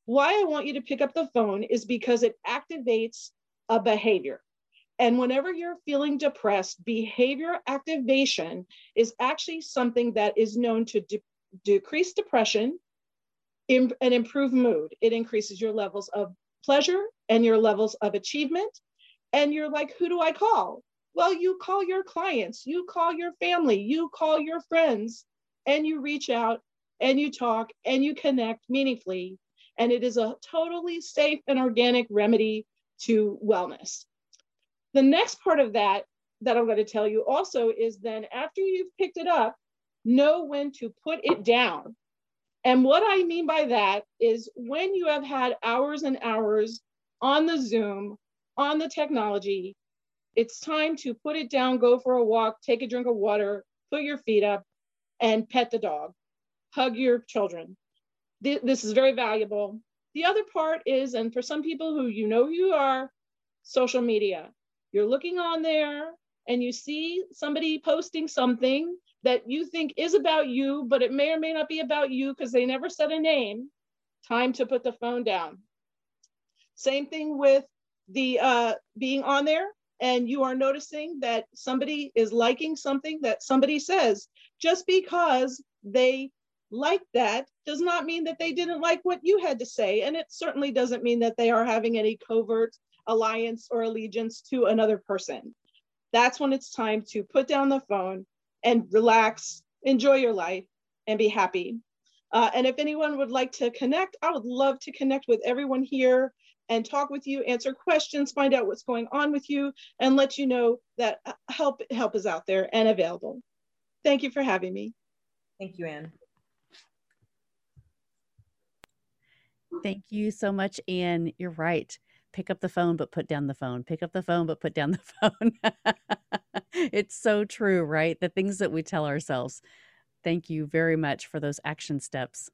Why I want you to pick up the phone is because it activates a behavior. And whenever you're feeling depressed, behavior activation is actually something that is known to de- decrease depression and improve mood. It increases your levels of pleasure and your levels of achievement. And you're like, who do I call? Well, you call your clients, you call your family, you call your friends, and you reach out and you talk and you connect meaningfully. And it is a totally safe and organic remedy to wellness. The next part of that that I'm going to tell you also is then after you've picked it up, know when to put it down. And what I mean by that is when you have had hours and hours on the Zoom, on the technology, it's time to put it down, go for a walk, take a drink of water, put your feet up, and pet the dog. Hug your children. This is very valuable. The other part is, and for some people who you know who you are, social media. You're looking on there and you see somebody posting something that you think is about you, but it may or may not be about you because they never said a name, time to put the phone down. Same thing with the uh, being on there and you are noticing that somebody is liking something that somebody says just because they like that does not mean that they didn't like what you had to say and it certainly doesn't mean that they are having any covert alliance or allegiance to another person that's when it's time to put down the phone and relax, enjoy your life, and be happy. Uh, and if anyone would like to connect, I would love to connect with everyone here and talk with you, answer questions, find out what's going on with you, and let you know that uh, help help is out there and available. Thank you for having me. Thank you, Anne. Thank you so much, Anne. You're right. Pick up the phone, but put down the phone. Pick up the phone, but put down the phone. it's so true, right? The things that we tell ourselves. Thank you very much for those action steps.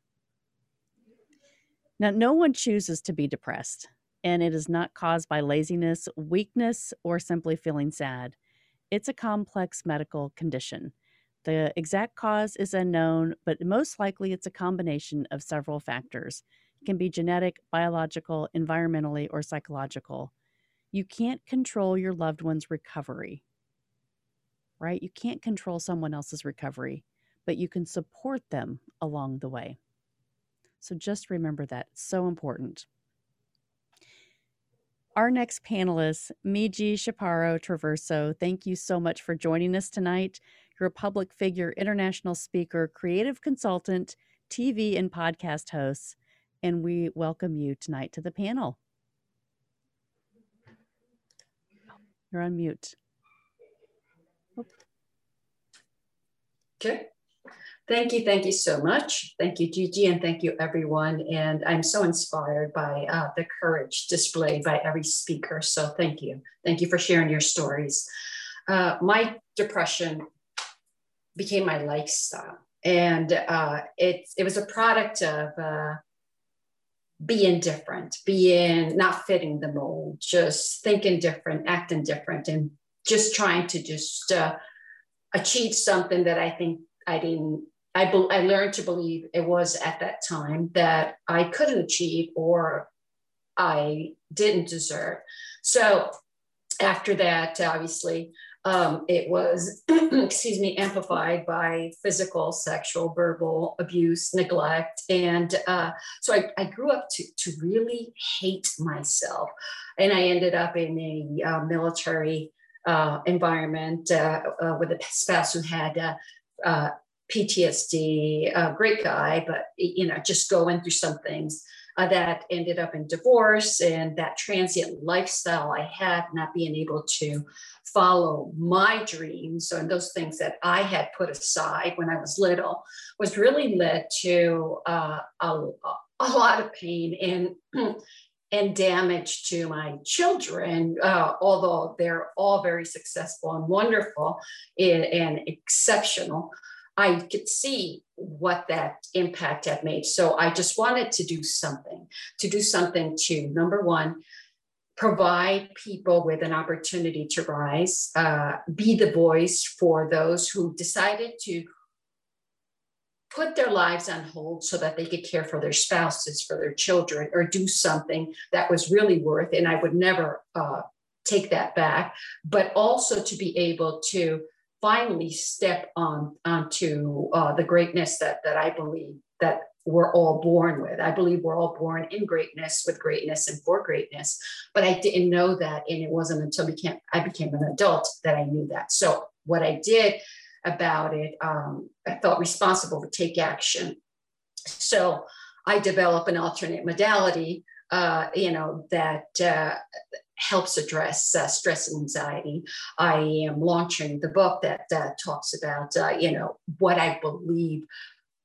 Now, no one chooses to be depressed, and it is not caused by laziness, weakness, or simply feeling sad. It's a complex medical condition. The exact cause is unknown, but most likely it's a combination of several factors. Can be genetic, biological, environmentally, or psychological. You can't control your loved one's recovery right? You can't control someone else's recovery, but you can support them along the way. So just remember that. It's so important. Our next panelist, Miji Shaparo Traverso, thank you so much for joining us tonight. You're a public figure, international speaker, creative consultant, TV and podcast host, and we welcome you tonight to the panel. You're on mute. Okay. Thank you. Thank you so much. Thank you, Gigi, and thank you, everyone. And I'm so inspired by uh, the courage displayed by every speaker. So thank you. Thank you for sharing your stories. Uh, my depression became my lifestyle. And uh, it, it was a product of uh, being different, being not fitting the mold, just thinking different, acting different, and just trying to just uh, achieve something that I think I didn't. I, be, I learned to believe it was at that time that I couldn't achieve or I didn't deserve. So after that, obviously, um, it was, excuse me, amplified by physical, sexual, verbal abuse, neglect. And uh, so I, I, grew up to, to really hate myself. And I ended up in a uh, military uh, environment uh, uh, with a spouse who had uh, PTSD, a great guy, but you know, just going through some things uh, that ended up in divorce and that transient lifestyle I had, not being able to follow my dreams and those things that I had put aside when I was little, was really led to uh, a, a lot of pain and and damage to my children, uh, although they're all very successful and wonderful and, and exceptional. I could see what that impact had made. So I just wanted to do something, to do something to number one, provide people with an opportunity to rise, uh, be the voice for those who decided to put their lives on hold so that they could care for their spouses, for their children, or do something that was really worth. And I would never uh, take that back, but also to be able to finally step on onto uh, the greatness that that I believe that we're all born with. I believe we're all born in greatness, with greatness, and for greatness. But I didn't know that, and it wasn't until became I became an adult that I knew that. So what I did about it, um, I felt responsible to take action. So I develop an alternate modality, uh, you know, that uh, helps address uh, stress and anxiety. I am launching the book that uh, talks about, uh, you know, what I believe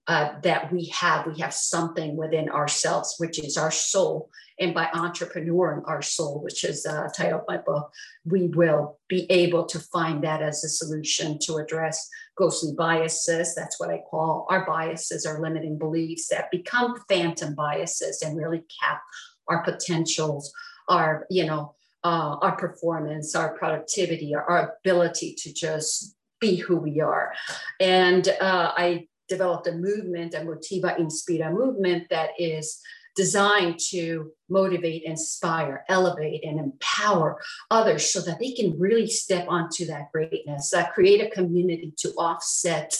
uh, that we have. We have something within ourselves, which is our soul. And by entrepreneuring our soul, which is uh, title of my book, we will be able to find that as a solution to address ghostly biases. That's what I call our biases, our limiting beliefs that become phantom biases and really cap our potentials, our, you know, uh, our performance, our productivity, our, our, ability to just be who we are. And uh, I developed a movement, a Motiva Inspira movement that is designed to motivate, inspire, elevate, and empower others so that they can really step onto that greatness, uh, create a community to offset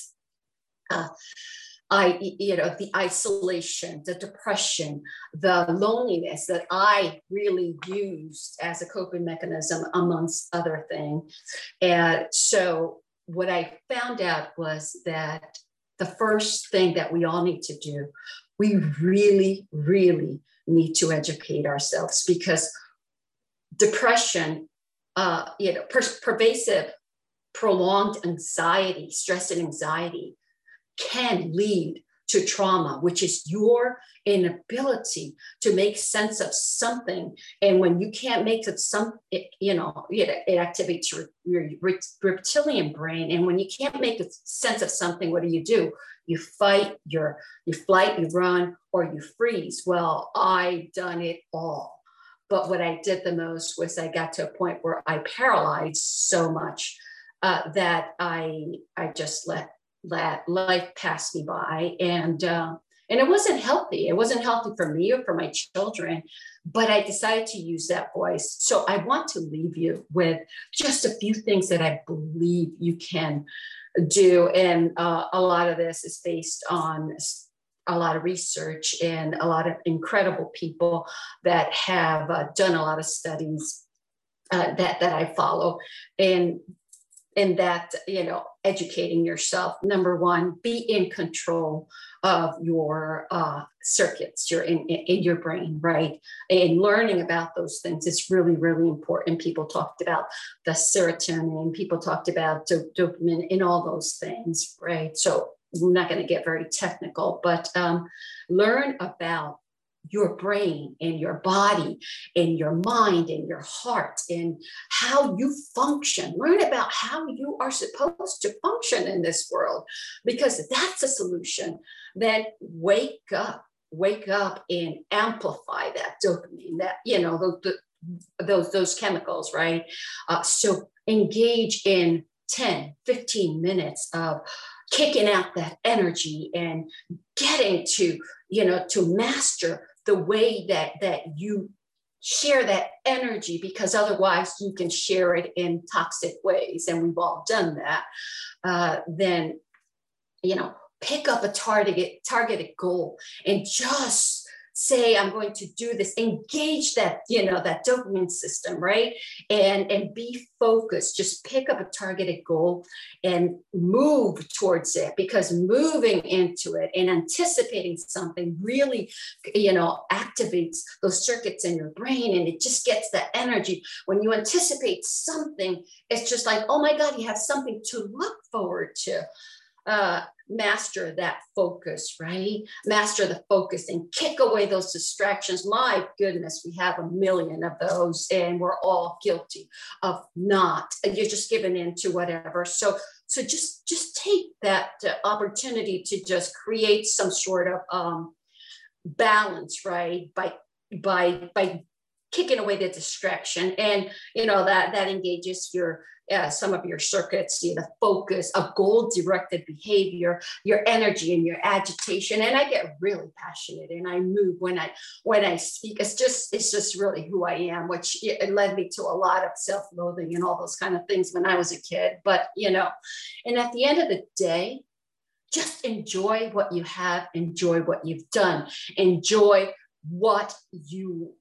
uh, I, you know, the isolation, the depression, the loneliness that I really used as a coping mechanism, amongst other things. And so, what I found out was that the first thing that we all need to do, we really, really need to educate ourselves because depression, uh, you know, per- pervasive, prolonged anxiety, stress and anxiety can lead to trauma, which is your inability to make sense of something. And when you can't make it some, it, you know, it, it activates your, your reptilian brain. And when you can't make a sense of something, what do you do? You fight, your you flight, you run, or you freeze. Well, I done it all. But what I did the most was I got to a point where I paralyzed so much uh, that I I just let let life pass me by. And uh, and it wasn't healthy. It wasn't healthy for me or for my children but i decided to use that voice. So i want to leave you with just a few things that i believe you can do. And uh, a lot of this is based on a lot of research and a lot of incredible people that have uh, done a lot of studies uh, that that I follow, and and that you know educating yourself number one be in control of your uh, circuits your in, in your brain right? And learning about those things is really really important. People talked about the serotonin people talked about dopamine and all those things right? So I'm not going to get very technical but um, learn about your brain and your body and your mind and your heart and how you function. Learn about how you are supposed to function in this world because that's a solution. Then wake up, wake up and amplify that dopamine, that, you know, the, those, those chemicals, right? Uh, so engage in 10, 15 minutes of kicking out that energy and getting to, you know, to master the way that that you share that energy because otherwise you can share it in toxic ways and we've all done that uh, then you know pick up a targeted targeted goal and just say i'm going to do this engage that you know that dopamine system right? And and be focused. Just pick up a targeted goal and move towards it because moving into it and anticipating something really you know activates those circuits in your brain and it just gets the energy. When you anticipate something it's just like oh my god you have something to look forward to. Uh, master that focus, right? Master the focus and kick away those distractions. My goodness, we have a million of those, and we're all guilty of not. You're just giving in to whatever. So, so just just take that uh, opportunity to just create some sort of um, balance, right? By by by kicking away the distraction and you know that that engages your uh, some of your circuits, you know, the focus, a goal directed behavior, your energy and your agitation. And I get really passionate and I move when I when I speak. It's just it's just really who I am, which it led me to a lot of self-loathing and all those kind of things when I was a kid. But you know, and at the end of the day, just enjoy what you have, enjoy what you've done, enjoy what you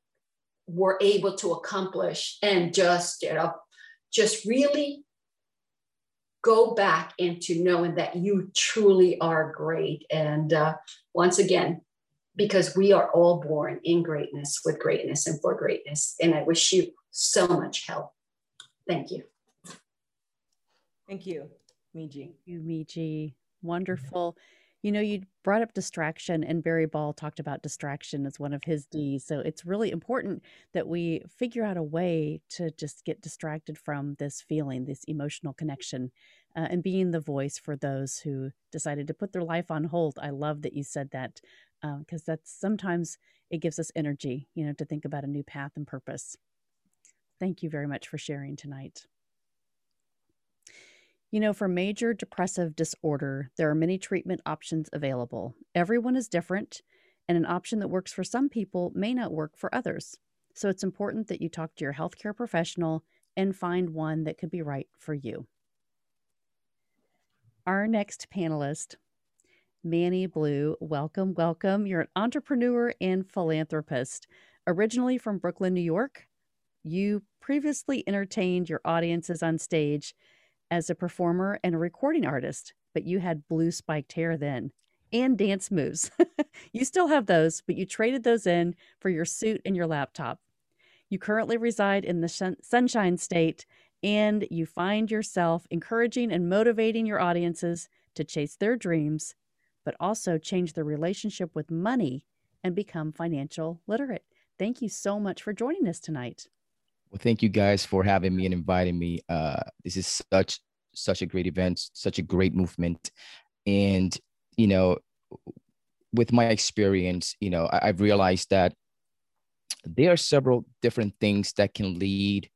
were able to accomplish and just you know just really go back into knowing that you truly are great. And uh, once again, because we are all born in greatness, with greatness, and for greatness. And I wish you so much help. Thank you. Thank you, Miji. Thank you, Miji. Wonderful. You know, you brought up distraction, and Barry Ball talked about distraction as one of his D's. So it's really important that we figure out a way to just get distracted from this feeling, this emotional connection, uh, and being the voice for those who decided to put their life on hold. I love that you said that because um, that's sometimes it gives us energy, you know, to think about a new path and purpose. Thank you very much for sharing tonight. You know, for major depressive disorder, there are many treatment options available. Everyone is different, and an option that works for some people may not work for others. So it's important that you talk to your healthcare professional and find one that could be right for you. Our next panelist, Manny Blue, welcome, welcome. You're an entrepreneur and philanthropist. Originally from Brooklyn, New York, you previously entertained your audiences on stage as a performer and a recording artist, but you had blue spiked hair then and dance moves. you still have those, but you traded those in for your suit and your laptop. You currently reside in the Sunshine State and you find yourself encouraging and motivating your audiences to chase their dreams, but also change their relationship with money and become financial literate. Thank you so much for joining us tonight. Well, thank you guys for having me and inviting me. Uh, this is such such a great event, such a great movement, and you know, with my experience, you know, I, I've realized that there are several different things that can lead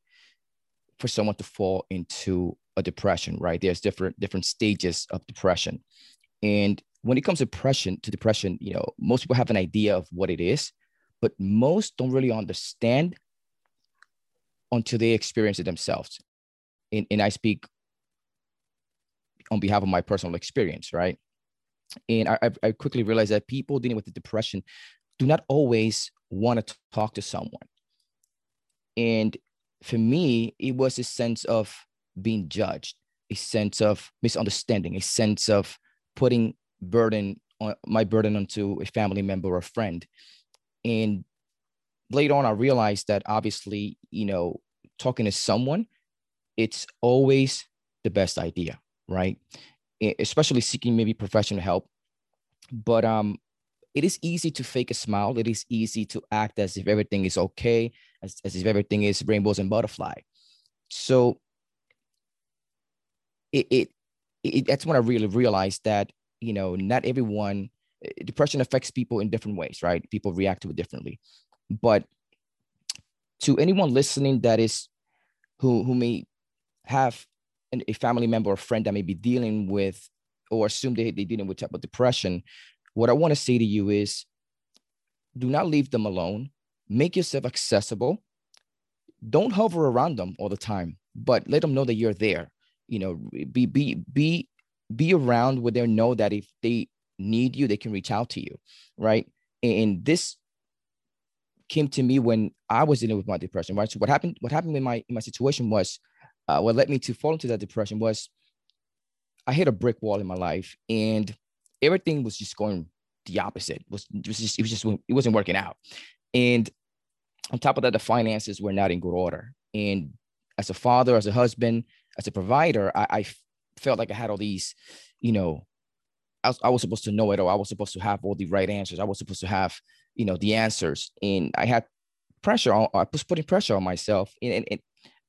for someone to fall into a depression. Right? There's different different stages of depression, and when it comes to depression, to depression, you know, most people have an idea of what it is, but most don't really understand until they experience it themselves. And, and I speak on behalf of my personal experience, right? And I, I quickly realized that people dealing with the depression do not always want to talk to someone. And for me, it was a sense of being judged, a sense of misunderstanding, a sense of putting burden on my burden onto a family member or a friend. And later on, I realized that obviously, you know, talking to someone, it's always the best idea, right? Especially seeking maybe professional help. But um, it is easy to fake a smile. It is easy to act as if everything is okay, as, as if everything is rainbows and butterfly. So it, it, it that's when I really realized that you know not everyone depression affects people in different ways, right? People react to it differently. But to anyone listening that is who who may have an, a family member or friend that may be dealing with or assume they, they're dealing with type of depression, what I want to say to you is do not leave them alone. Make yourself accessible. Don't hover around them all the time, but let them know that you're there. You know, be be be be around where they know that if they need you, they can reach out to you, right? And this came to me when I was dealing with my depression, right? So what happened, what happened in my in my situation was uh, what led me to fall into that depression was I hit a brick wall in my life and everything was just going the opposite. It was it was just it was just it wasn't working out. And on top of that, the finances were not in good order. And as a father, as a husband, as a provider, I, I felt like I had all these, you know, I was, I was supposed to know it all. I was supposed to have all the right answers. I was supposed to have, you know, the answers. And I had pressure on, I was putting pressure on myself. And, and, and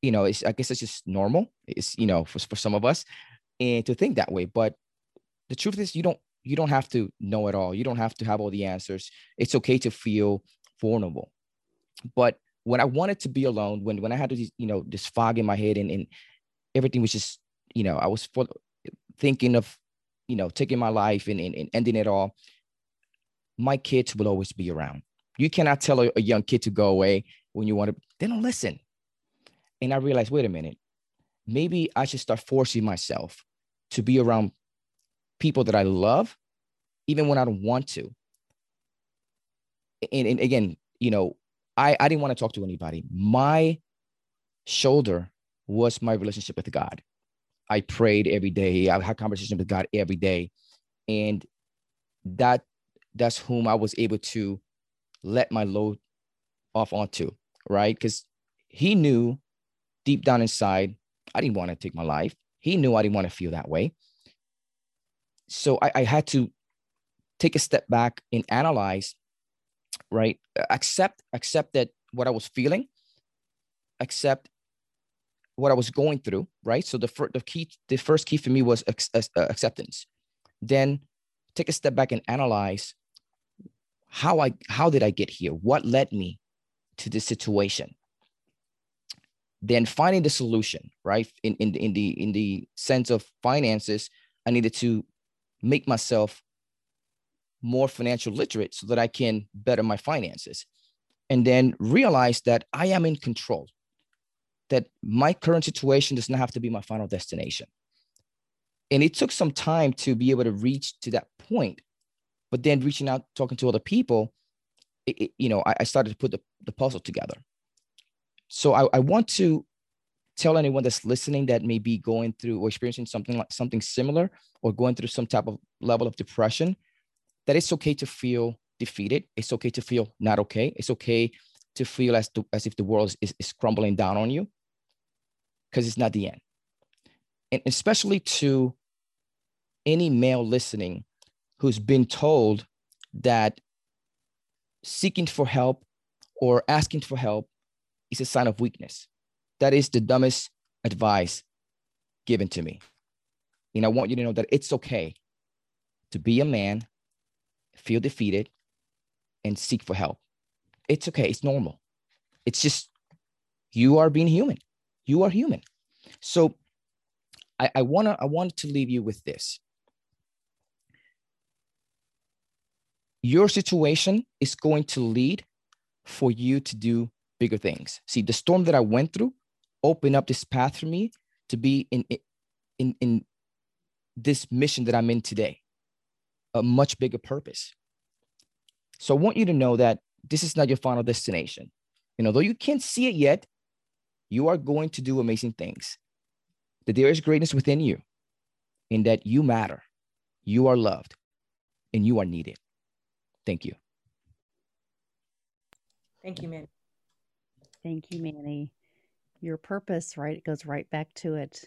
you know, it's, I guess it's just normal. It's, you know, for, for some of us and to think that way. But the truth is you don't, you don't have to know it all. You don't have to have all the answers. It's okay to feel vulnerable. But when I wanted to be alone, when when I had this, you know, this fog in my head and, and everything was just, you know, I was for, thinking of, you know, taking my life and, and, and ending it all. My kids will always be around. You cannot tell a, young kid to go away when you want to, they don't listen. And I realized, wait a minute, maybe I should start forcing myself to be around people that I love, even when I don't want to. And, and again, you know, I, I didn't want to talk to anybody. My shoulder was my relationship with God. I prayed every day. I had conversation with God every day. And that that's whom I was able to let my load off onto, right? Because he knew deep down inside, I didn't want to take my life. He knew I didn't want to feel that way. So I, I had to take a step back and analyze right accept accept that what i was feeling accept what i was going through right so the, fir- the key the first key for me was uh, acceptance then take a step back and analyze how i how did i get here what led me to this situation then finding the solution right in, in, in the in the sense of finances i needed to make myself more financial literate so that I can better my finances. And then realize that I am in control, that my current situation does not have to be my final destination. And it took some time to be able to reach to that point. But then reaching out, talking to other people, it, it, you know, I, I, started to put the, the puzzle together. So I, I want to tell anyone that's listening that may be going through or experiencing something like something similar or going through some type of level of depression that it's okay to feel defeated. It's okay to feel not okay. It's okay to feel as, to, as if the world is, is crumbling down on you because it's not the end. And especially to any male listening who's been told that seeking for help or asking for help is a sign of weakness. That is the dumbest advice given to me. And I want you to know that it's okay to be a man feel defeated, and seek for help. It's okay. It's normal. It's just you are being human. You are human. So I, I wanna I wanted to leave you with this. Your situation is going to lead for you to do bigger things. See, the storm that I went through opened up this path for me to be in in in this mission that I'm in today a much bigger purpose. So I want you to know that this is not your final destination. And although you can't see it yet, you are going to do amazing things. That there is greatness within you, and that you matter, you are loved, and you are needed. Thank you. Thank you, Manny. Thank you, Manny. Your purpose, right? It goes right back to it.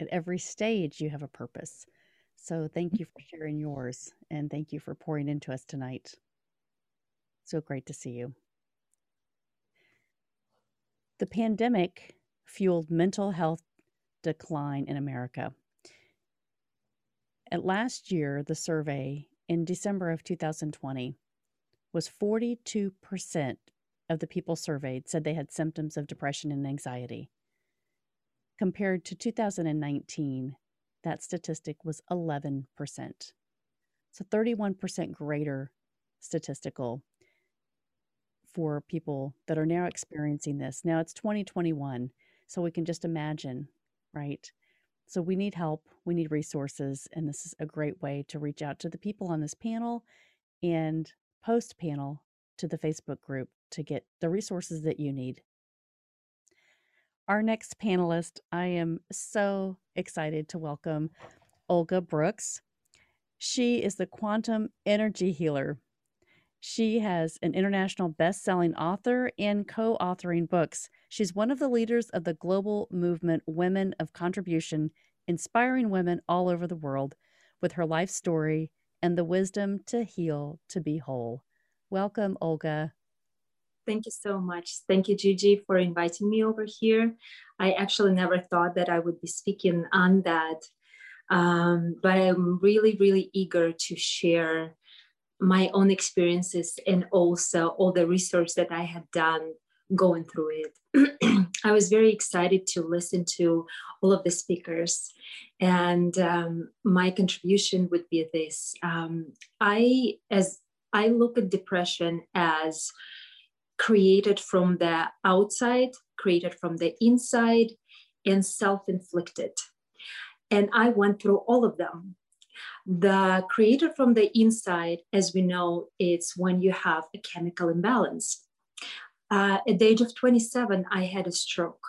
At every stage, you have a purpose. So thank you for sharing yours and thank you for pouring into us tonight. So great to see you. The pandemic fueled mental health decline in America. At last year, the survey in December of 2020 was 42% of the people surveyed said they had symptoms of depression and anxiety. Compared to 2019, that statistic was 11%. So 31% greater statistical for people that are now experiencing this. Now it's 2021, so we can just imagine, right? So we need help, we need resources, and this is a great way to reach out to the people on this panel and post panel to the Facebook group to get the resources that you need. Our next panelist, I am so excited to welcome Olga Brooks. She is the quantum energy healer. She has an international best-selling author and co-authoring books. She's one of the leaders of the global movement Women of Contribution, inspiring women all over the world with her life story and the wisdom to heal to be whole. Welcome, Olga. Thank you so much. Thank you, Gigi, for inviting me over here. I actually never thought that I would be speaking on that, um, but I'm really, really eager to share my own experiences and also all the research that I had done going through it. I was very excited to listen to all of the speakers. And um, my contribution would be this um, I, as I look at depression as created from the outside, created from the inside, and self inflicted. And I went through all of them. The created from the inside, as we know, it's when you have a chemical imbalance. Uh, at the age of 27, I had a stroke.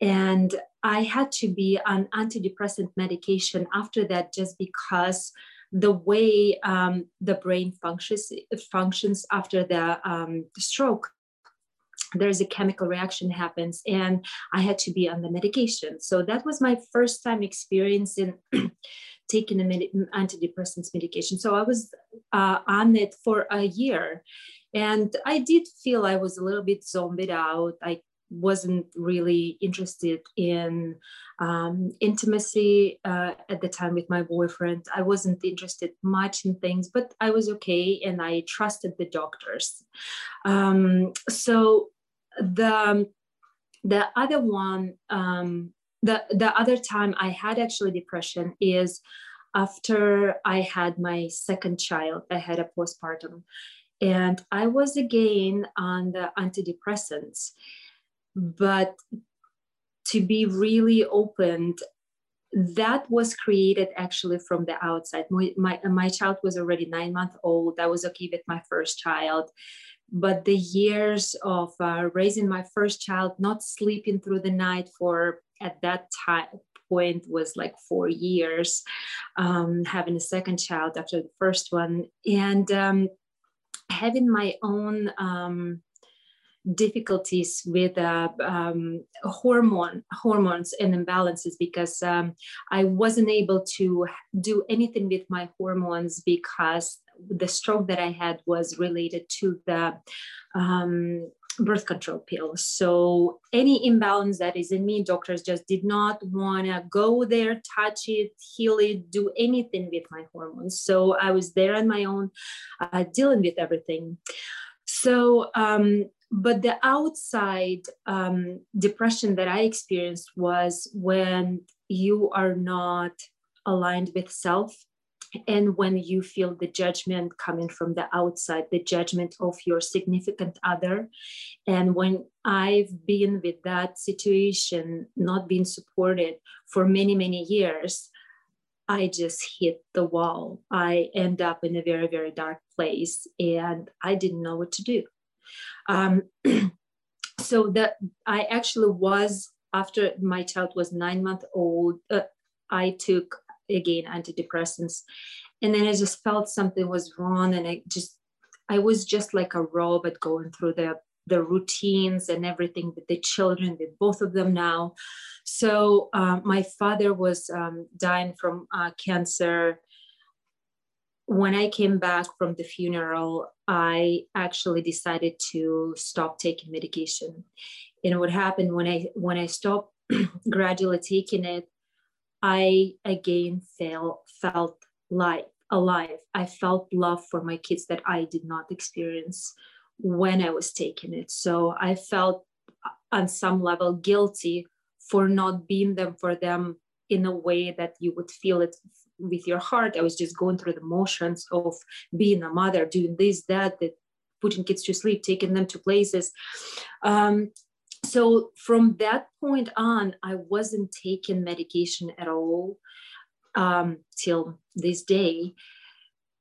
And I had to be on antidepressant medication after that just because the way um, the brain functions functions after the um, stroke there's a chemical reaction happens and i had to be on the medication so that was my first time experiencing taking a med- antidepressants medication so i was uh, on it for a year and i did feel i was a little bit zombied out i wasn't really interested in um, intimacy uh, at the time with my boyfriend. I wasn't interested much in things, but I was okay and I trusted the doctors. Um, so the the other one, um, the the other time I had actually depression is after I had my second child. I had a postpartum, and I was again on the antidepressants. But to be really opened that was created actually from the outside. My, my, my child was already nine months old. I was okay with my first child. But the years of uh, raising my first child not sleeping through the night for at that time point was like four years um, having a second child after the first one. And um, having my own um, difficulties with uh, um, hormone hormones and imbalances because um, I wasn't able to do anything with my hormones because the stroke that I had was related to the um, birth control pills. So any imbalance that is in me, doctors just did not want to go there, touch it, heal it, do anything with my hormones. So I was there on my own, uh, dealing with everything. So um, but the outside um, depression that I experienced was when you are not aligned with self and when you feel the judgment coming from the outside, the judgment of your significant other. And when I've been with that situation, not being supported for many, many years, I just hit the wall. I end up in a very, very dark place and I didn't know what to do. Um, so that I actually was after my child was nine months old. Uh, I took again antidepressants, and then I just felt something was wrong, and I just I was just like a robot going through the the routines and everything with the children, with both of them now. So um, my father was um, dying from uh, cancer when I came back from the funeral, I actually decided to stop taking medication. And what happened when I when I stopped gradually taking it, I again felt felt like alive. I felt love for my kids that I did not experience when I was taking it. So I felt on some level guilty for not being them for them in a way that you would feel it with your heart. I was just going through the motions of being a mother, doing this, that, that putting kids to sleep, taking them to places. Um, so from that point on, I wasn't taking medication at all um, till this day.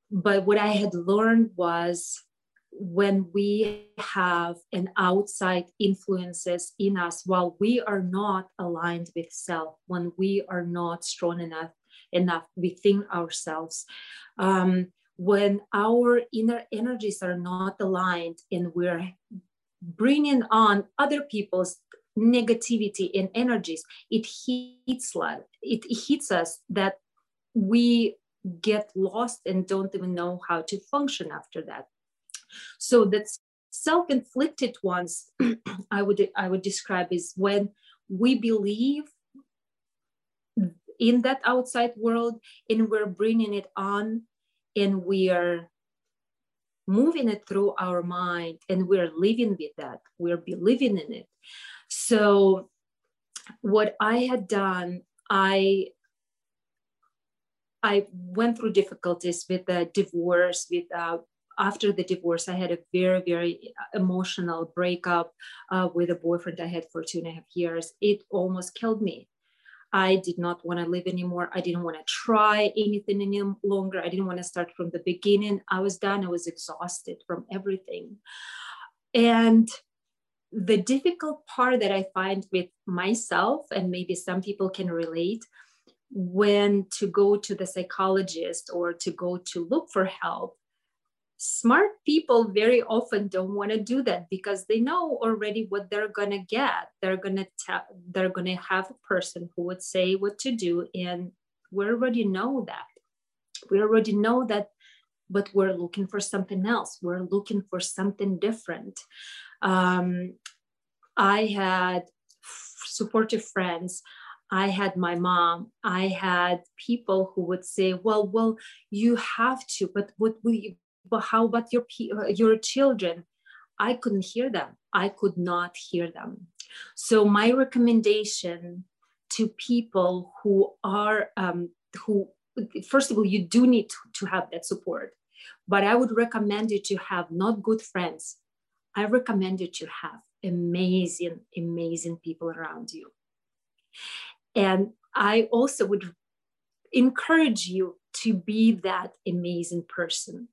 But what I had learned was when we have an outside influences in us while we are not aligned with self when we are not strong enough enough within ourselves um, when our inner energies are not aligned and we're bringing on other people's negativity and energies it hits it hits us that we get lost and don't even know how to function after that. So that self-inflicted ones i would i would describe is when we believe in that outside world and we're bringing it on and we are moving it through our mind and we're living with that we're believing in it so what i had done i i went through difficulties with the divorce with uh, after the divorce, I had a very, very emotional breakup uh, with a boyfriend I had for two and a half years. It almost killed me. I did not want to live anymore. I didn't want to try anything any longer. I didn't want to start from the beginning. I was done. I was exhausted from everything. And the difficult part that I find with myself, and maybe some people can relate, when to go to the psychologist or to go to look for help smart people very often don't want to do that because they know already what they're going to get. They're going to tell they're going to have a person who would say what to do and we already know that. We already know that but we're looking for something else. We're looking for something different. Um, i had supportive friends. I had my mom. I had people who would say, "Well, well, you have to, but what you, but how about your uh, your children? I couldn't hear them. I could not hear them. So my recommendation to people who are um, who first of all you do need to, to have that support. But i would recommend you to have not good friends. I recommend you to have amazing amazing people around you. And i also would encourage you to be that amazing person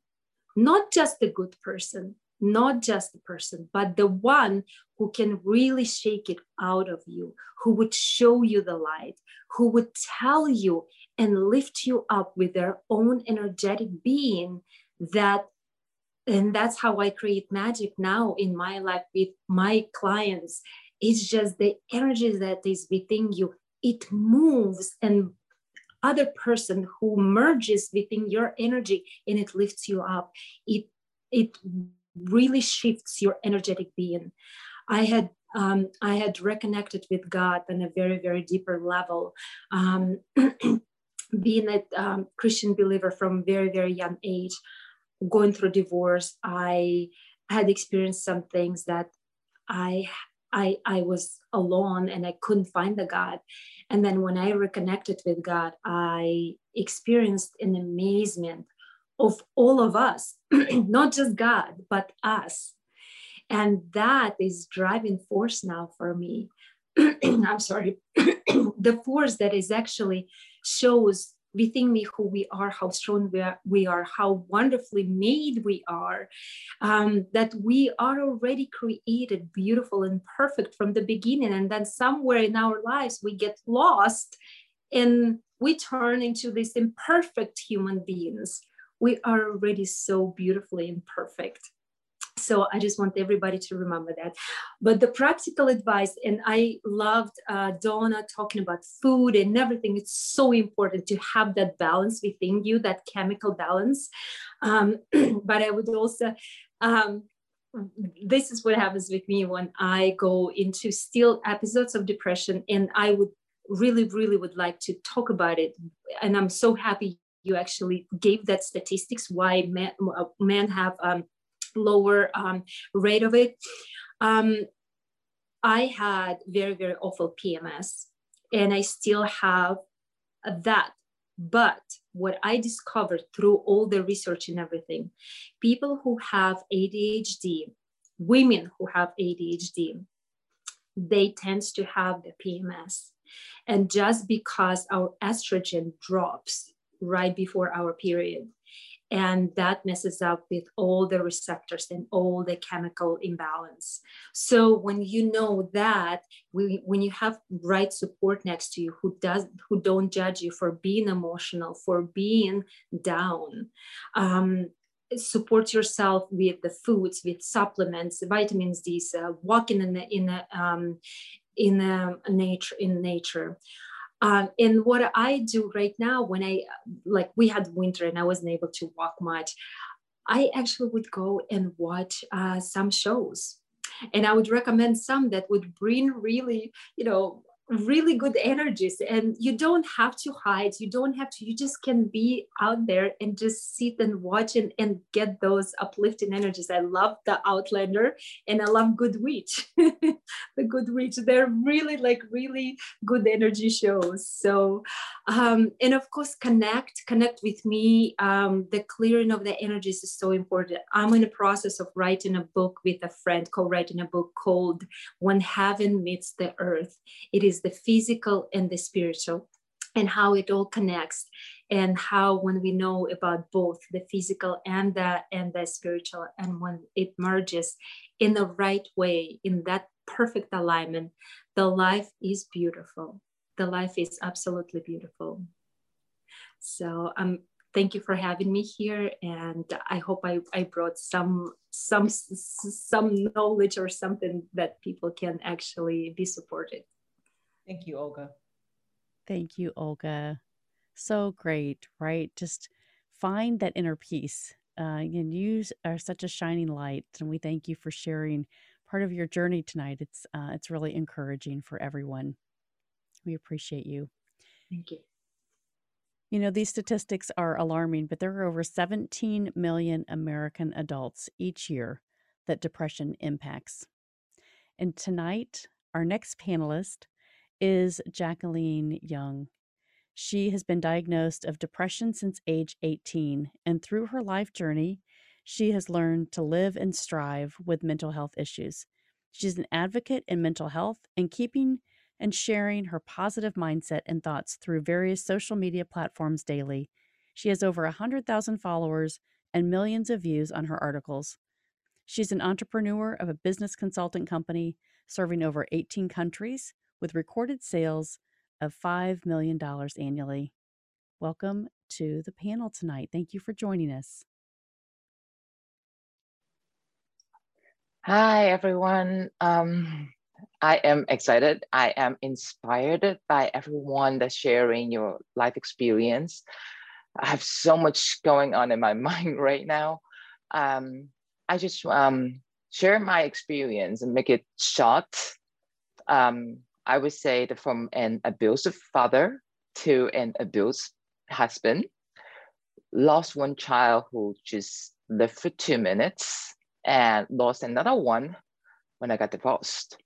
not just a good person, not just a person, but the one who can really shake it out of you, who would show you the light, who would tell you and lift you up with their own energetic being that and that's how i create magic now in my life with my clients. It's just the energy that is within you. It moves and other person who merges within your energy and it lifts you up. It it really shifts your energetic being. I had um, i had reconnected with god on a very very deeper level. Um, being a um, christian believer from very very young age going through divorce i had experienced some things that i I, I was alone and I couldn't find the God. And then when I reconnected with God, I experienced an amazement of all of us, not just God, but us. And that is driving force now for me. I'm sorry, the force that is actually shows within me who we are, how strong we are, we are how wonderfully made we are, um, that we are already created beautiful and perfect from the beginning. And then somewhere in our lives, we get lost and we turn into these imperfect human beings. We are already so beautifully imperfect so i just want everybody to remember that. But the practical advice and i loved uh, donna talking about food and everything. It's so important to have that balance within you that chemical balance. Um, but i would also um, this is what happens with me when i go into still episodes of depression and i would really really would like to talk about it. And i'm so happy you actually gave that statistics why men, uh, men have um, lower um, rate of it. Um, I had very, very awful PMS, and I still have that. But what I discovered through all the research and everything, people who have ADHD, women who have ADHD, they tend to have the PMS. And just because our estrogen drops right before our period, and that messes up with all the receptors and all the chemical imbalance. So when you know that we, when you have right support next to you who does who don't judge you for being emotional for being down um, support yourself with the foods with supplements vitamins d uh, walking in the in the um, in the nature in nature um, and what I do right now, when I like, we had winter and I wasn't able to walk much, I actually would go and watch uh, some shows. And I would recommend some that would bring really, you know, really good energies and you don't have to hide you don't have to you just can be out there and just sit and watch and, and get those uplifting energies. I love the outlander and i love good witch. The good witch they're really like really good energy shows. So um and of course connect connect with me. Um the clearing of the energies is so important. I'm in the process of writing a book with a friend co-writing a book called when heaven meets the earth. It is is the physical and the spiritual and how it all connects and how when we know about both the physical and the and the spiritual and when it merges in the right way in that perfect alignment the life is beautiful. The life is absolutely beautiful. So um thank you for having me here and i hope i, I brought some some some knowledge or something that people can actually be supported Thank you, Olga. Thank you, Olga. So great, right? Just find that inner peace. Uh, and you are such a shining light, and we thank you for sharing part of your journey tonight. It's uh, it's really encouraging for everyone. We appreciate you. Thank you. You know, these statistics are alarming, but there are over 17 million American adults each year that depression impacts. And tonight, our next panelist is Jacqueline Young. She has been diagnosed of depression since age 18, and through her life journey, she has learned to live and strive with mental health issues. She's an advocate in mental health and keeping and sharing her positive mindset and thoughts through various social media platforms daily. She has over 100,000 followers and millions of views on her articles. She's an entrepreneur of a business consulting company serving over 18 countries with recorded sales of $5 million annually. Welcome to the panel tonight. Thank you for joining us. Hi, everyone. Um, I am excited. I am inspired by everyone that's sharing your life experience. I have so much going on in my mind right now. Um, I just um, share my experience and make it short. Um, I would say that from an abusive father to an abused husband, lost one child who just lived for two minutes and lost another one when I got divorced.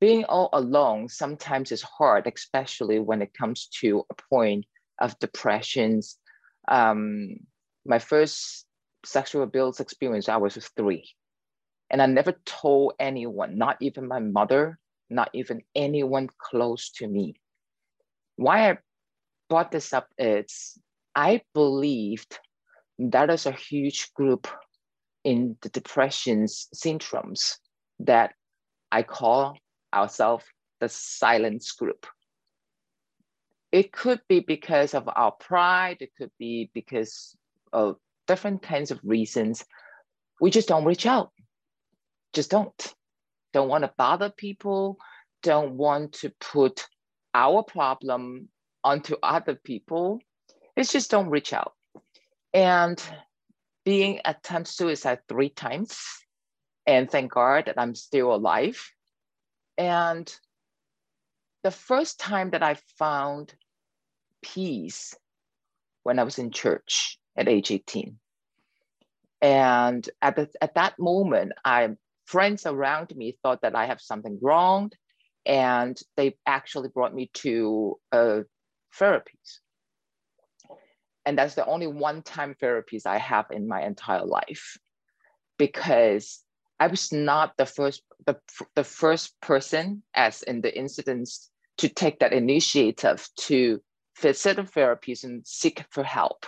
Being all alone sometimes is hard, especially when it comes to a point of depressions. Um, my first sexual abuse experience, I was three. And I never told anyone, not even my mother, not even anyone close to me. Why I brought this up is I believed that is a huge group in the depressions syndromes that I call ourselves the silence group. It could be because of our pride, it could be because of different kinds of reasons. We just don't reach out, just don't don't want to bother people, don't want to put our problem onto other people. It's just don't reach out. And being attempt suicide three times, and thank God that I'm still alive. And the first time that I found peace when I was in church at age 18. And at, the, at that moment, I friends around me thought that I have something wrong, and they actually brought me to uh, therapies. And that's the only one-time therapies I have in my entire life, because I was not the first the, the first person, as in the incidents, to take that initiative to visit the therapies and seek for help.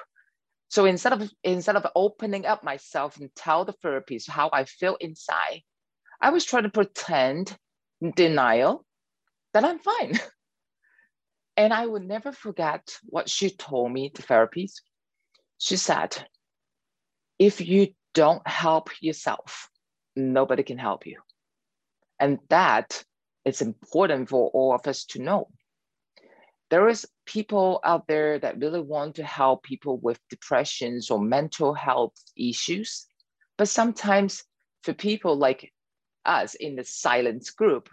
So instead of instead of opening up myself and tell the therapist how I feel inside, I was trying to pretend denial that I'm fine. and I will never forget what she told me, the therapist. She said, if you don't help yourself, nobody can help you. And that is important for all of us to know. There is people out there that really want to help people with depressions or mental health issues. But sometimes for people like us in the silence group,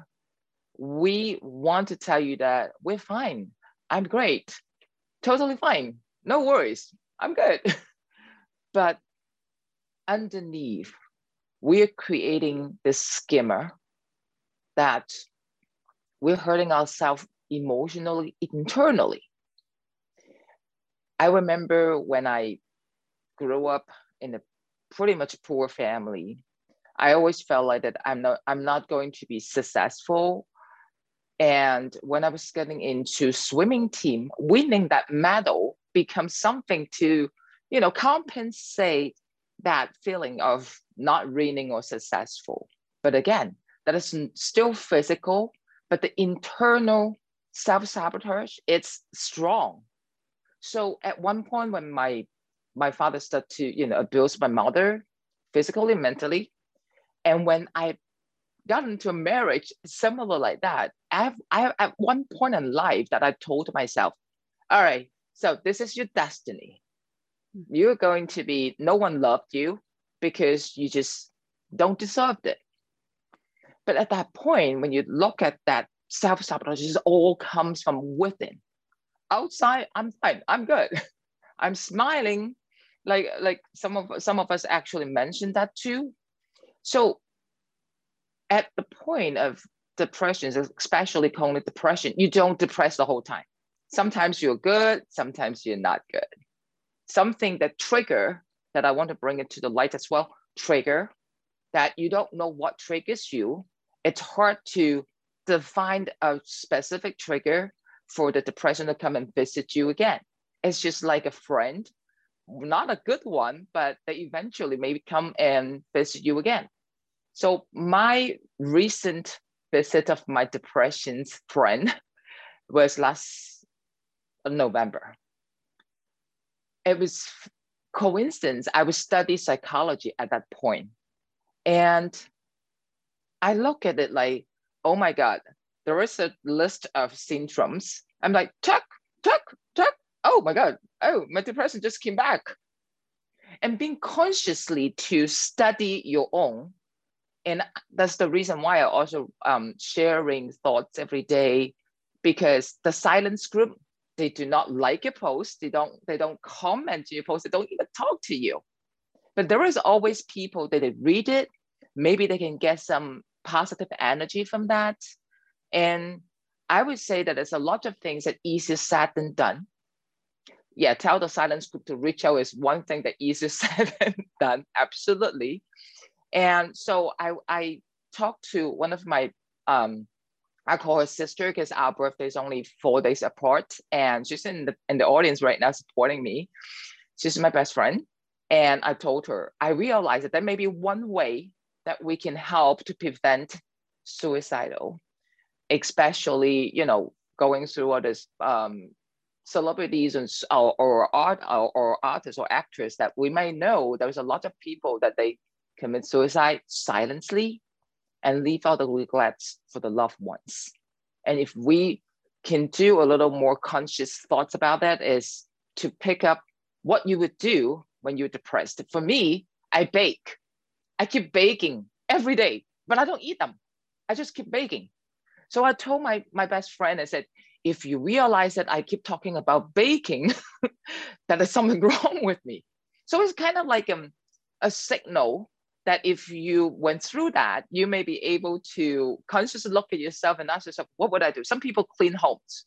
we want to tell you that we're fine. I'm great. Totally fine. No worries. I'm good. but underneath, we're creating this skimmer that we're hurting ourselves emotionally, internally. I remember when I grew up in a pretty much poor family, I always felt like that I'm not I'm not going to be successful. And when I was getting into swimming team, winning that medal becomes something to, you know, compensate that feeling of not winning or successful. But again, that is still physical, but the internal self-sabotage, it's strong. So at one point when my my father started to, you know, abuse my mother physically, mentally, and when I got into a marriage similar like that, I have, I have at one point in life that I told myself, all right, so this is your destiny. Hmm. You're going to be, no one loved you because you just don't deserve it. But at that point, when you look at that self-sabotage, it all comes from within. Outside, I'm fine, I'm good. I'm smiling. Like, like some of some of us actually mentioned that too. So at the point of depression, especially chronic depression, you don't depress the whole time. Sometimes you're good, sometimes you're not good. Something that trigger that I want to bring it to the light as well, trigger that you don't know what triggers you. It's hard to define a specific trigger for the depression to come and visit you again. It's just like a friend, not a good one, but they eventually maybe come and visit you again. So my recent visit of my depression's friend was last November. It was coincidence. I was studying psychology at that point, and I look at it like, oh my God, there is a list of syndromes. I'm like, tuck, tuck, tuck. Oh my God. Oh, my depression just came back. And being consciously to study your own. And that's the reason why I also um, sharing thoughts every day because the silence group they do not like your post they don't they don't comment your post they don't even talk to you but there is always people that they read it maybe they can get some positive energy from that. And i would say that there's a lot of things that easier said than done. Yeah tell the silence group to reach out is one thing that easier said than done absolutely. And so i i talked to one of my um I call her sister because our birthday is only four days apart, and she's in the in the audience right now supporting me. She's my best friend, and I told her I realized that there may be one way that we can help to prevent suicidal, especially you know going through all this um, celebrities and or, or art or, or artists or actors that we may know. There's a lot of people that they commit suicide silently and leave out the regrets for the loved ones. And if we can do a little more conscious thoughts about that is to pick up what you would do when you're depressed. For me, I bake. I keep baking every day, but I don't eat them. I just keep baking. So I told my, my best friend, I said, if you realize that I keep talking about baking, that there's something wrong with me. So it's kind of like um, a signal that if you went through that, you may be able to consciously look at yourself and ask yourself, what would I do? Some people clean homes.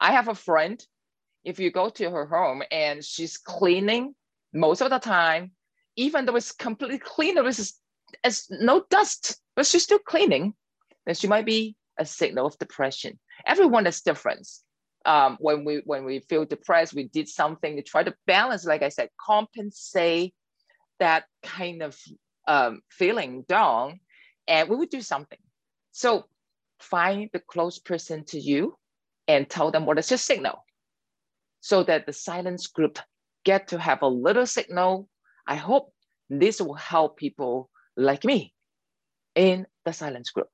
I have a friend, if you go to her home and she's cleaning most of the time, even though it's completely clean, there is it's no dust, but she's still cleaning, then she might be a signal of depression. Everyone is different. um, when we when we feel depressed, we did something to try to balance, like I said, compensate that kind of um, feeling down, and we would do something. So find the close person to you and tell them what is your signal so that the silence group get to have a little signal. I hope this will help people like me in the silence group.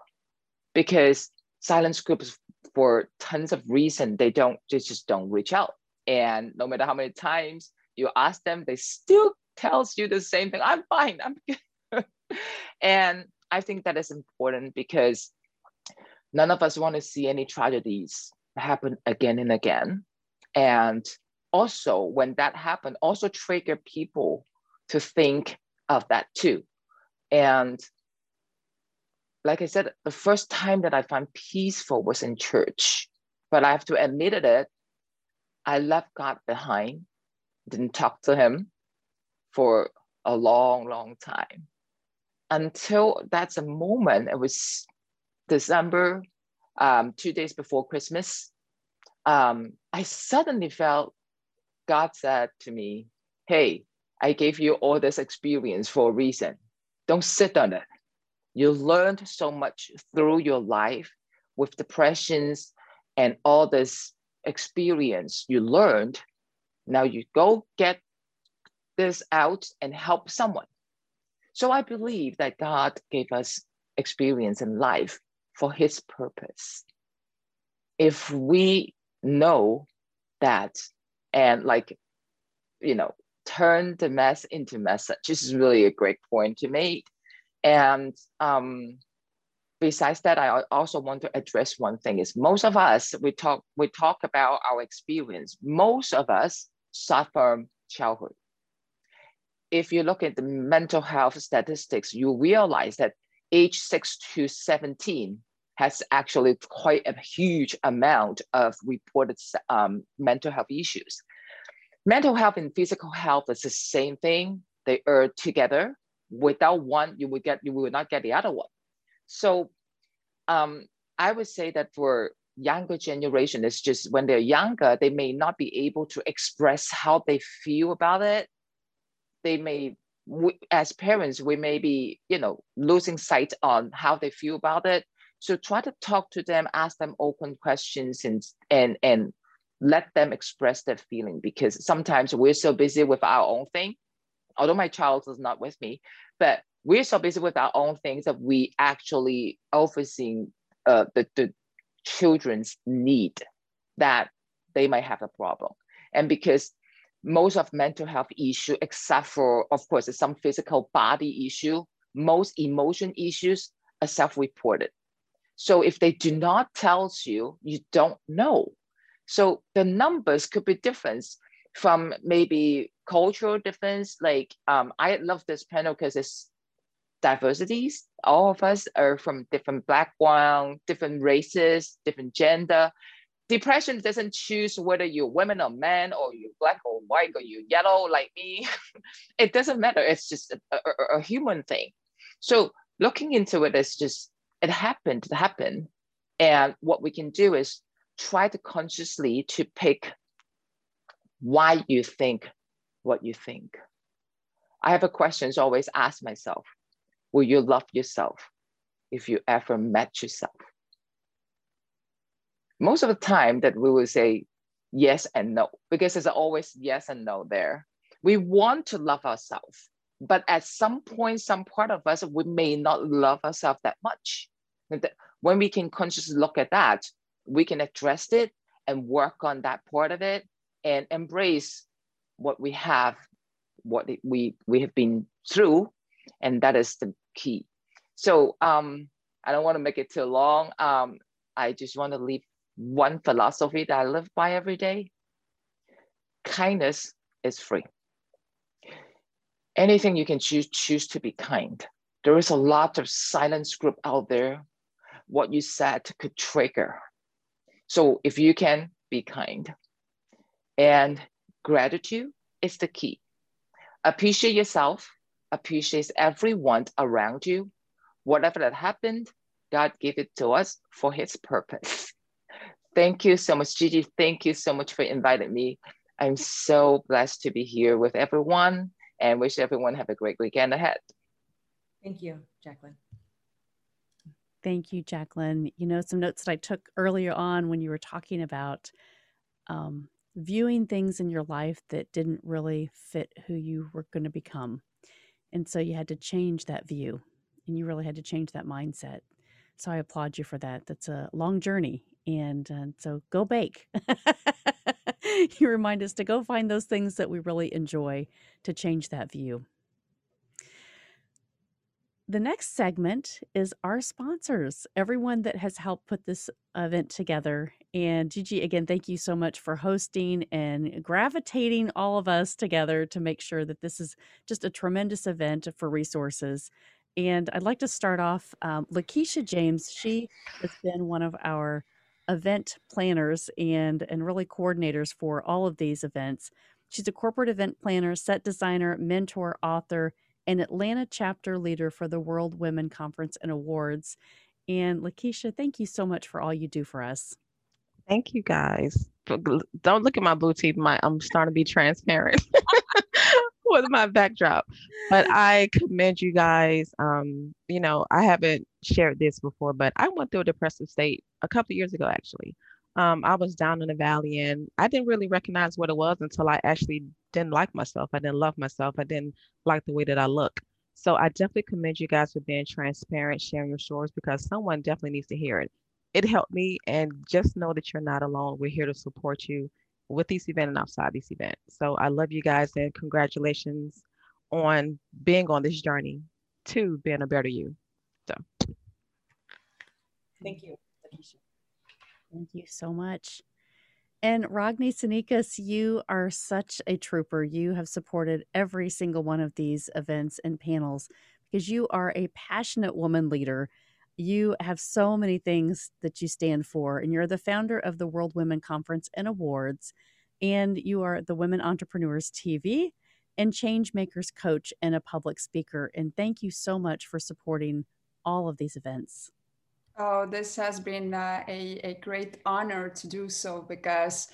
Because silence groups for tons of reason they don't just, just don't reach out. And no matter how many times you ask them they still tells you the same thing. I'm fine i'm good. And i think that is important because none of us want to see any tragedies happen again and again. And also when that happened also trigger people to think of that too and like I said, the first time that I found peaceful was in church. But I have to admit it, I left God behind, didn't talk to him for a long, long time. Until that's a moment, it was December, um, two days before Christmas. Um, I suddenly felt God said to me, Hey, I gave you all this experience for a reason. Don't sit on it you learned so much through your life with depressions and all this experience you learned. Now you go get this out and help someone. So I believe that God gave us experience in life for his purpose. If we know that and like, you know, turn the mess into message, this is really a great point to make. And um, besides that, I also want to address one thing is most of us, we talk, we talk about our experience. Most of us suffer childhood. If you look at the mental health statistics, you realize that age six to 17 has actually quite a huge amount of reported um, mental health issues. Mental health and physical health is the same thing. They are together without one, you would get you will not get the other one. So um, I would say that for younger generation, it's just when they're younger, they may not be able to express how they feel about it. They may, we, as parents, we may be, you know, losing sight on how they feel about it. So try to talk to them, ask them open questions, and and and let them express their feeling because sometimes we're so busy with our own thing although my child is not with me, but we're so busy with our own things that we actually overseeing uh, the, the children's need that they might have a problem. And because most of mental health issue, except for, of course, some physical body issue, most emotion issues are self-reported. So if they do not tell you, you don't know. So the numbers could be different from maybe cultural difference. Like um, I love this panel because it's diversities. All of us are from different background, different races, different gender. Depression doesn't choose whether you're women or men, or you're black or white, or you're yellow like me. it doesn't matter. It's just a, a, a human thing. So looking into it is just it happened to happen, and what we can do is try to consciously to pick why you think what you think. I have a question I always ask myself, will you love yourself if you ever met yourself? Most of the time that we will say yes and no, because there's always yes and no there. We want to love ourselves, but at some point, some part of us, we may not love ourselves that much. When we can consciously look at that, we can address it and work on that part of it and embrace what we have, what we we have been through, and that is the key. So um, I don't want to make it too long. Um, I just want to leave one philosophy that I live by every day. Kindness is free. Anything you can choose, choose to be kind. There is a lot of silence group out there. What you said could trigger. So if you can be kind, and gratitude is the key. Appreciate yourself, appreciate everyone around you. Whatever that happened, God gave it to us for his purpose. Thank you so much, Gigi. Thank you so much for inviting me. I'm so blessed to be here with everyone and wish everyone have a great weekend ahead. Thank you, Jacqueline. Thank you, Jacqueline. You know, some notes that I took earlier on when you were talking about um, viewing things in your life that didn't really fit who you were going to become. And so you had to change that view and you really had to change that mindset. So I applaud you for that. That's a long journey. And uh, so go bake. you remind us to go find those things that we really enjoy to change that view. The next segment is our sponsors, everyone that has helped put this event together. And Gigi, again, thank you so much for hosting and gravitating all of us together to make sure that this is just a tremendous event for resources. And I'd like to start off, um, Lakeisha James, she has been one of our event planners and and really coordinators for all of these events. She's a corporate event planner, set designer, mentor, author, and Atlanta chapter leader for the World Women Conference and Awards. And Lakeisha, thank you so much for all you do for us. Thank you guys. Don't look at my blue teeth. My I'm starting to be transparent with my backdrop. But I commend you guys. Um, you know, I haven't shared this before, but I went through a depressive state a couple years ago actually. Um, I was down in the valley and I didn't really recognize what it was until I actually didn't like myself. I didn't love myself. I didn't like the way that I look. So I definitely commend you guys for being transparent, sharing your stories because someone definitely needs to hear it. It helped me, and just know that you're not alone. We're here to support you with this event and outside this event. So I love you guys and congratulations on being on this journey to being a better you. So thank you. Thank you so much. And Ragne Sinikas, you are such a trooper. You have supported every single one of these events and panels because you are a passionate woman leader. You have so many things that you stand for, and you're the founder of the World Women Conference and Awards, and you are the Women Entrepreneurs TV and Change Makers coach and a public speaker. And thank you so much for supporting all of these events. Oh, this has been uh, a, a great honor to do so because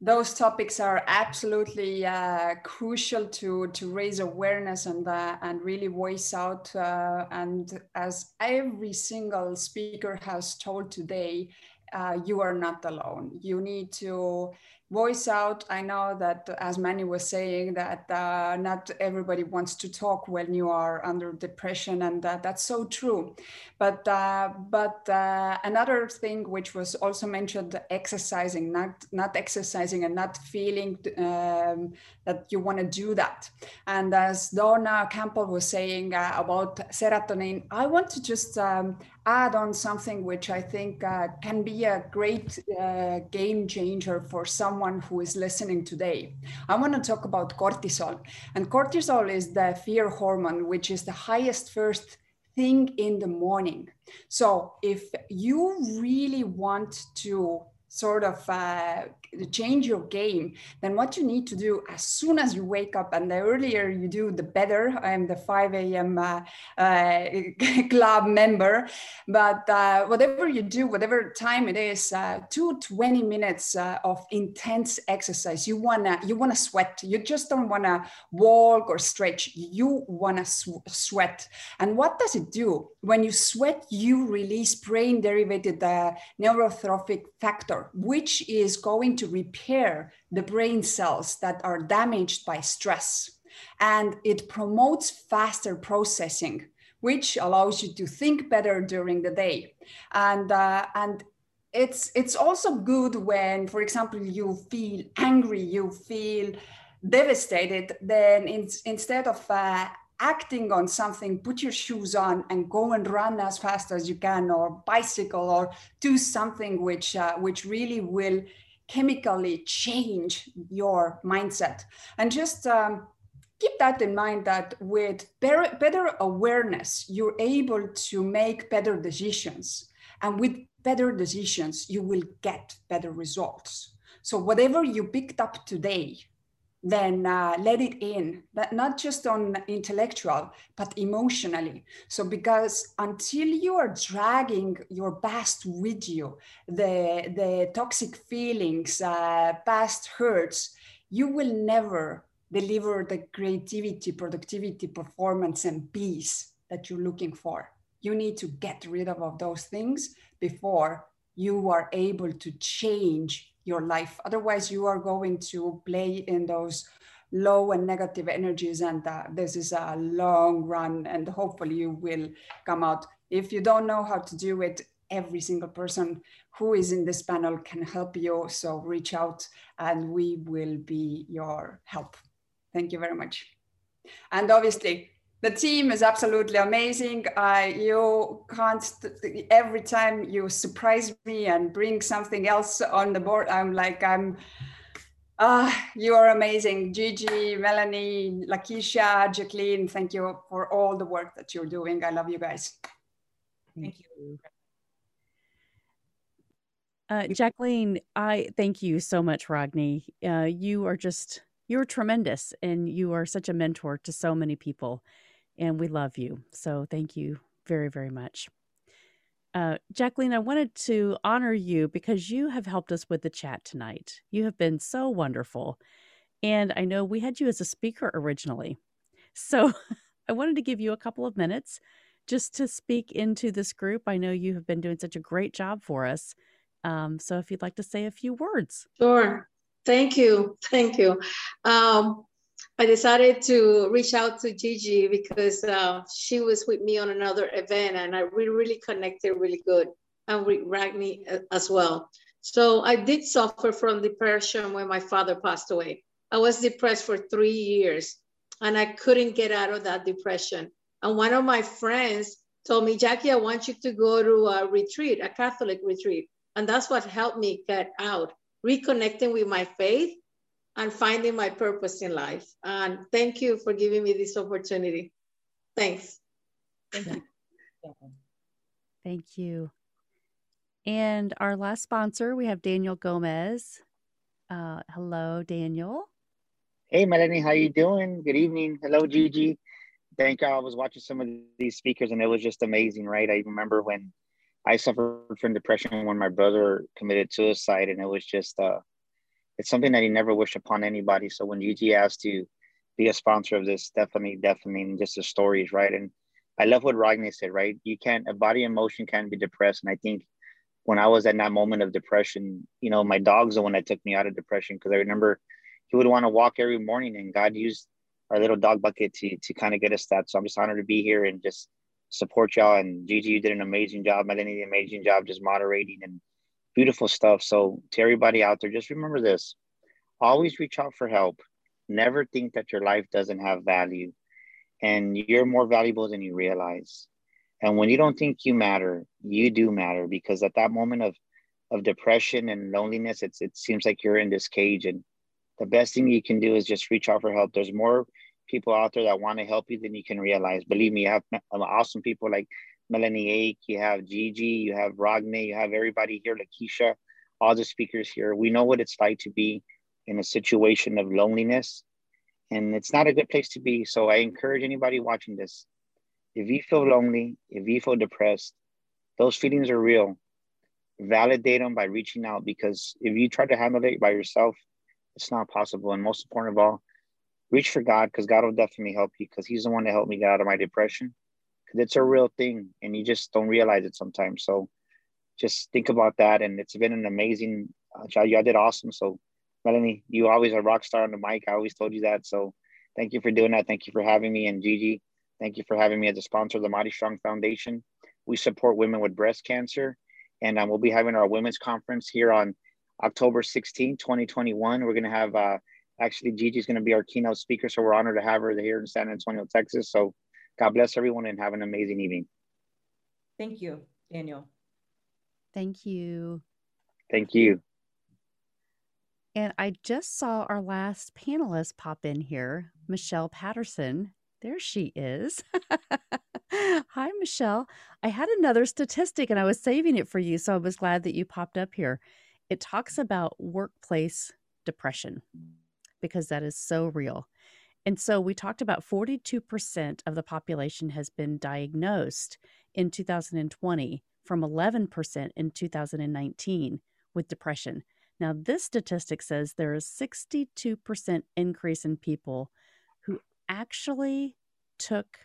those topics are absolutely uh, crucial to, to raise awareness and, uh, and really voice out. Uh, and as every single speaker has told today, uh, you are not alone. You need to voice out. I know that, as Manny was saying, that uh, not everybody wants to talk when you are under depression, and that's so true. But uh, but uh, another thing which was also mentioned, exercising, not not exercising and not feeling um, that you want to do that. And as Donna Campbell was saying uh, about serotonin, I want to just um, add on something which I think uh, can be a great uh, game changer for someone who is listening today. I want to talk about cortisol. And cortisol is the fear hormone, which is the highest first thing in the morning. So if you really want to sort of uh, change your game, then what you need to do as soon as you wake up, and the earlier you do, the better. I'm the 5 a.m. Uh, uh, club member, but uh, whatever you do, whatever time it is, uh, two 20 minutes uh, of intense exercise. You wanna you wanna sweat. You just don't wanna walk or stretch. You wanna sw- sweat. And what does it do when you sweat? You release brain-derived neurotrophic factor which is going to repair the brain cells that are damaged by stress. And it promotes faster processing, which allows you to think better during the day. And, uh, and it's, it's also good when, for example, you feel angry, you feel devastated, then in, instead of uh, acting on something, put your shoes on and go and run as fast as you can, or bicycle, or do something which uh, which really will chemically change your mindset. And just um, keep that in mind that with better, better awareness, you're able to make better decisions. And with better decisions, you will get better results. So whatever you picked up today, then uh, let it in that not just on intellectual but emotionally. So because until you are dragging your past with you the the toxic feelings uh, past hurts you will never deliver the creativity productivity performance and peace that you're looking for. You need to get rid of, of those things before you are able to change your life. Otherwise, you are going to play in those low and negative energies, and uh, this is a long run. And hopefully, you will come out. If you don't know how to do it, every single person who is in this panel can help you. So reach out, and we will be your help. Thank you very much. And obviously, the team is absolutely amazing. Uh, you can't, every time you surprise me and bring something else on the board, I'm like, I'm, uh, you are amazing. Gigi, Melanie, Lakeisha, Jacqueline, thank you for all the work that you're doing. I love you guys. Thank you. Uh, Jacqueline, I thank you so much, Ragne. Uh, you are just, you're tremendous and you are such a mentor to so many people and we love you. So thank you very, very much. Uh, Jacqueline, I wanted to honor you because you have helped us with the chat tonight. You have been so wonderful. And I know we had you as a speaker originally. So I wanted to give you a couple of minutes just to speak into this group. I know you have been doing such a great job for us. Um, so if you'd like to say a few words. Sure. Thank you. Thank you. Um, I decided to reach out to Gigi because uh, she was with me on another event and I really, really connected really good and with Ragne uh, as well. So I did suffer from depression when my father passed away. I was depressed for three years and I couldn't get out of that depression. And one of my friends told me, Jackie, I want you to go to a retreat, a Catholic retreat. And that's what helped me get out, reconnecting with my faith and finding my purpose in life. And thank you for giving me this opportunity. Thanks. Thank you. Thank you. And our last sponsor, we have Daniel Gomez. Uh, hello, Daniel. Hey, Melanie, how you doing? Good evening. Hello, Gigi. Thank you. I was watching some of these speakers, and it was just amazing, right? I remember when I suffered from depression when my brother committed suicide, and it was just uh, it's something that he never wished upon anybody. So when Gigi asked to be a sponsor of this, definitely, definitely just the stories, right? And I love what Ragne said, right? You can't, a body emotion can be depressed. And I think when I was at that moment of depression, you know, my dog's the one that took me out of depression because I remember he would want to walk every morning and God used our little dog bucket to, to kind of get us that. So I'm just honored to be here and just support y'all. And Gigi, you did an amazing job. Melanie, an amazing job just moderating and beautiful stuff. So to everybody out there, just remember this: always reach out for help. Never think that your life doesn't have value, and you're more valuable than you realize. And when you don't think you matter, you do matter because at that moment of of depression and loneliness, it's it seems like you're in this cage. And the best thing you can do is just reach out for help. There's more people out there that want to help you than you can realize. Believe me, I have awesome people like Melanie Ake, you have Gigi, you have Ragne, you have everybody here, Lakeisha, all the speakers here. We know what it's like to be in a situation of loneliness, and it's not a good place to be. So I encourage anybody watching this if you feel lonely, if you feel depressed, those feelings are real. Validate them by reaching out because if you try to handle it by yourself, it's not possible. And most important of all, reach for God because God will definitely help you because He's the one that helped me get out of my depression it's a real thing and you just don't realize it sometimes. So just think about that and it's been an amazing uh, job. Y'all did awesome. So melanie you always a rock star on the mic. I always told you that. So thank you for doing that. Thank you for having me. And gigi thank you for having me as a sponsor of the mighty strong foundation. We support women with breast cancer and um, we'll be having our women's conference here on october 16 2021 we're going to have uh, actually gigi's going to be our keynote speaker so we're honored to have her here in san antonio texas. So God bless everyone and have an amazing evening. Thank you, Daniel. Thank you. Thank you. And I just saw our last panelist pop in here, Michelle Patterson. There she is. Hi, Michelle. I had another statistic and I was saving it for you. So I was glad that you popped up here. It talks about workplace depression because that is so real. And so we talked about 42% of the population has been diagnosed in 2020 from 11% in 2019 with depression. Now, this statistic says there is 62% increase in people who actually took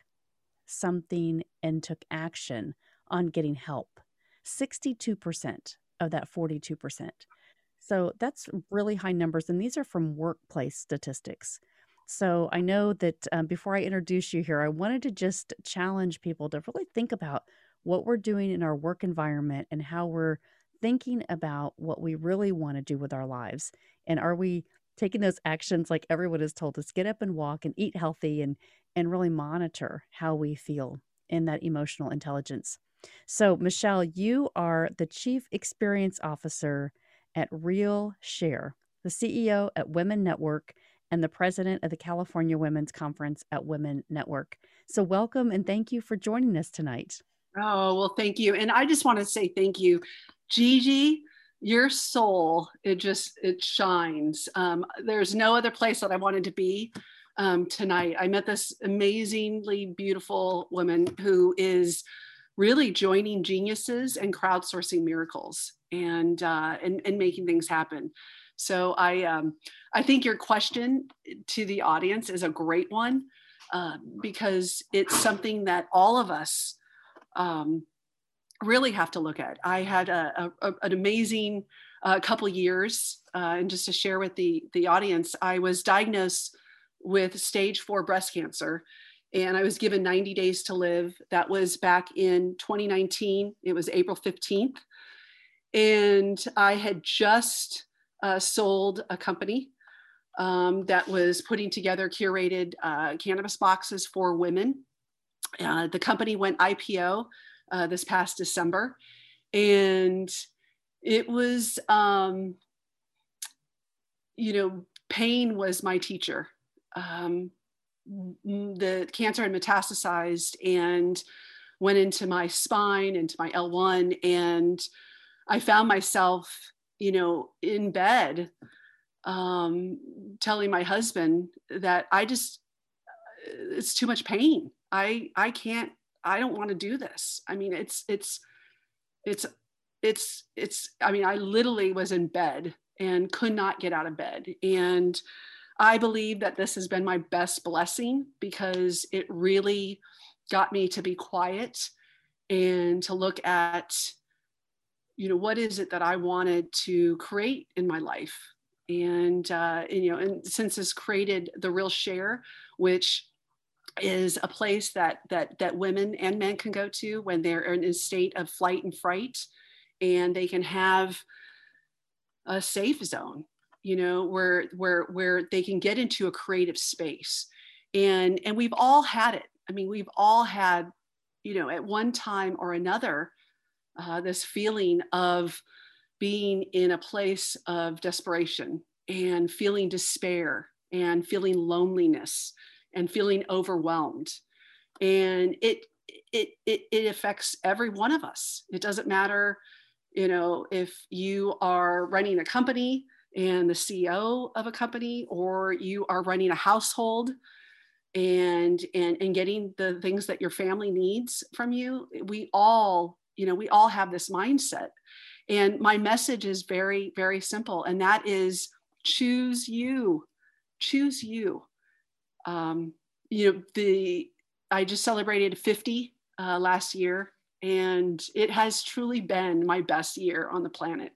something and took action on getting help. 62% of that 42%. So that's really high numbers. And these are from workplace statistics. So I know that um, before I introduce you here, I wanted to just challenge people to really think about what we're doing in our work environment and how we're thinking about what we really want to do with our lives. And are we taking those actions like everyone has told us get up and walk and eat healthy and and really monitor how we feel in that emotional intelligence. So, Michelle, you are the Chief Experience Officer at Real Share, the CEO at Women Network, and the President of the California Women's Conference at Women Network. So, welcome and thank you for joining us tonight. Oh, well, thank you. And I just want to say thank you, Gigi. Your soul, it just, it shines. Um, there's no other place that I wanted to be um, tonight. I met this amazingly beautiful woman who is really joining geniuses and crowdsourcing miracles and, uh, and, and making things happen. So I, um, I think your question to the audience is a great one uh, because it's something that all of us um, really have to look at. I had a, a, an amazing uh, couple years, uh, and just to share with the the audience, I was diagnosed with stage four breast cancer, and I was given 90 days to live. That was back in 2019. It was April 15th, and I had just uh, sold a company um, that was putting together curated uh, cannabis boxes for women. Uh, the company went IPO uh, this past December, and it was, um, you know, pain was my teacher. Um, the cancer had metastasized and went into my spine, into my L1, and I found myself you know, in bed, um, telling my husband that I just, it's too much pain. I, I can't, I don't want to do this. I mean, it's, it's, it's, it's, it's, I mean, I literally was in bed and could not get out of bed. And I believe that this has been my best blessing because it really got me to be quiet and to look at you know what is it that i wanted to create in my life? And, uh, and you know and since this created the real share which is a place that that that women and men can go to when they're in a state of flight and fright and they can have a safe zone you know where where where they can get into a creative space. And and we've all had it. I mean we've all had you know at one time or another uh, this feeling of being in a place of desperation and feeling despair and feeling loneliness and feeling overwhelmed. And it it it, it affects every one of us. It doesn't matter you know if you are running a company and the ceo of a company or you are running a household and and and getting the things that your family needs from you we all you know we all have this mindset. And my message is very very simple and that is choose you choose you. Um, you know the i just celebrated 50 uh, last year and it has truly been my best year on the planet.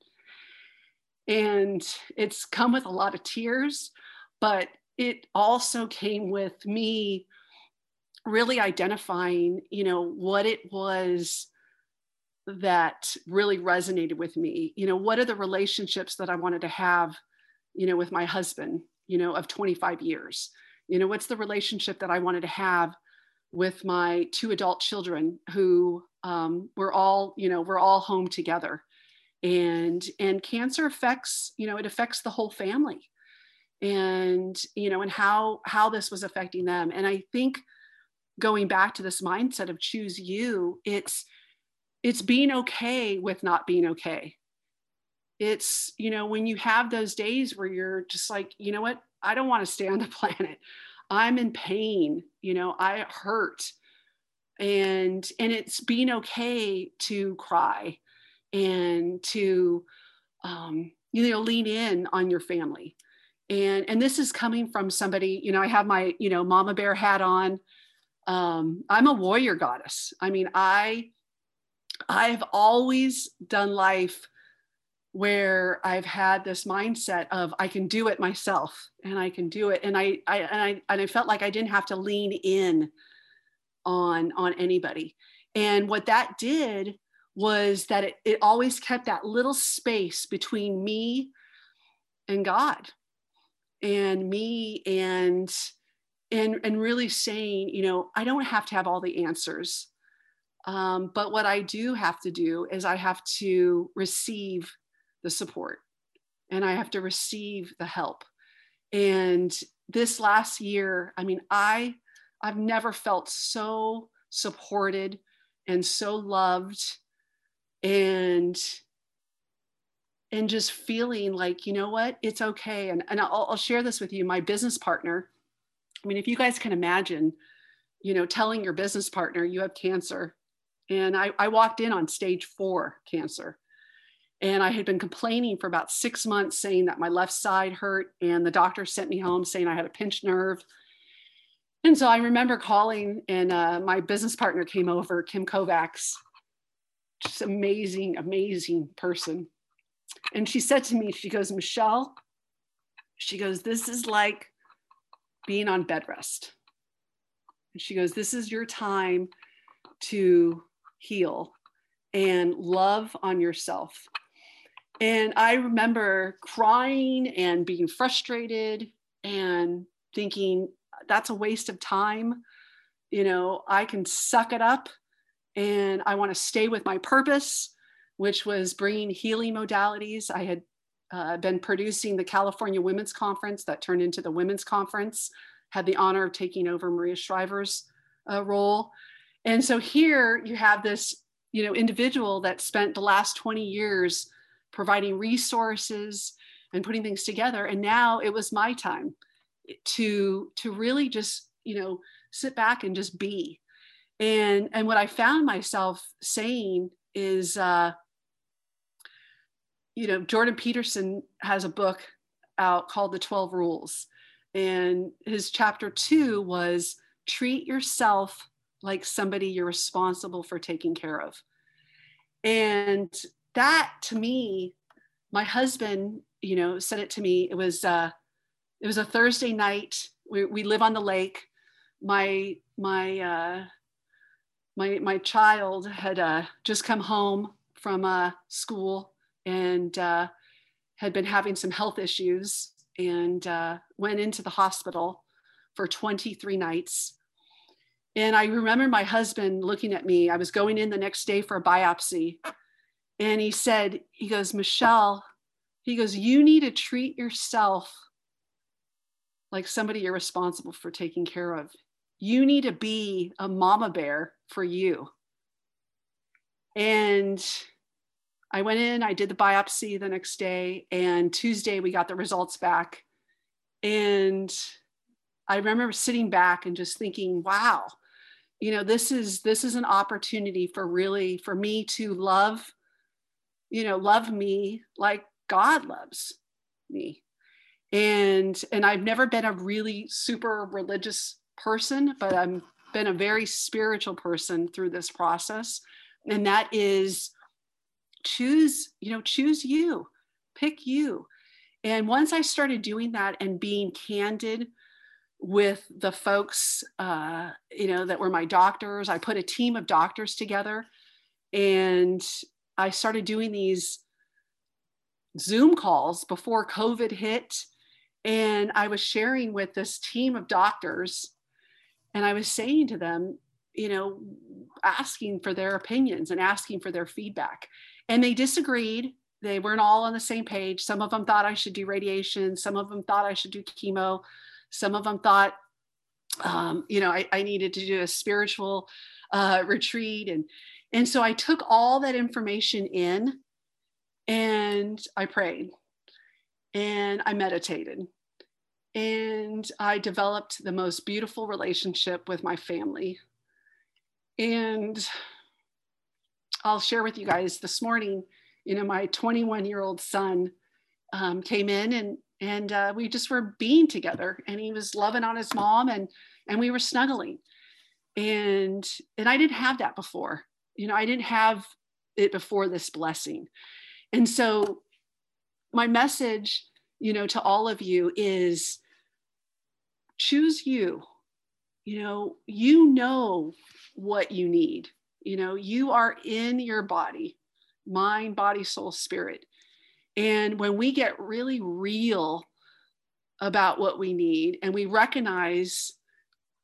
And it's come with a lot of tears but it also came with me really identifying you know what it was that really resonated with me. You know what are the relationships that i wanted to have you know with my husband you know of 25 years? You know what's the relationship that i wanted to have with my two adult children who um, we're all you know we're all home together? And and cancer affects you know it affects the whole family. And you know and how how this was affecting them. And i think going back to this mindset of choose you it's it's being okay with not being okay it's you know when you have those days where you're just like you know what I don't want to stay on the planet. I'm in pain, you know, I hurt. And and it's being okay to cry and to um, you know lean in on your family. And and this is coming from somebody, you know, I have my, you know, mama bear hat on. Um, I'm a warrior goddess. I mean, I I've always done life where I've had this mindset of I can do it myself and I can do it. And I, I, and I, and I felt like I didn't have to lean in on, on anybody. And what that did was that it, it always kept that little space between me and God and me and, and, and really saying, you know, I don't have to have all the answers. Um, but what I do have to do is I have to receive the support and I have to receive the help. And this last year, I mean, I I've never felt so supported and so loved and and just feeling like you know what? It's okay. And, and I'll, I'll share this with you. My business partner i mean if you guys can imagine you know telling your business partner you have cancer and I, I walked in on stage four cancer and I had been complaining for about six months, saying that my left side hurt. And the doctor sent me home saying I had a pinched nerve. And so I remember calling, and uh, my business partner came over, Kim Kovacs, just amazing, amazing person. And she said to me, she goes, Michelle, she goes, this is like being on bed rest. And she goes, this is your time to heal and love on yourself and I remember crying and being frustrated and thinking, that's a waste of time. You know, I can suck it up and I want to stay with my purpose, which was bringing healing modalities. I had uh, been producing the California Women's Conference that turned into the Women's Conference, had the honor of taking over Maria Shriver's uh, role. And so here you have this, you know, individual that spent the last 20 years providing resources and putting things together. And now it was my time to to really just you know sit back and just be. And and what i found myself saying is uh you know jordan peterson has a book out called the 12 rules. And his chapter 2 was treat yourself like somebody you're responsible for taking care of and that to me, my husband, you know, said it to me. It was uh, it was a Thursday night. We, we live on the lake. My my uh, my my child had uh, just come home from uh, school and uh, had been having some health issues and uh, went into the hospital for 23 nights. And I remember my husband looking at me. I was going in the next day for a biopsy and he said, he goes, Michelle, he goes, you need to treat yourself like somebody you're responsible for taking care of. You need to be a mama bear for you. And I went in, I did the biopsy the next day, and Tuesday we got the results back. And I remember sitting back and just thinking, wow, you know, this is this is an opportunity for really for me to love you know love me like god loves me. And and i've never been a really super religious person but i've been a very spiritual person through this process. And that is choose you know choose you pick you. And once i started doing that and being candid with the folks uh, you know that were my doctors i put a team of doctors together and I started doing these Zoom calls before COVID hit. And I was sharing with this team of doctors, and I was saying to them, you know, asking for their opinions and asking for their feedback. And they disagreed. They weren't all on the same page. Some of them thought I should do radiation. Some of them thought I should do chemo. Some of them thought, um, you know, I, I, needed to do a spiritual uh, retreat. And and so I took all that information in and I prayed and I meditated. and I developed the most beautiful relationship with my family. And I'll share with you guys this morning, you know, my 21 year old son um, came in and and uh, we just were being together and he was loving on his mom and and we were snuggling. And and I didn't have that before. You know I didn't have it before this blessing. And so my message you know to all of you is choose you. You know you know what you need. You know you are in your body mind body soul spirit and when we get really real about what we need and we recognize,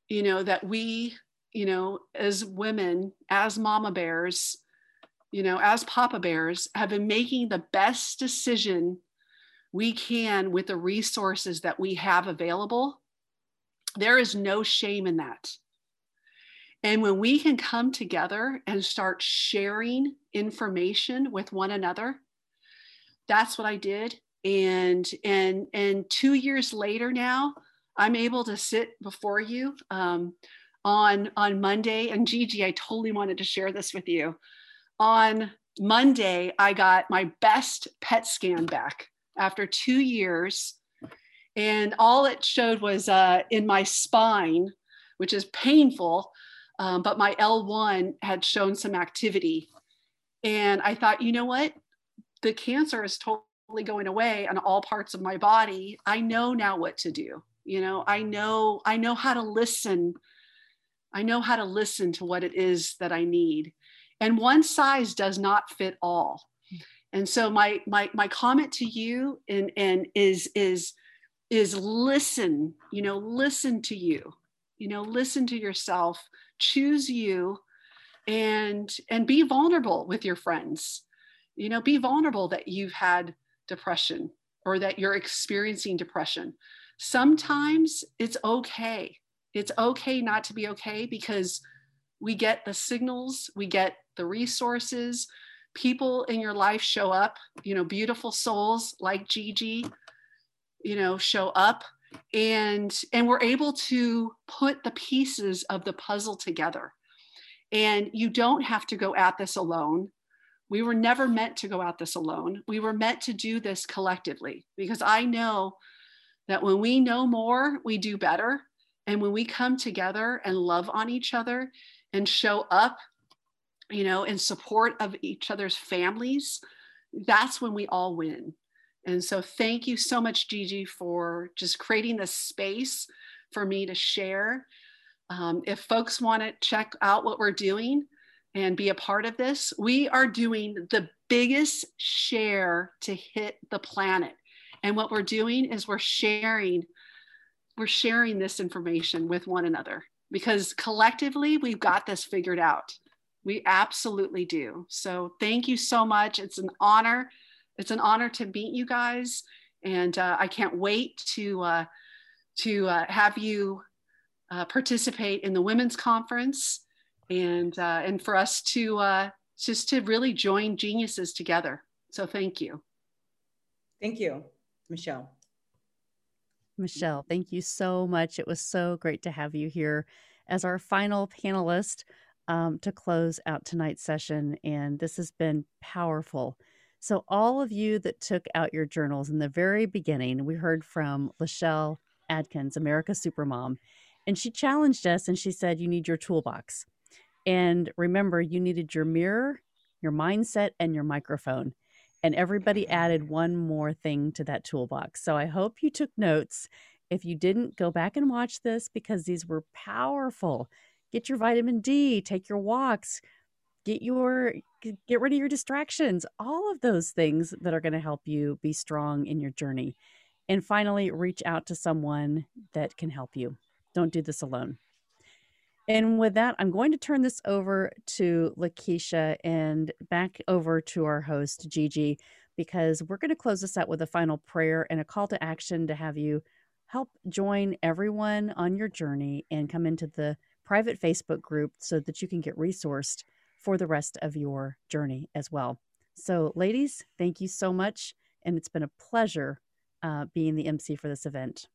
you know, that we, you know, as women, as mama bears, you know, as papa bears, have been making the best decision we can with the resources that we have available, there is no shame in that. And when we can come together and start sharing information with one another, that's what I did. And and and two years later now, I'm able to sit before you um, on on Monday. And Gigi, I totally wanted to share this with you. On Monday, I got my best PET scan back after two years, and all it showed was uh, in my spine, which is painful. Um, but my L1 had shown some activity. And I thought, you know what? The cancer is totally going away on all parts of my body i know now what to do you know? I know i know how to listen. I know how to listen to what it is that i need. And one size does not fit all. And so my my my comment to you and and is is is listen you know listen to you you know listen to yourself choose you and and be vulnerable with your friends you know be vulnerable that you've had depression or that you're experiencing depression. Sometimes it's okay. It's okay not to be okay because we get the signals we get the resources. People in your life show up you know beautiful souls like gigi you know show up and and we're able to put the pieces of the puzzle together. And you don't have to go at this alone we were never meant to go out this alone. We were meant to do this collectively because I know that when we know more, we do better. And when we come together and love on each other and show up, you know, in support of each other's families, that's when we all win. And so, thank you so much, Gigi, for just creating this space for me to share. Um, if folks want to check out what we're doing, and be a part of this, we are doing the biggest share to hit the planet. And what we're doing is we're sharing we're sharing this information with one another because collectively we've got this figured out. We absolutely do. So thank you so much. It's an honor. It's an honor to meet you guys, and uh, I can't wait to uh, to uh, have you uh, participate in the women's conference and uh, and for us to uh, just to really join geniuses together. So thank you. Thank you, Michelle. Michelle, thank you so much. It was so great to have you here as our final panelist um, to close out tonight's session. And this has been powerful. So, all of you that took out your journals in the very beginning, we heard from Lachelle Adkins, America's Supermom, and she challenged us and she said, You need your toolbox. And remember, you needed your mirror, your mindset, and your microphone. And everybody added one more thing to that toolbox. So I hope you took notes. If you didn't, go back and watch this because these were powerful. Get your vitamin D, take your walks, get your get rid of your distractions, all of those things that are going to help you be strong in your journey. And finally, reach out to someone that can help you. Don't do this alone. And with that, I'm going to turn this over to Lakeisha and back over to our host, Gigi, because we're going to close this out with a final prayer and a call to action to have you help join everyone on your journey and come into the private Facebook group so that you can get resourced for the rest of your journey as well. So, ladies, thank you so much. And it's been a pleasure uh, being the MC for this event.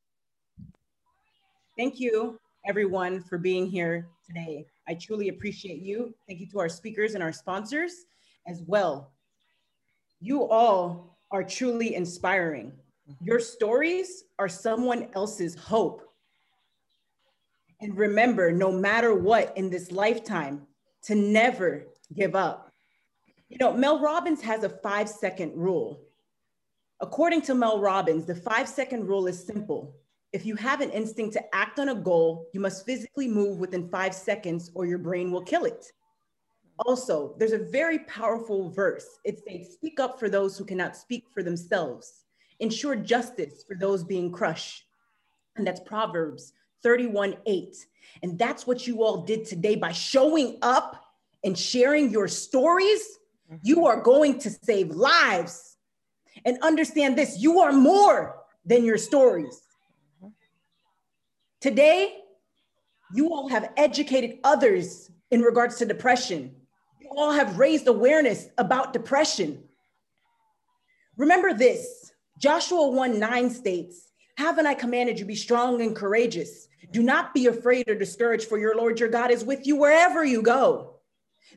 Thank you, everyone, for being here today. I truly appreciate you. Thank you to our speakers and our sponsors as well. You all are truly inspiring. Mm-hmm. Your stories are someone else's hope. And remember, no matter what in this lifetime, to never give up. You know, Mel Robbins has a five second rule. According to Mel Robbins, the five second rule is simple. If you have an instinct to act on a goal, you must physically move within five seconds or your brain will kill it. Also, there's a very powerful verse. It states, Speak up for those who cannot speak for themselves, ensure justice for those being crushed. And that's Proverbs 31 8. And that's what you all did today by showing up and sharing your stories. Mm-hmm. You are going to save lives. And understand this you are more than your stories. Today, you all have educated others in regards to depression. You all have raised awareness about depression. Remember this Joshua 1 9 states, Haven't I commanded you be strong and courageous? Do not be afraid or discouraged, for your Lord your God is with you wherever you go.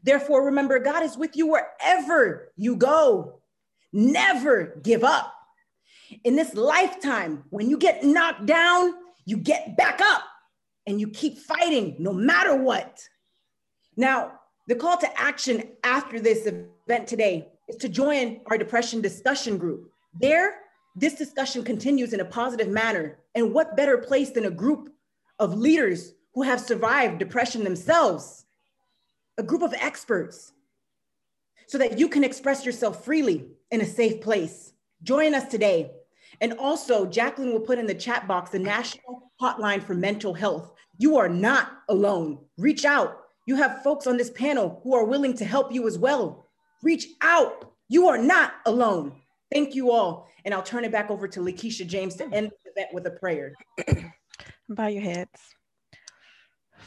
Therefore, remember, God is with you wherever you go. Never give up. In this lifetime, when you get knocked down, you get back up and you keep fighting no matter what. Now, the call to action after this event today is to join our depression discussion group. There, this discussion continues in a positive manner. And what better place than a group of leaders who have survived depression themselves, a group of experts, so that you can express yourself freely in a safe place. Join us today. And also, Jacqueline will put in the chat box the National Hotline for Mental Health. You are not alone. Reach out. You have folks on this panel who are willing to help you as well. Reach out. You are not alone. Thank you all. And I'll turn it back over to Lakeisha James to hmm. end the event with a prayer. Bow your heads.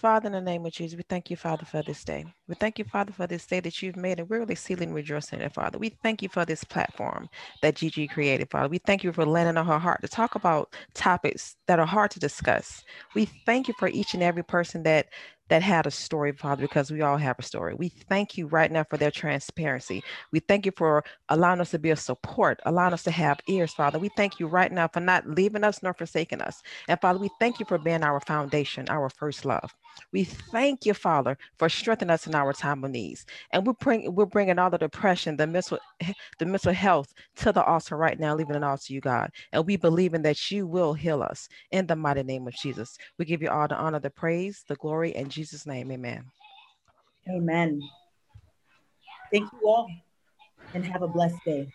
Father, in the name of Jesus, we thank you, Father, for this day. We thank you, Father, for this day that you've made, and we're really sealing rejoicing in it, Father. We thank you for this platform that Gigi created, Father. We thank you for landing on her heart to talk about topics that are hard to discuss. We thank you for each and every person that that had a story, Father, because we all have a story. We thank you right now for their transparency. We thank you for allowing us to be a support, allowing us to have ears, Father. We thank you right now for not leaving us nor forsaking us. And Father, we thank you for being our foundation, our first love. We thank you, Father, for strengthening us in our time of needs. And we're bringing, we're bringing all the depression, the mental, the mental health to the altar right now, leaving it all to you, God. And we believe in that you will heal us in the mighty name of Jesus. We give you all the honor, the praise, the glory, in Jesus' name, amen. Amen. Thank you all and have a blessed day.